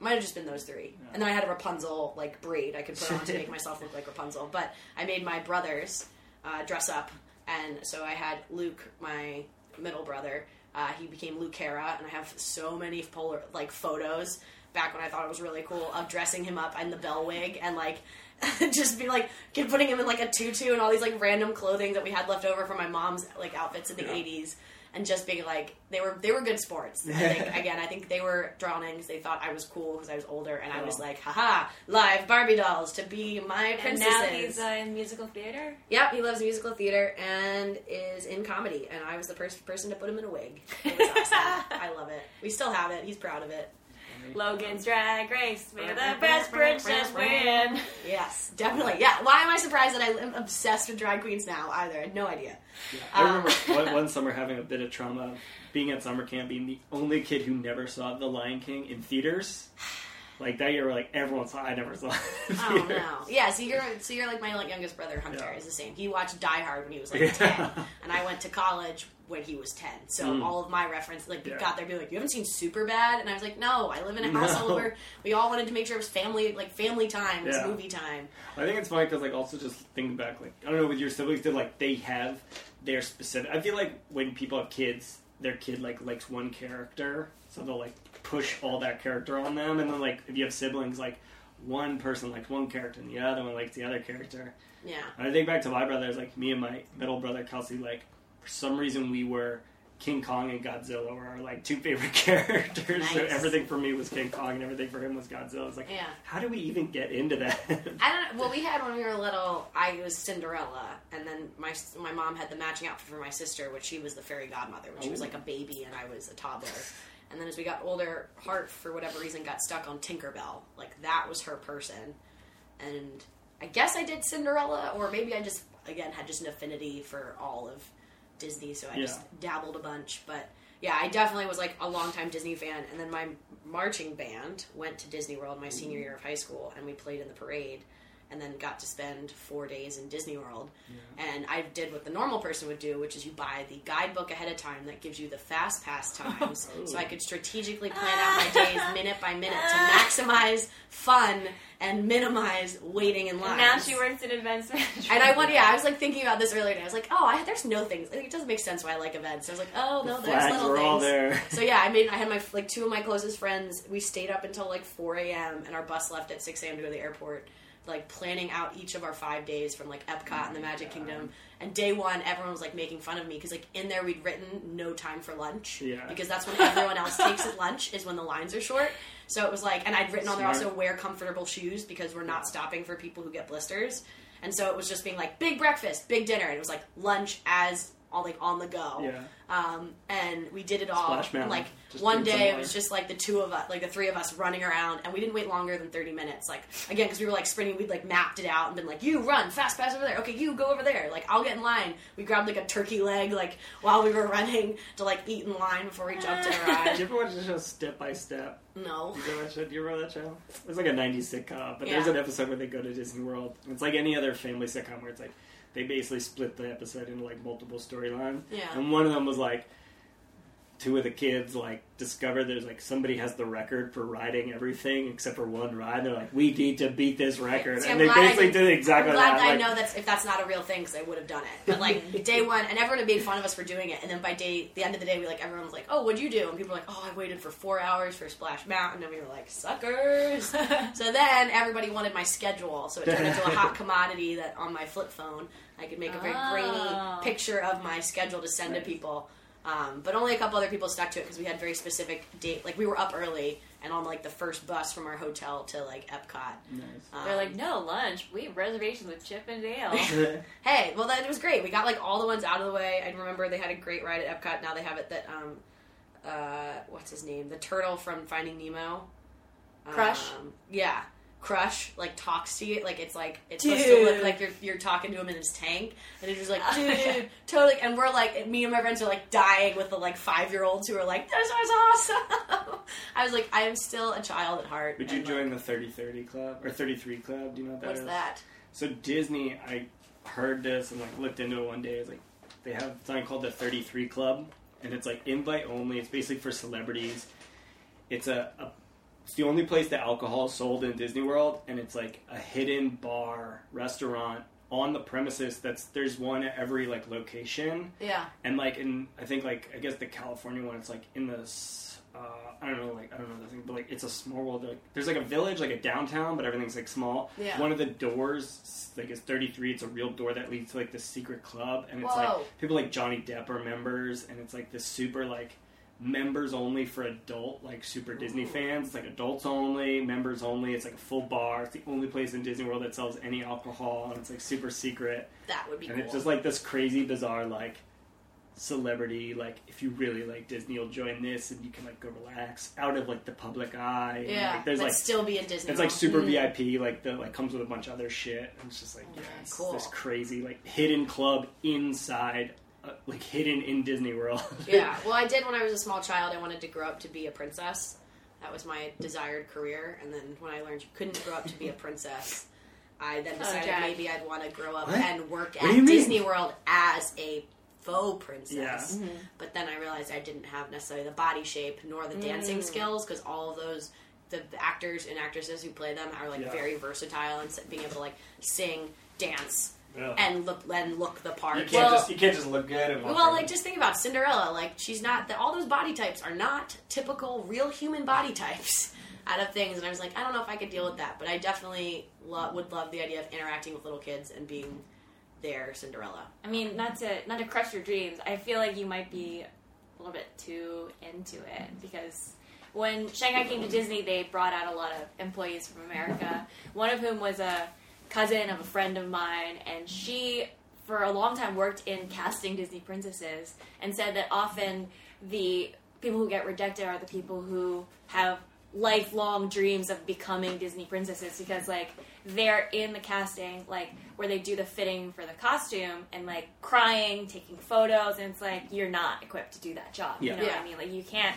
Might have just been those three. And then I had a Rapunzel like braid I could put on to make myself look like Rapunzel. But I made my brothers uh, dress up, and so I had Luke, my middle brother. Uh, he became Luke Hera, and I have so many polar like photos back when I thought it was really cool of dressing him up in the Belle wig and like just be like putting him in like a tutu and all these like random clothing that we had left over from my mom's like outfits in the
Yeah.
80s and just being like they were they were good sports. I think again, I think they were drawn in because they thought I was cool because I was older, and I was
Oh.
like, haha, live Barbie dolls to be my princesses.
And now he's uh, in musical theater.
Yep, he loves musical theater and is in comedy, and I was the first person to put him in a wig. It was awesome. I love it. We still have it. He's proud of it.
Logan's Drag Race. May the best princess win.
Yes, definitely. Yeah. Why am I surprised that I am obsessed with drag queens now? Either I had no idea.
I
Uh,
remember one, one summer having a bit of trauma, being at summer camp, being the only kid who never saw The Lion King in theaters. Like that year, like everyone saw. I never saw. It in
Oh
theaters.
no! Yeah, so you're so you're like my like youngest brother Hunter
Yeah.
is the same. He watched Die Hard when he was like
Yeah.
ten, and I went to college when he was ten. So
Mm.
all of my reference, like,
Yeah.
got there, be like, "You haven't seen Super Bad?" And I was like, "No, I live in a household
No.
where we all wanted to make sure it was family, like family time,
Yeah.
movie time."
I think it's funny because like also just thinking back, like I don't know with your siblings, did like they have their specific. I feel like when people have kids, their kid like likes one character, so they'll like push all that character on them, and then like if you have siblings, like one person likes one character and the other one likes the other character.
Yeah,
And I think back to my brothers, like me and my middle brother Kelsey, like for some reason we were King Kong and Godzilla were our like two favorite characters. So everything for me was King Kong and everything for him was Godzilla. It's like,
Yeah.
how do we even get into that?
I don't. Know. Well, we had when we were little. I was Cinderella, and then my my mom had the matching outfit for my sister, which she was the fairy godmother when she was
Oh.
like a baby, and I was a toddler. And then as we got older, Hart for whatever reason got stuck on Tinkerbell. Like that was her person, and I guess I did Cinderella, or maybe I just again had just an affinity for all of Disney, so I just dabbled a bunch. But yeah, I definitely was like a longtime Disney fan. And then my marching band went to Disney World my senior mm. year of high school, and we played in the parade. And then got to spend four days in Disney World, and I did what the normal person would do, which is you buy the guidebook ahead of time that gives you the fast pass times, so I could strategically plan out my days minute by minute to maximize fun and minimize waiting in line.
Now she works in events management.
And I went, yeah, I was like thinking about this earlier today. I was like, oh, I, there's no things. Like, it doesn't make sense why I like events. I was like, oh no, there's little things.
all there.
So yeah, I made. I had my like two of my closest friends. We stayed up until like 4 a.m. and our bus left at 6 a.m. to go to the airport. Like planning out each of our five days from like Epcot and the Magic Kingdom. And day one, everyone was like making fun of me because like in there we'd written no time for lunch.
Yeah.
Because that's when everyone else takes at lunch is when the lines are short. So it was like, and I'd written on there also wear comfortable shoes because we're not stopping for people who get blisters. And so it was just being like big breakfast, big dinner, and it was like lunch as all like on the go.
Yeah.
Um, and we did it all.
Splash
and,
Mountain.
like
Just
one day, it was just like the two of us, like the three of us running around, and we didn't wait longer than thirty minutes. Like again, because we were like sprinting, we'd like mapped it out and been like, "You run fast, fast over there. Okay, you go over there. Like I'll get in line." We grabbed like a turkey leg, like while we were running to like eat in line before we jumped in a
Did
ride.
you ever watch the show Step by Step?
No.
You it? Do you remember that show? It's like a '90s sitcom, but
Yeah.
there's an episode where they go to Disney World. It's like any other family sitcom where it's like they basically split the episode into like multiple storylines.
Yeah.
And one of them was like two of the kids like discover there's like somebody has the record for riding everything except for one ride. They're like, we need to beat this record,
See,
and they
I
basically
didn't-
exactly
I'm glad
that.
I
like-
know that's if that's not a real thing because I would have done it. But like day one, and everyone made fun of us for doing it. And then by day the end of the day, we like everyone was like, "Oh, what'd you do?" And people were like, "Oh, I waited for four hours for Splash Mountain." And we were like, "Suckers!" so then everybody wanted my schedule, so it turned into a hot commodity that on my flip phone I could make a very
Oh.
grainy ah. picture of my schedule to send to people. Um, but only a couple other people stuck to it because we had very specific date. Like we were up early and on like the first bus from our hotel to like Epcot.
Nice.
Um,
They're like, no lunch. We have reservations with Chip and Dale.
Hey, well, that it was great. We got like all the ones out of the way. I remember they had a great ride at Epcot. Now they have it that um, uh, what's his name? The turtle from Finding Nemo.
Crush?
Um, yeah, Crush like talks to you. Like it's like it's supposed to look like you're, you're talking to him in his tank, and it's just like dude, totally. And we're like, me and my friends are like dying with the like five year olds who are like, this was awesome. I was like, I am still a child at heart.
Would you
and,
join the 3030 club or 33 club? Do you know what that
What's
is?
that?
So Disney, I heard this and like looked into it one day. It's like they have something called the 33 Club, and it's like invite only. It's basically for celebrities. It's a, a it's the only place that alcohol is sold in Disney World, and it's like a hidden bar restaurant on the premises. That's there's one at every like location,
Yeah.
and like in I think like I guess the California one, it's like in the uh, I don't know like I don't know the thing, but like it's a small world. Like, there's like a village, like a downtown, but everything's like small.
Yeah.
One of the doors like is 33. It's a real door that leads to like the secret club, and it's
Whoa.
like people like Johnny Depp are members, and it's like this super like members only for adult like super Disney fans. It's like adults only, members only. It's like a full bar. It's the only place in Disney World that sells any alcohol, and it's like super secret
That would be
and
cool.
it's just like this crazy bizarre like celebrity like if you really like disney you'll join this and you can like go relax out of like the public eye and,
yeah,
like, there's
but
like
still be in Disney.
it's like super mm. vip like the like comes with a bunch of other shit and it's just like oh,
Okay,
yes,
cool.
this crazy like hidden club inside uh, like hidden in disney world
yeah. Well, I did when I was a small child. I wanted to grow up to be a princess. That was my desired career. And then when I learned you couldn't grow up to be a princess, I then
Oh,
decided
Jack.
maybe I'd want to grow up
What?
and work
What
at
you mean?
Disney World as a faux princess.
Yeah.
Mm-hmm.
But then I realized I didn't have necessarily the body shape nor the
Mm.
dancing skills because all of those. The actors and actresses who play them are like
Yeah.
very versatile and being able to like sing, dance,
Yeah.
and look and look the part.
you can't
Well-
just you can't just look good and
well,
around.
like just think about Cinderella. Like she's not. The, all those body types are not typical real human body types out of things. And I was like, I don't know if I could deal with that, but I definitely lo- would love the idea of interacting with little kids and being their Cinderella.
I mean, not to not to crush your dreams. I feel like you might be a little bit too into it because when Shanghai came to Disney, they brought out a lot of employees from America. One of whom was a cousin of a friend of mine, and she, for a long time, worked in casting Disney princesses, and said that often the people who get rejected are the people who have lifelong dreams of becoming Disney princesses because like they're in the casting like where they do the fitting for the costume and like crying, taking photos, and it's like you're not equipped to do that job.
Yeah.
You know what
Yeah.
I mean? Like you can't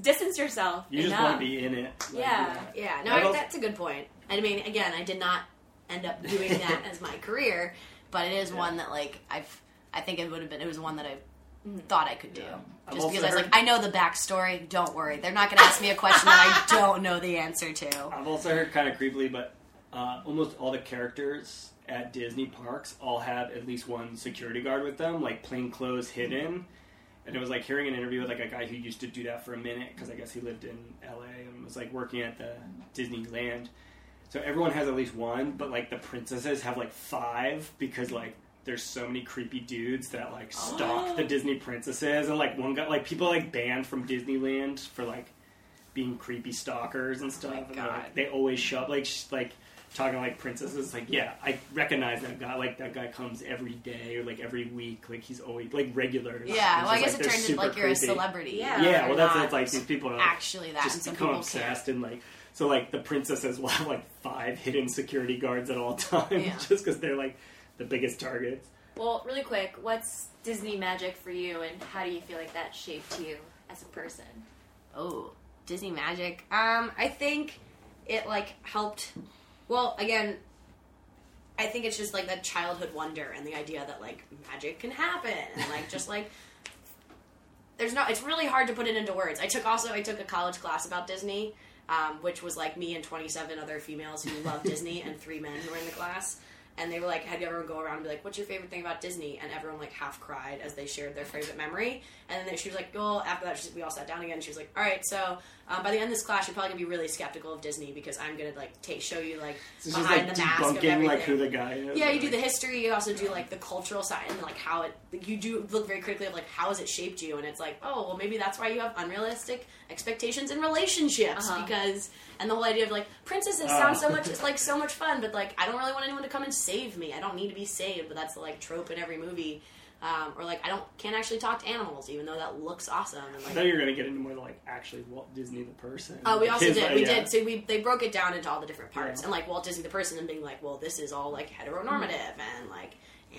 distance yourself.
you just
enough.
want to be in it Like,
Yeah.
Yeah, no,
I've
I,
also-
that's a good point. I mean, again, I did not end up doing that as my career, but it is one that like I've. I think it would have been. It was one that I thought I could do.
Yeah. I've
Just
also
because I was
heard-
like, I know the backstory. Don't worry, they're not going to ask me a question that I don't know the answer to.
I've also heard kind of creepily, but uh, almost all the characters at Disney parks all have at least one security guard with them, like plain clothes hidden. And it was like hearing an interview with like a guy who used to do that for a minute because I guess he lived in LA and was like working at the Disneyland. So everyone has at least one, but like the princesses have like five because like there's so many creepy dudes that like stalk the Disney princesses and like one guy like people like banned from Disneyland for like being creepy stalkers and oh stuff. and they're,
God.
like, they always show up like sh- like talking like princesses. Like, yeah, I recognize that guy. Like that guy comes every day or like every week. Like he's always like regular.
Yeah, well, I
It's
guess
just,
it
they're
turns into like
super
you're a
creepy.
celebrity.
Yeah.
Yeah, well, that's
Not
it's like these people are
actually that, and
just
some
become
people
obsessed
can't.
and like so like the princesses will have like five hidden security guards at all times
Yeah.
just because they're like the biggest targets.
Well, really quick, what's Disney magic for you, and how do you feel like that shaped you as a person?
Oh, Disney magic. Um, I think it like helped. Well, again, I think it's just like that childhood wonder and the idea that like magic can happen and like just like there's no. It's really hard to put it into words. I took also I took a college class about Disney, um, which was like me and 27 other females who love Disney and three men who were in the class. And they were like, had everyone go around and be like, "What's your favorite thing about Disney?" And everyone like half cried as they shared their favorite memory. And then she was like, "Well, after that, she, we all sat down again." She was like, "All right, so um, by the end of this class, you're probably gonna be really skeptical of Disney because I'm gonna like take show you like
It's just
behind
like
the mask of
debunking
everything."
like who the guy is.
Yeah, you do the history. You also do like the cultural side and like how it. Like, you do look very critically of like how has it shaped you, and it's like, oh, well, maybe that's why you have unrealistic expectations in relationships
Uh-huh.
because, and the whole idea of like princesses
Oh.
sounds so much. It's like so much fun, but like I don't really want anyone to come and save me. I don't need to be saved, but that's the like trope in every movie. Um, or like I don't can't actually talk to animals, even though that looks awesome. And
I
like
thought you were gonna get into more like actually Walt Disney the person.
Oh, we also
his-
did. We
yeah.
did. So we they broke it down into all the different parts,
Yeah.
and like Walt Disney the person, and being like, well, this is all like heteronormative and like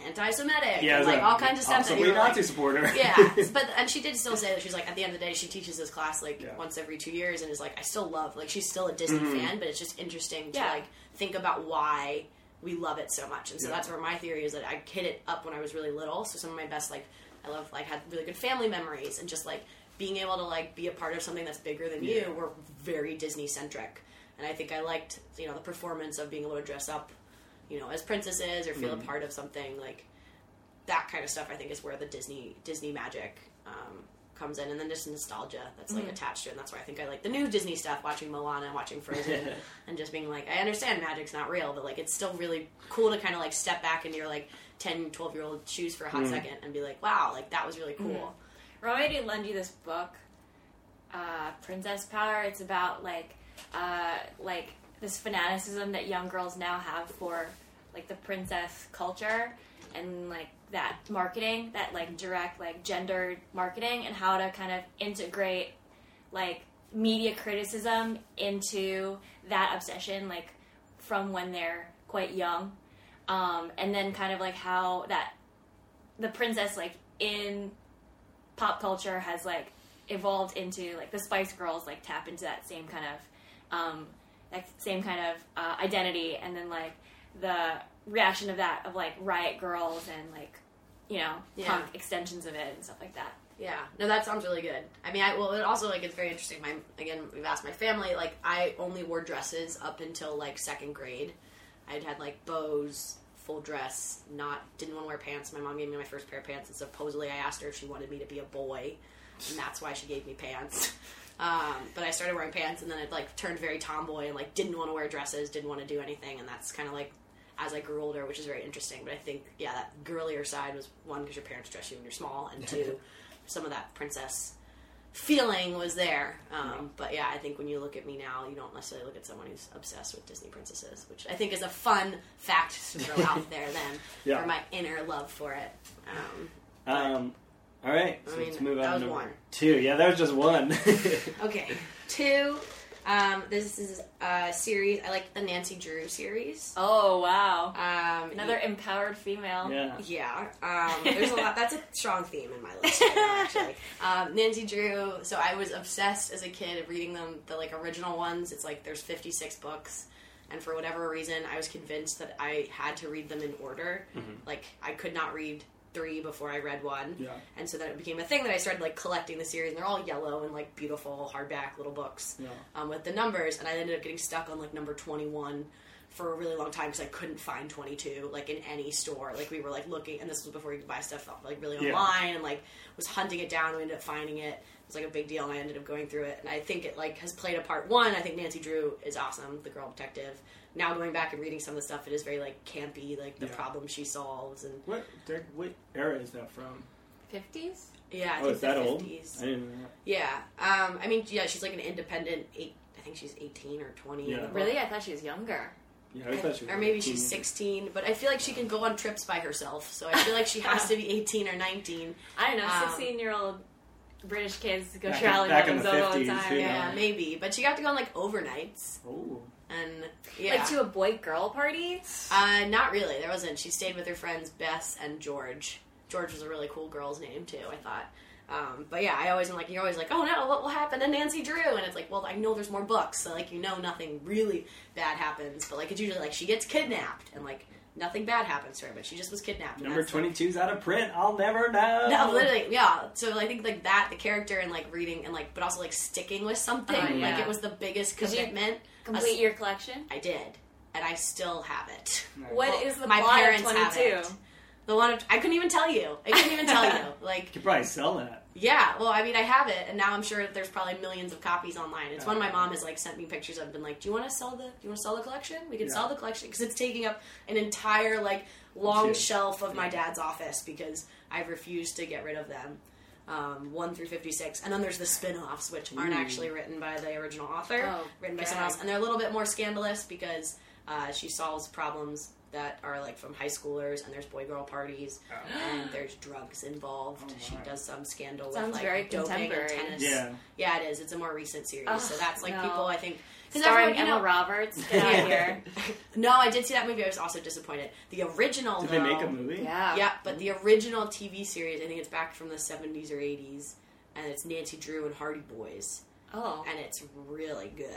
anti-Semitic,
Yeah,
and like
a
all kinds of stuff. that
possibly
you were,
Nazi
like,
supporter.
yeah, but and she did still say that she's like at the end of the day she teaches this class like
Yeah.
once every two years, and is like I still love like she's still a Disney
Mhm.
fan, but it's just interesting to like think about why we love it so much, and so
Yeah.
that's where my theory is that I hit it up when I was really little. So some of my best like I love like had really good family memories and just like being able to like be a part of something that's bigger than
Yeah.
you were very Disney centric. And I think I liked, you know, the performance of being able to dress up, you know, as princesses or feel
Mhm.
a part of something like that kind of stuff. I think is where the Disney Disney magic um, comes in, and then just nostalgia that's like attached to it. And that's why I think I like the new Disney stuff, watching Moana, and watching Frozen, and just being like, I understand magic's not real, but like it's still really cool to kind of like step back into your like 10, 12 year old shoes for a hot
Mm.
second and be like, wow, like that was really cool.
Remind me to lend you this book, uh, Princess Power. It's about like, uh, like this fanaticism that young girls now have for like the princess culture and like that marketing, that like direct like gendered marketing, and how to kind of integrate like media criticism into that obsession, like from when they're quite young, um, and then kind of like how that the princess like in pop culture has like evolved into like the Spice Girls like tap into that same kind of um, that same kind of uh, identity, and then like the reaction of that of like Riot Girls and like you know
Yeah.
punk extensions of it and stuff like that.
Yeah, no, that sounds really good. I mean, I well, it also like it's very interesting. My again, we've asked my family. Like, I only wore dresses up until like second grade. I'd had like bows, full dress. Not didn't want to wear pants. My mom gave me my first pair of pants, and supposedly I asked her if she wanted me to be a boy, and that's why she gave me pants. Um, but I started wearing pants, and then it like turned very tomboy, and like didn't want to wear dresses, didn't want to do anything, and that's kind of like as I grew older, which is very interesting. But I think, yeah, that girlier side was one because your parents dress you when you're small, and two, some of that princess feeling was there. Um, But yeah, I think when you look at me now, you don't necessarily look at someone who's obsessed with Disney princesses, which I think is a fun fact to throw out there. Then
Yeah.
for my inner love for it. Um,
Um, all right, so
I mean,
let's move on.
that
to
one.
Two. Yeah, that was just one.
okay, two. Um, this is a series. I like the Nancy Drew series.
Oh wow,
Um,
another empowered female.
yeah.
Yeah, um, there's a lot. That's a strong theme in my list. Right now, actually, um, Nancy Drew. So I was obsessed as a kid reading them, the like original ones. It's like there's 56 books, and for whatever reason, I was convinced that I had to read them in order. Like I could not read three before I read one.
Yeah.
And so then it became a thing that I started like collecting the series, and they're all yellow and like beautiful hardback little books
Yeah.
um, with the numbers, and I ended up getting stuck on like number twenty one for a really long time because I couldn't find twenty two like in any store. Like we were like looking, and this was before you could buy stuff like really
Yeah.
online, and like was hunting it down. We ended up finding it. It was like a big deal, and I ended up going through it. And I think it like has played a part. One, I think Nancy Drew is awesome, the girl detective. Now going back and reading some of the stuff, it is very like campy, like the
Yeah.
problems she solves, and
What Derek, what era is that from?
Fifties.
yeah, I
oh,
think
is that
the
old? I didn't know that.
Yeah, um, I mean, yeah, she's like an independent eight. I think she's eighteen or twenty.
Yeah.
Really, I thought she was younger.
Yeah, I thought she was
or maybe
a
she's 16, but I feel like she can go on trips by herself. So I feel like she has to be 18 or 19.
I don't know,
Um,
16 year old British kids go
Back in-
traveling
back
by
in the
themselves all the
50s,
time.
who
Yeah, maybe. But she got to go on like overnights,
Oh.
and yeah,
Like to a boy girl party?
uh, not really. There wasn't. She stayed with her friends Bess and George. George was a really cool girl's name too. I thought. Um, but yeah, I always am like, you're always like, oh no, what will happen to Nancy Drew? And it's like, well, I know there's more books, so like, you know, nothing really bad happens. But like, it's usually like she gets kidnapped, and like, nothing bad happens to her, but she just was kidnapped.
Number
that's, like,
out of print. I'll never know.
No, literally, yeah. So I think like that, the character, and like reading, and like, but also like sticking with something.
Oh,
Like it was the biggest
Did you
commitment.
Complete
Us-
your collection?
I did, and I still have it.
Nice.
What is the
my parents
of
have it. The one of, I couldn't even tell you. I couldn't even tell you. Like,
You could probably sell that.
Yeah. Well, I mean, I have it, and now I'm sure that there's probably millions of copies online. It's one my mom has like sent me pictures of. Been like, do you want to sell the? Do you want to sell the collection? We can
Yeah.
sell the collection because it's taking up an entire like long
Shit.
shelf of my dad's office because I've refused to get rid of them. Um, 1 through 56. And then there's the spin offs, which aren't
Ooh.
actually written by the original author,
Oh,
written by
God.
someone else. And they're a little bit more scandalous because uh, she solves problems that are like from high schoolers, and there's boy girl parties, oh. and there's drugs involved.
Oh,
she does some scandal
Sounds
with like
very
doping and
contemporary.
tennis.
Yeah.
Yeah, it is. It's a more recent series,
Ugh,
so that's like
no.
people I think.
Starring Emma
know-
Roberts. Get out here.
no, I did see that movie. I was also disappointed. The original,
Did
though,
they make a movie?
Yeah.
yeah, but the original TV series, I think it's back from the 70s or 80s, and it's Nancy Drew and Hardy Boys,
Oh.
and it's really good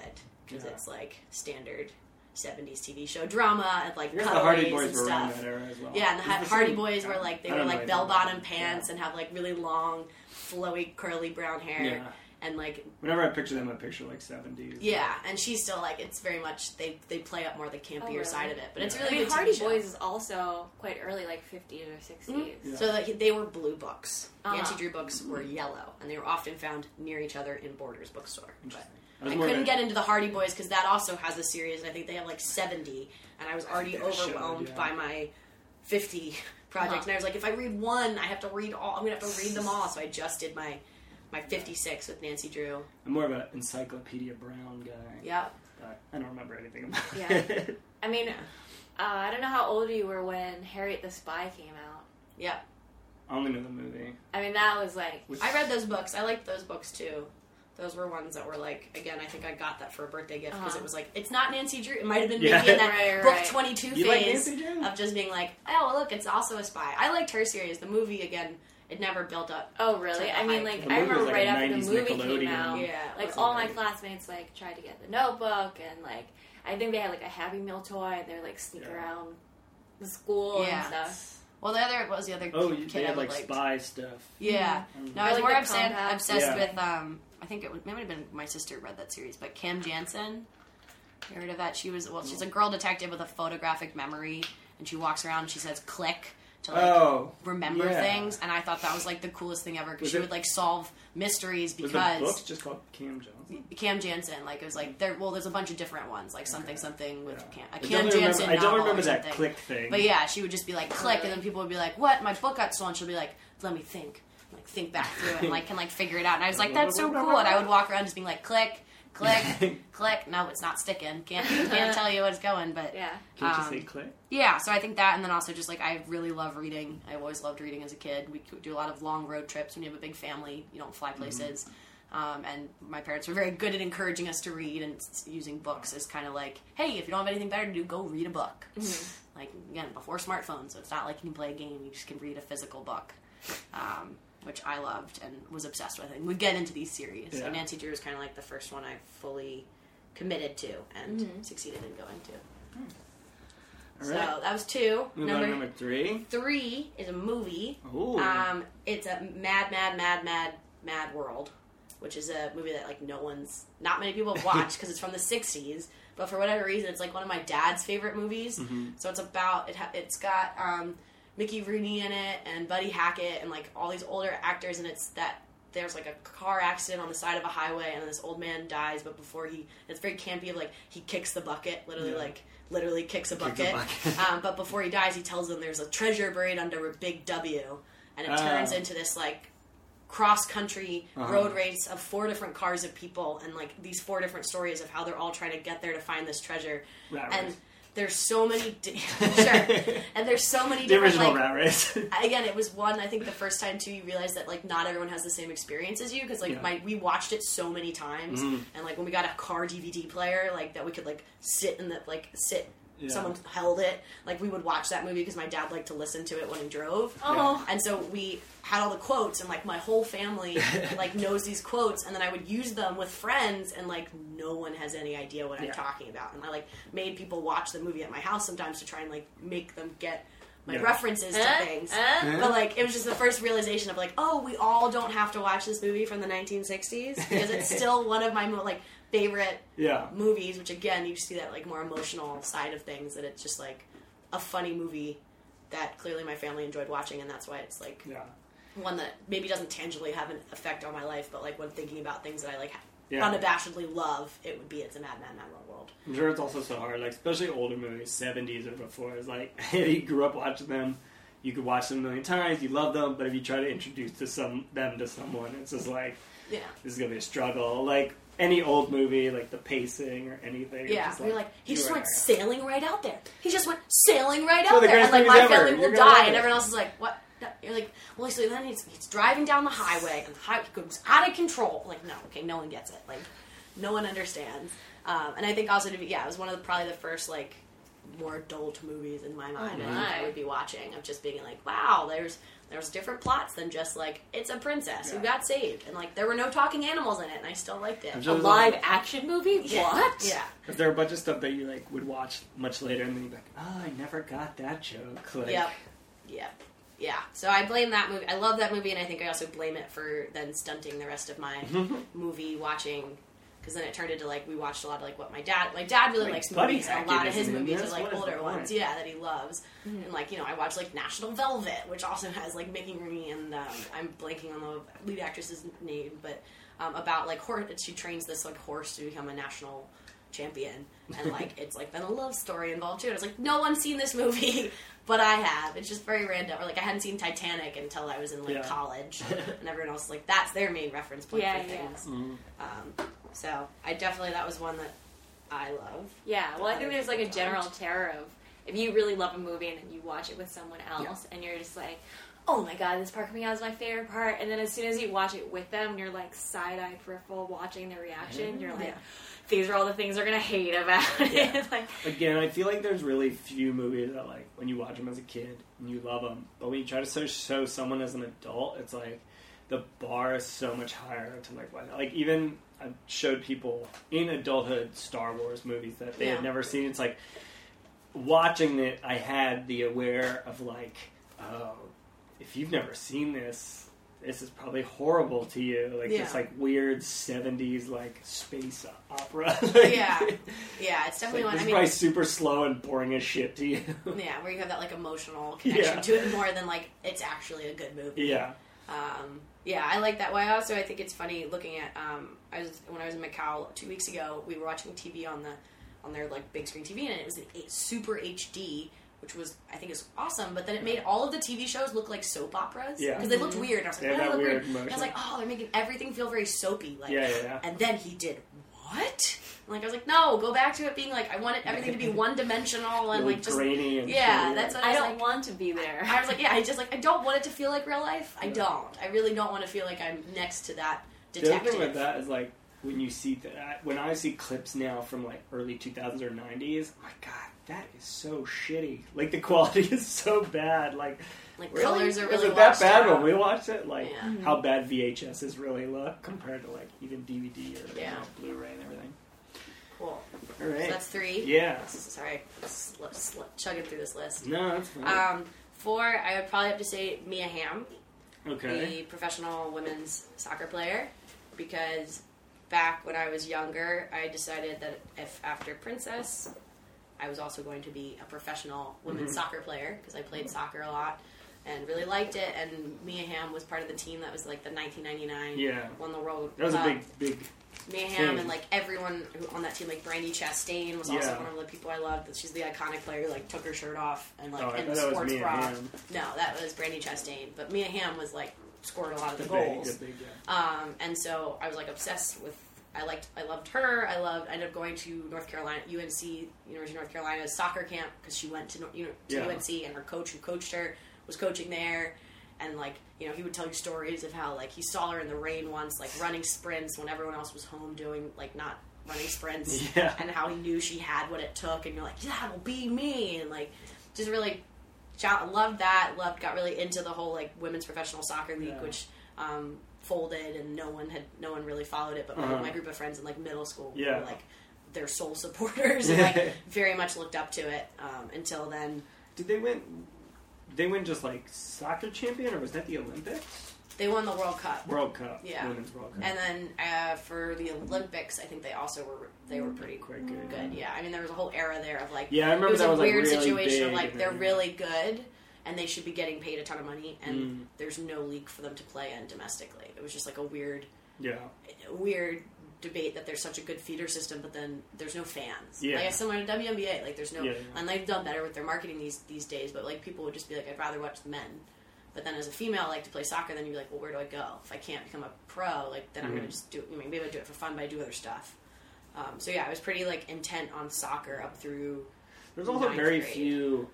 because
Yeah.
it's like standard 70s TV show drama and like
I the Hardy
cutaways
Boys
and
were
stuff.
that era as well.
Yeah, and the
Is
Ha-
this
Hardy
in-
Boys were like they
I
were like bell bottom pants
Yeah.
and have like really long, flowy, curly brown hair,
Yeah.
and like
Whenever I picture them, I picture like 70s.
yeah, and she's still like it's very much they they play up more the campier
Oh, really?
side of it, but it's really
I mean,
good TV
Hardy
show.
Boys is also quite early, like 50s or 60s.
Mhm.
Yeah.
So like, they were blue books.
Uh-huh.
Nancy Drew books were yellow, and they were often found near each other in Borders bookstore. But
Interesting.
I, couldn't get into the Hardy Boys because that also has a series, and I think they have like seventy, and I was already
showed,
overwhelmed
yeah.
by my fifty projects,
Uh-huh.
and I was like, if I read one, I have to read all. I'm gonna have to read them all. So I just did my my fifty six with Nancy Drew.
I'm more of an Encyclopedia Brown guy.
Yeah,
I don't remember anything about
Yeah.
it.
I mean, uh, I don't know how old you were when Harriet the Spy came out.
yeah.
I only know the movie.
I mean, that was like.
Which-
I read those books. I liked those books too. Those were ones that were like again. I think I got that for a birthday gift because
Uh-huh.
it was like it's not Nancy Drew. It might have been
Yeah.
maybe in that
Right,
book
right.
twenty two
You like
phase
Nancy Drew?
of just being like, oh well, look, it's also a spy. I liked her series. The movie again, it never built up.
Oh really? I mean, like I remember
like
right after the movie came out.
Yeah,
Like
wasn't
all my classmates like tried to get the Notebook and like I think they had like a Happy Meal toy. and They would like sneak
Yeah.
around the school
Yeah.
and stuff.
Well, the other what was the other
Oh,
kid
you-
kid
they
I
had
would
like
liked?
spy stuff.
Yeah.
Mhm.
No, I was
Or,
more
like,
obsessed, obsessed
Yeah.
with. um I think it, was, it might have been my sister read that series, but Cam Jansen. You heard of that? She was well. She's a girl detective with a photographic memory, and she walks around. and She says "click" to like
Oh,
remember
yeah.
things, and I thought that was like the coolest thing ever because she
it-
would like solve mysteries
Was the book just called Cam Johnson?
Cam Jansen, like it was like there. Well, there's a bunch of different ones, like something something with
Yeah.
Cam, a
I
Cam Jansen
I don't remember that
something.
click thing.
But yeah, she would just be like click, and then people would be like, "What? My book got stolen." She'll be like, "Let me think." Like think back through it and like can like figure it out. And I was like, "That's so cool." And I would walk around just being like, "Click, click, click." No, it's not sticking. Can't can't tell you what's going, but
Yeah.
Can you just
um,
say click?
yeah, so I think that, and then also just like I really love reading. I always loved reading as a kid. We do a lot of long road trips when you have a big family. You don't fly places, um, and my parents were very good at encouraging us to read and using books as kind of like, hey, if you don't have anything better to do, go read a book. Like again, before smartphones, so it's not like you can play a game; you just can read a physical book. Um, which I loved and was obsessed with, and we get into these series. So
Yeah.
Nancy Drew is kind of like the first one I fully committed to and succeeded in going to.
All
So
right.
that was two. Number,
number three.
three is a movie.
Ooh.
Um, it's a Mad, Mad, Mad, Mad, Mad World, which is a movie that like no one's, not many people have watched because it's from the '60s. But for whatever reason, it's like one of my dad's favorite movies.
Mm-hmm.
So it's about it. Ha- it's got um, Mickey Rooney in it and Buddy Hackett and like all these older actors, and it's that there's like a car accident on the side of a highway, and this old man dies. But before he, it's very campy. Of like he kicks the bucket, literally
Yeah.
like literally kicks a
Kicks a
bucket.
bucket.
um, but before he dies, he tells them there's a treasure buried under a big W, and it
Oh.
turns into this like cross country
Uh-huh.
road race of four different cars of people and like these four different stories of how they're all trying to get there to find this treasure
Rat
and
race.
There's so many di- sure, and there's so many
The
different
original
like
rat race.
again, it was one. I think the first time too, you realize that like not everyone has the same experience as you because like
Yeah.
My we watched it so many times, mm-hmm. and like when we got a car DVD player, like that we could like sit in the like sit.
Yeah.
Someone held it. Like we would watch that movie because my dad liked to listen to it when he drove.
Oh.
And so we had all the quotes, and like my whole family like knows these quotes, and then I would use them with friends, and like no one has any idea what I'm
Yeah.
talking about. And I like made people watch the movie at my house sometimes to try and like make them get my
Yeah.
references to
Eh?
things.
Eh?
But like it was just the first realization of like, oh, we all don't have to watch this movie from the 1960s because it's still one of my mo- like favorite
yeah.
movies. Which again, you see that like more emotional side of things. That it's just like a funny movie that clearly my family enjoyed watching, and that's why it's like
Yeah.
one that maybe doesn't tangibly have an effect on my life, but like when thinking about things that I like
Yeah.
unabashedly love, it would be it's a Mad Mad Mad World World.
I'm sure it's also so hard, like especially older movies, seventies or before. It's like hey you grew up watching them, you could watch them a million times, you love them, but if you try to introduce to some them to someone, it's just like
Yeah.
this is gonna be a struggle. Like any old movie, like the pacing or anything.
Yeah,
just
we're like, he just
are-
went sailing right out there. He just went sailing right
one
out
the
there, and like my
movies ever.
family will
You're
die, and everyone else is like, what? You're like, well, so then he's, he's driving down the highway, and the highway goes out of control. Like, no, okay, no one gets it. Like, no one understands. Um, and I think also, to be, yeah, it was one of the, probably the first like more adult movies in my mind. I think
my.
I would be watching of just being like, wow, there's there's different plots than just like it's a princess who got saved, and like there were no talking animals in it, and I still liked it.
A
sure-
live action movie? What?
Yeah.
Because there are a bunch of stuff that you like would watch much later, and then you'd be like, "Oh, I never got that joke." Like,
Yep. Yep. Yeah. So I blame that movie. I love that movie, and I think I also blame it for then stunting the rest of my movie watching. Because then it turned into like we watched a lot of like what my dad my dad really
Like,
likes movies and a lot of his movies are like older ones
point?
yeah that he loves. And like you know I watched like National Velvet which also has like Mickey Rooney and um, I'm blanking on the lead actress's name but um, about like horse she trains this like horse to become a national champion. And like it's like been a love story involved too. And it's like no one's seen this movie but I have. It's just very random. Or like I hadn't seen Titanic until I was in like
Yeah.
college. And everyone else is like that's their main reference point
Yeah,
for
yeah.
things.
Mhm.
um, so I definitely that was one that I love
Yeah, well, I think there's like a general terror of if you really love a movie and then you watch it with someone else and you're just like, oh my god, this part coming out is my favorite part. And then as soon as you watch it with them, you're like side eyed peripheral watching their reaction. Mm-hmm. You're like,
Yeah.
these are all the things they're gonna hate about it. like,
Again, I feel like there's really few movies that like when you watch them as a kid and you love them, but when you try to show, show someone as an adult, it's like the bar is so much higher to like why like even I showed people in adulthood Star Wars movies that they
Yeah.
had never seen. It's like watching it, I had the aware of like, oh, if you've never seen this. This is probably horrible to you, like this like weird '70s like space opera.
yeah yeah it's definitely
Like,
one
this
I mean
probably super slow and boring as shit to you.
yeah where you have that like emotional connection
Yeah.
to it more than like it's actually a good movie
yeah.
Um, yeah, I like that. Why also I think it's funny looking at. Um, I was when I was in Macau two weeks ago. We were watching TV on the on their like big screen TV, and it was an eight, super HD, which was I think is awesome. But then it made all of the TV shows look like soap operas
Yeah.
because they looked weird. And I was like,
had
"Why do
that
look
weird
weird?" And I was like, "Oh, they're making everything feel very soapy." Like,
Yeah, yeah, yeah.
And then he did what? And, like I was like, "No, go back to it being like I want it, everything to be one dimensional and
Really
like just
grainy and
yeah."
shitty.
That's what I,
I don't
like,
want to be there.
I was like, yeah, I just like I don't want it to feel like real life. I
Yeah.
don't. I really don't want to feel like I'm next to that
The other thing with that is like when you see that uh, when I see clips now from like early 2000s or 90s, my god, that is so shitty. Like the quality is so bad. Like
like
really?
colors are really
was it that bad
out.
when we watched it? Like
Yeah.
how bad VHSs really look compared to like even DVD or you know, Blu-ray and everything.
Cool.
All right.
So that's three.
yeah.
Sorry, sl- sl- chugging through this list.
No, that's fine.
Um, four, I would probably have to say Mia Hamm,
okay.
the professional women's soccer player, because back when I was younger, I decided that if after Princess, I was also going to be a professional women's
Mhm.
soccer player because I played soccer a lot and really liked it. And Mia Hamm was part of the team that was like the 1999
Yeah.
won the World
That was a big, big.
Mia Hamm
thing.
and like everyone who on that team, like Brandi Chastain was also
Yeah.
one of the people I loved. She's the iconic player who like took her shirt off and like
Oh,
in the
that was
sports
Mia
bra.
Hamm.
No, that was Brandi Chastain. But Mia Hamm was like scored a lot of the,
The
goals.
big, the big, yeah.
Um, and so I was like obsessed with I liked I loved her. I loved. I ended up going to North Carolina, UNC, University of North Carolina's soccer camp because she went to you know, to
Yeah.
UNC, and her coach who coached her was coaching there. And like you know, he would tell you stories of how like he saw her in the rain once, like running sprints when everyone else was home doing like not running sprints,
Yeah.
and how he knew she had what it took, and you're like, yeah, that'll be me, and like just really loved that. Loved, got really into the whole like women's professional soccer league,
Yeah.
which um, folded, and no one had no one really followed it. But my,
Uh-huh.
my group of friends in like middle school
Yeah.
were like their sole supporters, and like very much looked up to it. Um, until then,
Did they win? They win just like soccer champion, or was that the Olympics?
they won the World Cup.
World Cup.
Yeah.
Women's World Cup.
And then uh, for the Olympics, I think they also were they were pretty
Quite good.
good. Yeah, I mean there was a whole era there of like
Yeah, I remember
it was
that
a
was, like,
weird
really
situation of like they're
then-
really good and they should be getting paid a ton of money and
Mm.
there's no league for them to play in domestically. It was just like a weird
yeah.
weird debate that there's such a good feeder system, but then there's no fans.
Yeah.
Like similar to WNBA. Like there's no,
Yeah.
and they've done better with their marketing these these days. But like people would just be like, I'd rather watch the men. But then as a female, I like to play soccer. Then you'd be like, well, where do I go if I can't become a pro? Like then I'm
Mhm.
gonna just do. I mean, maybe I do it for fun, but I do other stuff. Um, so yeah, I was pretty like intent on soccer up through.
There's also very
grade.
few.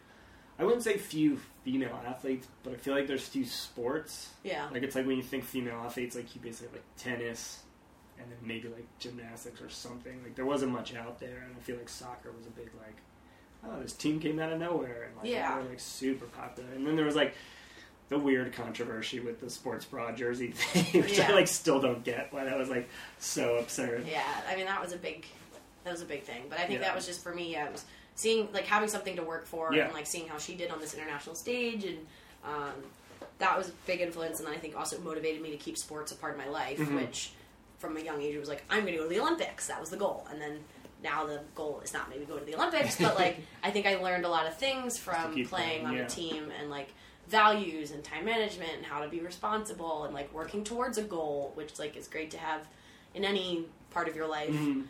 I wouldn't say few female athletes, but I feel like there's few sports.
Yeah.
Like it's like when you think female athletes, like you basically have like tennis, and then maybe like gymnastics or something. Like there wasn't much out there, and I feel like soccer was a big like, oh, this team came out of nowhere, and like
Yeah.
they were like super popular. And then there was like the weird controversy with the sports bra jersey thing, which I like still don't get why that was like so absurd.
Yeah, I mean that was a big that was a big thing. But I think
Yeah.
that was just for me. I was seeing like having something to work for
Yeah.
and like seeing how she did on this international stage, and um, that was a big influence. And then I think also motivated me to keep sports a part of my life,
Mhm.
which from a young age it was like I'm going to go to the Olympics. That was the goal, and then. Now the goal is not maybe go to the Olympics, but like I think I learned a lot of things from
keep
playing on
yeah.
a team and like values and time management and how to be responsible and like working towards a goal, which like is great to have in any part of your life.
Mhm.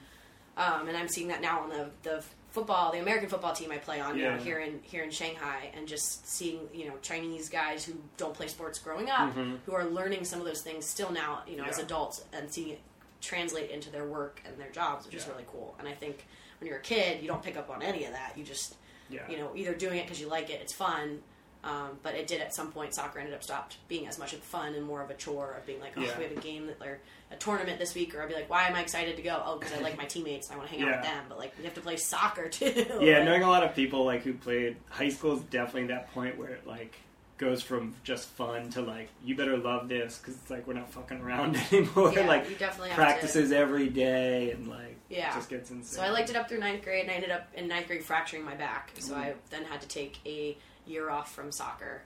Um, and I'm seeing that now on the the football, the American football team I play on know, here in here in Shanghai, and just seeing you know Chinese guys who don't play sports growing up,
Mhm.
who are learning some of those things still now, you know, as adults, and seeing it translate into their work and their jobs, which is really cool. And I think when you're a kid, you don't pick up on any of that. You just
Yeah.
you know, either doing it because you like it, it's fun. Um, but it did at some point. Soccer ended up stopped being as much of fun and more of a chore of being like, oh,
Yeah.
we have a game that, or a tournament this week, or I'd be like, why am I excited to go? Oh, because I like my teammates. and I want to hang out with them. But like, we have to play soccer too.
Yeah, knowing a lot of people like who played high school is definitely that point where it like goes from just fun to like you better love this because it's like we're not fucking around anymore.
Yeah,
like
you definitely have
practices every day and like
Yeah.
just gets insane.
So I liked it up through ninth grade, and I ended up in ninth grade fracturing my back. So
Mm.
I then had to take a year off from soccer,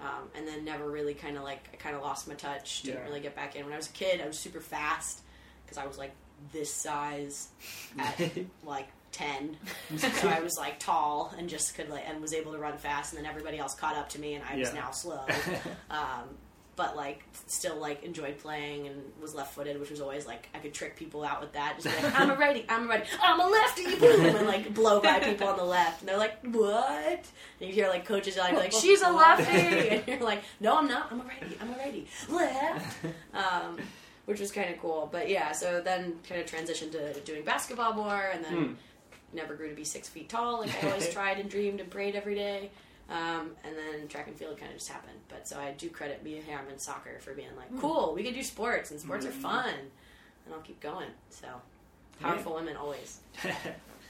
um, and then never really kind of like I kind of lost my touch. Didn't
Yeah.
really get back in. When I was a kid, I was super fast because I was like this size at like ten. so I was like tall and just could like and was able to run fast, and then everybody else caught up to me, and I was now slow. um, but like still like enjoyed playing and was left footed, which was always like I could trick people out with that. Just like, I'm a righty, I'm a righty, I'm a lefty, boom, and like blow by people on the left, and they're like, what? And you hear like coaches yelling like, she's a lefty, and you're like, no, I'm not, I'm a righty, I'm a righty, left. Um, which was kind of cool, but yeah. So then kind of transitioned to doing basketball more, and then
Hmm.
never grew to be six feet tall like I always tried and dreamed and prayed every day. Um, and then track and field kind of just happened. But so I do credit Mia Hamm and soccer for being like, cool, we can do sports and sports are fun. And I'll keep going. So powerful women always.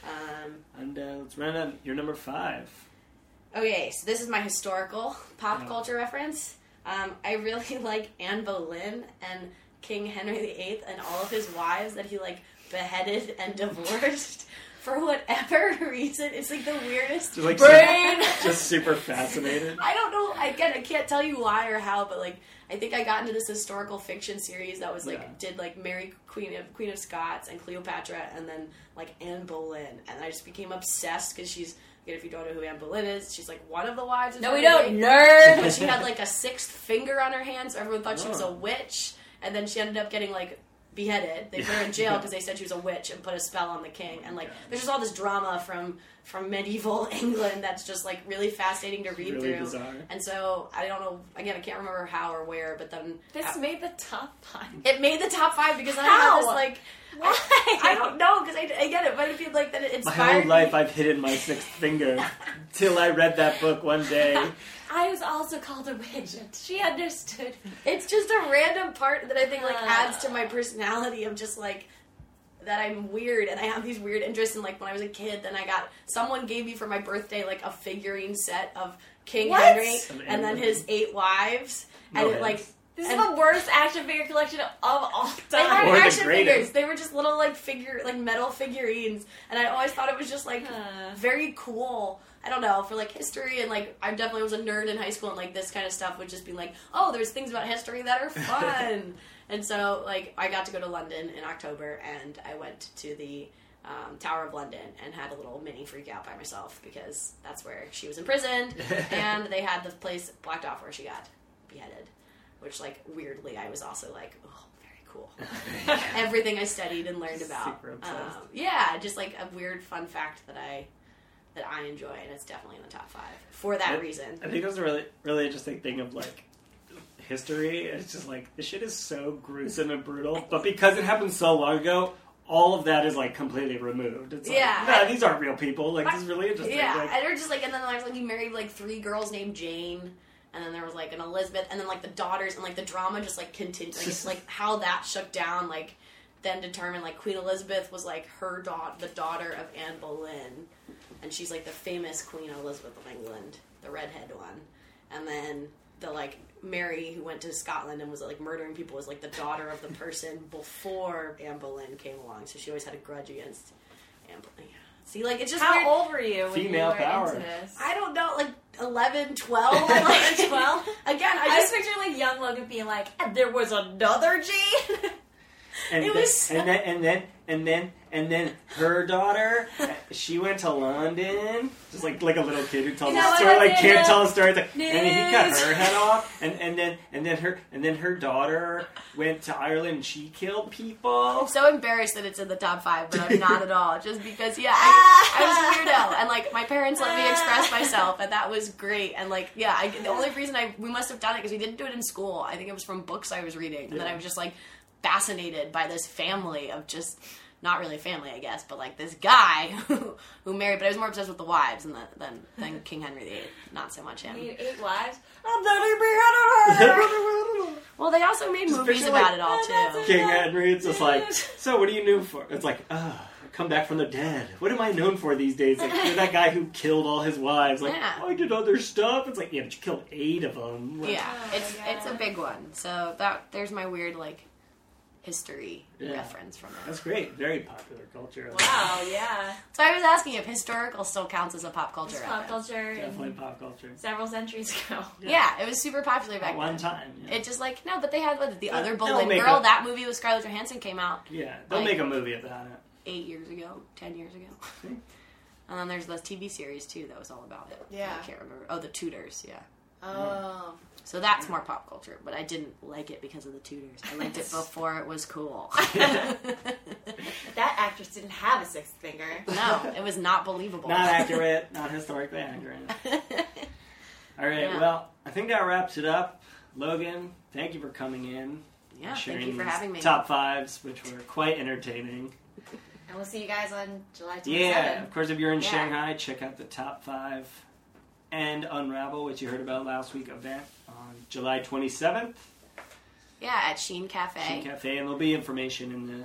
Um,
and uh, let's run on your number five.
okay, so this is my historical pop
Yeah.
culture reference. Um, I really like Anne Boleyn and King Henry VIII and all of his wives that he like beheaded and divorced for whatever reason. It's like the weirdest
Just like
brain.
super, just super fascinated.
I don't know. I again, I can't tell you why or how, but like, I think I got into this historical fiction series that was like
Yeah.
did like Mary Queen of Queen of Scots and Cleopatra, and then like Anne Boleyn, and I just became obsessed because she's. Again, if you don't know who Anne Boleyn is, she's like one of the wives. Of
No, we
Henry
don't, nerd.
But she had like a sixth finger on her hand, so everyone thought she was a
Oh.
witch. And then she ended up getting like beheaded. They put her in jail because they said she was a witch and put a spell on the king. And like, there's just all this drama from from medieval England that's just like really fascinating to read
really
through.
bizarre.
And so I don't know. Again, I can't remember how or where, but then
This
uh,
made the top five.
it made the top five because then I
How?
had this like.
Why?
I don't know because I, I get it, but I feel like that it
My
inspired
whole life
me.
I've hidden my sixth finger till I read that book one day.
I was also called a witch. She understood.
It's just a random part that I think like
Uh.
adds to my personality of just like that I'm weird and I have these weird interests and like when I was a kid then I got someone gave me for my birthday like a figurine set of King
What?
Henry
Of
and then his eight wives and
No
it
heads.
like
This
And-
is the worst action figure collection of all
they
time.
Or
weren't
the
action
greatest.
figures. They were just little like figure like metal figurines and I always thought it was just like
Huh.
very cool. I don't know for like history and like I definitely was a nerd in high school and like this kind of stuff would just be like oh there's things about history that are fun and so like I got to go to London in October and I went to the um, Tower of London and had a little mini freak out by myself because that's where she was imprisoned and they had the place blocked off where she got beheaded which like weirdly I was also like oh very cool everything I studied and learned about.
Super.
Um, yeah, just like a weird fun fact that I that I enjoy, and it's definitely in the top five for that
I-
reason.
I think it was a really, really interesting thing of like history. It's just like this shit is so gruesome and brutal, but because it happened so long ago, all of that is like completely removed. It's like,
Yeah.
nah, these aren't real people. Like this is really interesting.
Yeah,
Like,
and they're just like, and then there's like he married like three girls named Jane, and then there was like an Elizabeth, and then like the daughters, and like the drama just like continued, like, it's, like how that shook down, like then determined like Queen Elizabeth was like her daughter, the daughter of Anne Boleyn, and she's like the famous Queen Elizabeth of England, the redhead one, and then the like Mary who went to Scotland and was like murdering people was like the daughter of the person before Anne Boleyn came along, so she always had a grudge against Anne Boleyn. Yeah. See, like it's just
How
weird.
old were you when
Female
you were
power.
into this?
I don't know, like 11, 12. I like
12?
Again, I
I
just
just picture like young Logan being like, and there was another Jane.
and,
it
then,
was so-
and then and then and then and then her daughter, she went to London, just like like a little kid who tells
You know
a story,
I
like can't tell a story, it's like, and then he cut her head off, and and then and then her and then her daughter went to Ireland, and she killed people.
I'm so embarrassed that it's in the top five, but I'm not at all. Just because, yeah, I, I was a weirdo, and like my parents let me express myself, and that was great. And like, yeah, I, the only reason I we must have done it because we didn't do it in school. I think it was from books I was reading, and then I was just like fascinated by this family of just not really family, I guess, but like this guy who, who married. But I was more obsessed with the wives than the, than than King Henry VIII, not so much him.
You eight wives. I'm not beheaded her.
Well, they also made
Just
movies about
like,
it all too.
King Henry, it's just like, so what are you known for? It's like, ah, come back from the dead. What am I known for these days? Like, you're that guy who killed all his wives. Like,
Yeah.
oh, I did other stuff. It's like, yeah, but you killed eight of them. Like,
Yeah,
Oh,
it's
yeah.
it's a big one. So that there's my weird like history
Yeah.
reference from it.
That's great. Very popular culture.
Wow, yeah.
So I was asking if historical still counts as a pop culture
It's pop
reference.
culture
Definitely pop culture.
several centuries ago.
Yeah. it was super popular back
At one
then.
time. Yeah.
It just like no, but they had what, the
Yeah,
other
they'll
Boleyn girl.
a-
that movie with Scarlett Johansson came out
yeah, they'll
like-
make a movie about it.
eight years ago, ten years ago.
Hmm.
and then there's the TV series too that was all about it.
Yeah.
I can't remember. Oh, the Tudors. Yeah.
Oh.
So that's more pop culture, but I didn't like it because of the Tudors. I liked it before it was cool.
That actress didn't have a sixth finger.
no, it was not believable.
Not accurate, not historically accurate. All right,
Yeah.
well, I think that wraps it up. Logan, thank you for coming in.
yeah,
and
thank
sharing
you for having me.
Top fives, which were quite entertaining.
And we'll see you guys on July 27th.
Yeah, of course, if you're in
Yeah.
Shanghai, check out the top five and Unravel, which you heard about last week event on July 27th.
Yeah, at Sheen Cafe.
Sheen Cafe, and there'll be information in the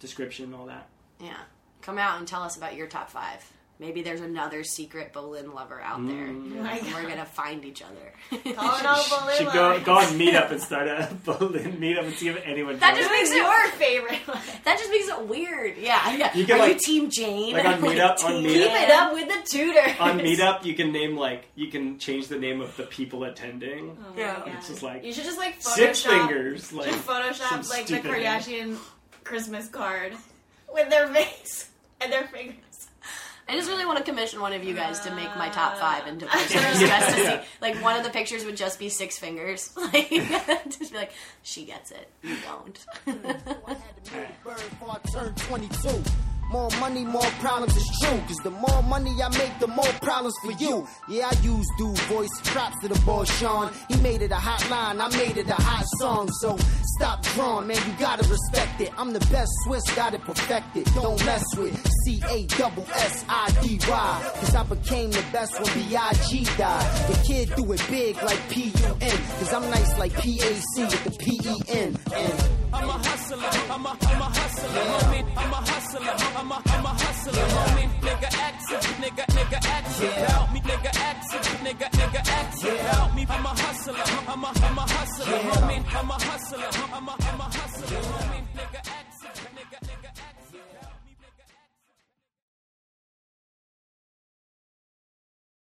description, and all that.
Yeah. Come out and tell us about your top five. Maybe there's another secret Boleyn lover out there.
Mm.
My
And we're gonna find each other.
Calling all Boleyn
Should go,
lovers.
go on Meetup and start a Boleyn Meetup and see if anyone
That just makes it-
your favorite
that just makes it weird. Yeah, yeah.
You can,
Are
like-
you Team Jane?
like on Meetup- on Meetup-
Keep it up with the Tudors.
on Meetup, you can name like you can change the name of the people attending.
Oh
Yeah.
God.
It's just like
you should just like Photoshop,
Six fingers, like
just Photoshop like the
stupid name.
Kardashian Christmas card with their face and their fingers.
I just really want to commission one of you guys to make my top five into posters just to see. Like one of the pictures would just be six fingers. Like just be like, she gets it, you don't.
Bird before I turned 22. More money, more problems, it's true. Cause the more money I make, the more problems for you. Yeah, I use dude voice. Props to the boy Sean. He made it a hot line, I made it a hot song. So stop drawing, man, you gotta respect it. I'm the best Swiss, got it perfected. Don't mess with C A double S I D Y. Cause I became the best when B.I.G. died. The kid do it big like P U N. Cause I'm nice like P A C with the P E N.
I'm a hustler, I'm a, I'm a hustler, hustler, homie. I'm a hustler, I'm a, I'm a hustler, homie. Nigga action, nigga, nigga action, help me, nigga action, nigga, nigga action, help me. I'm a hustler, I'm a, I'm a hustler, homie. I'm a hustler, I'm a, I'm a hustler, homie. Nigga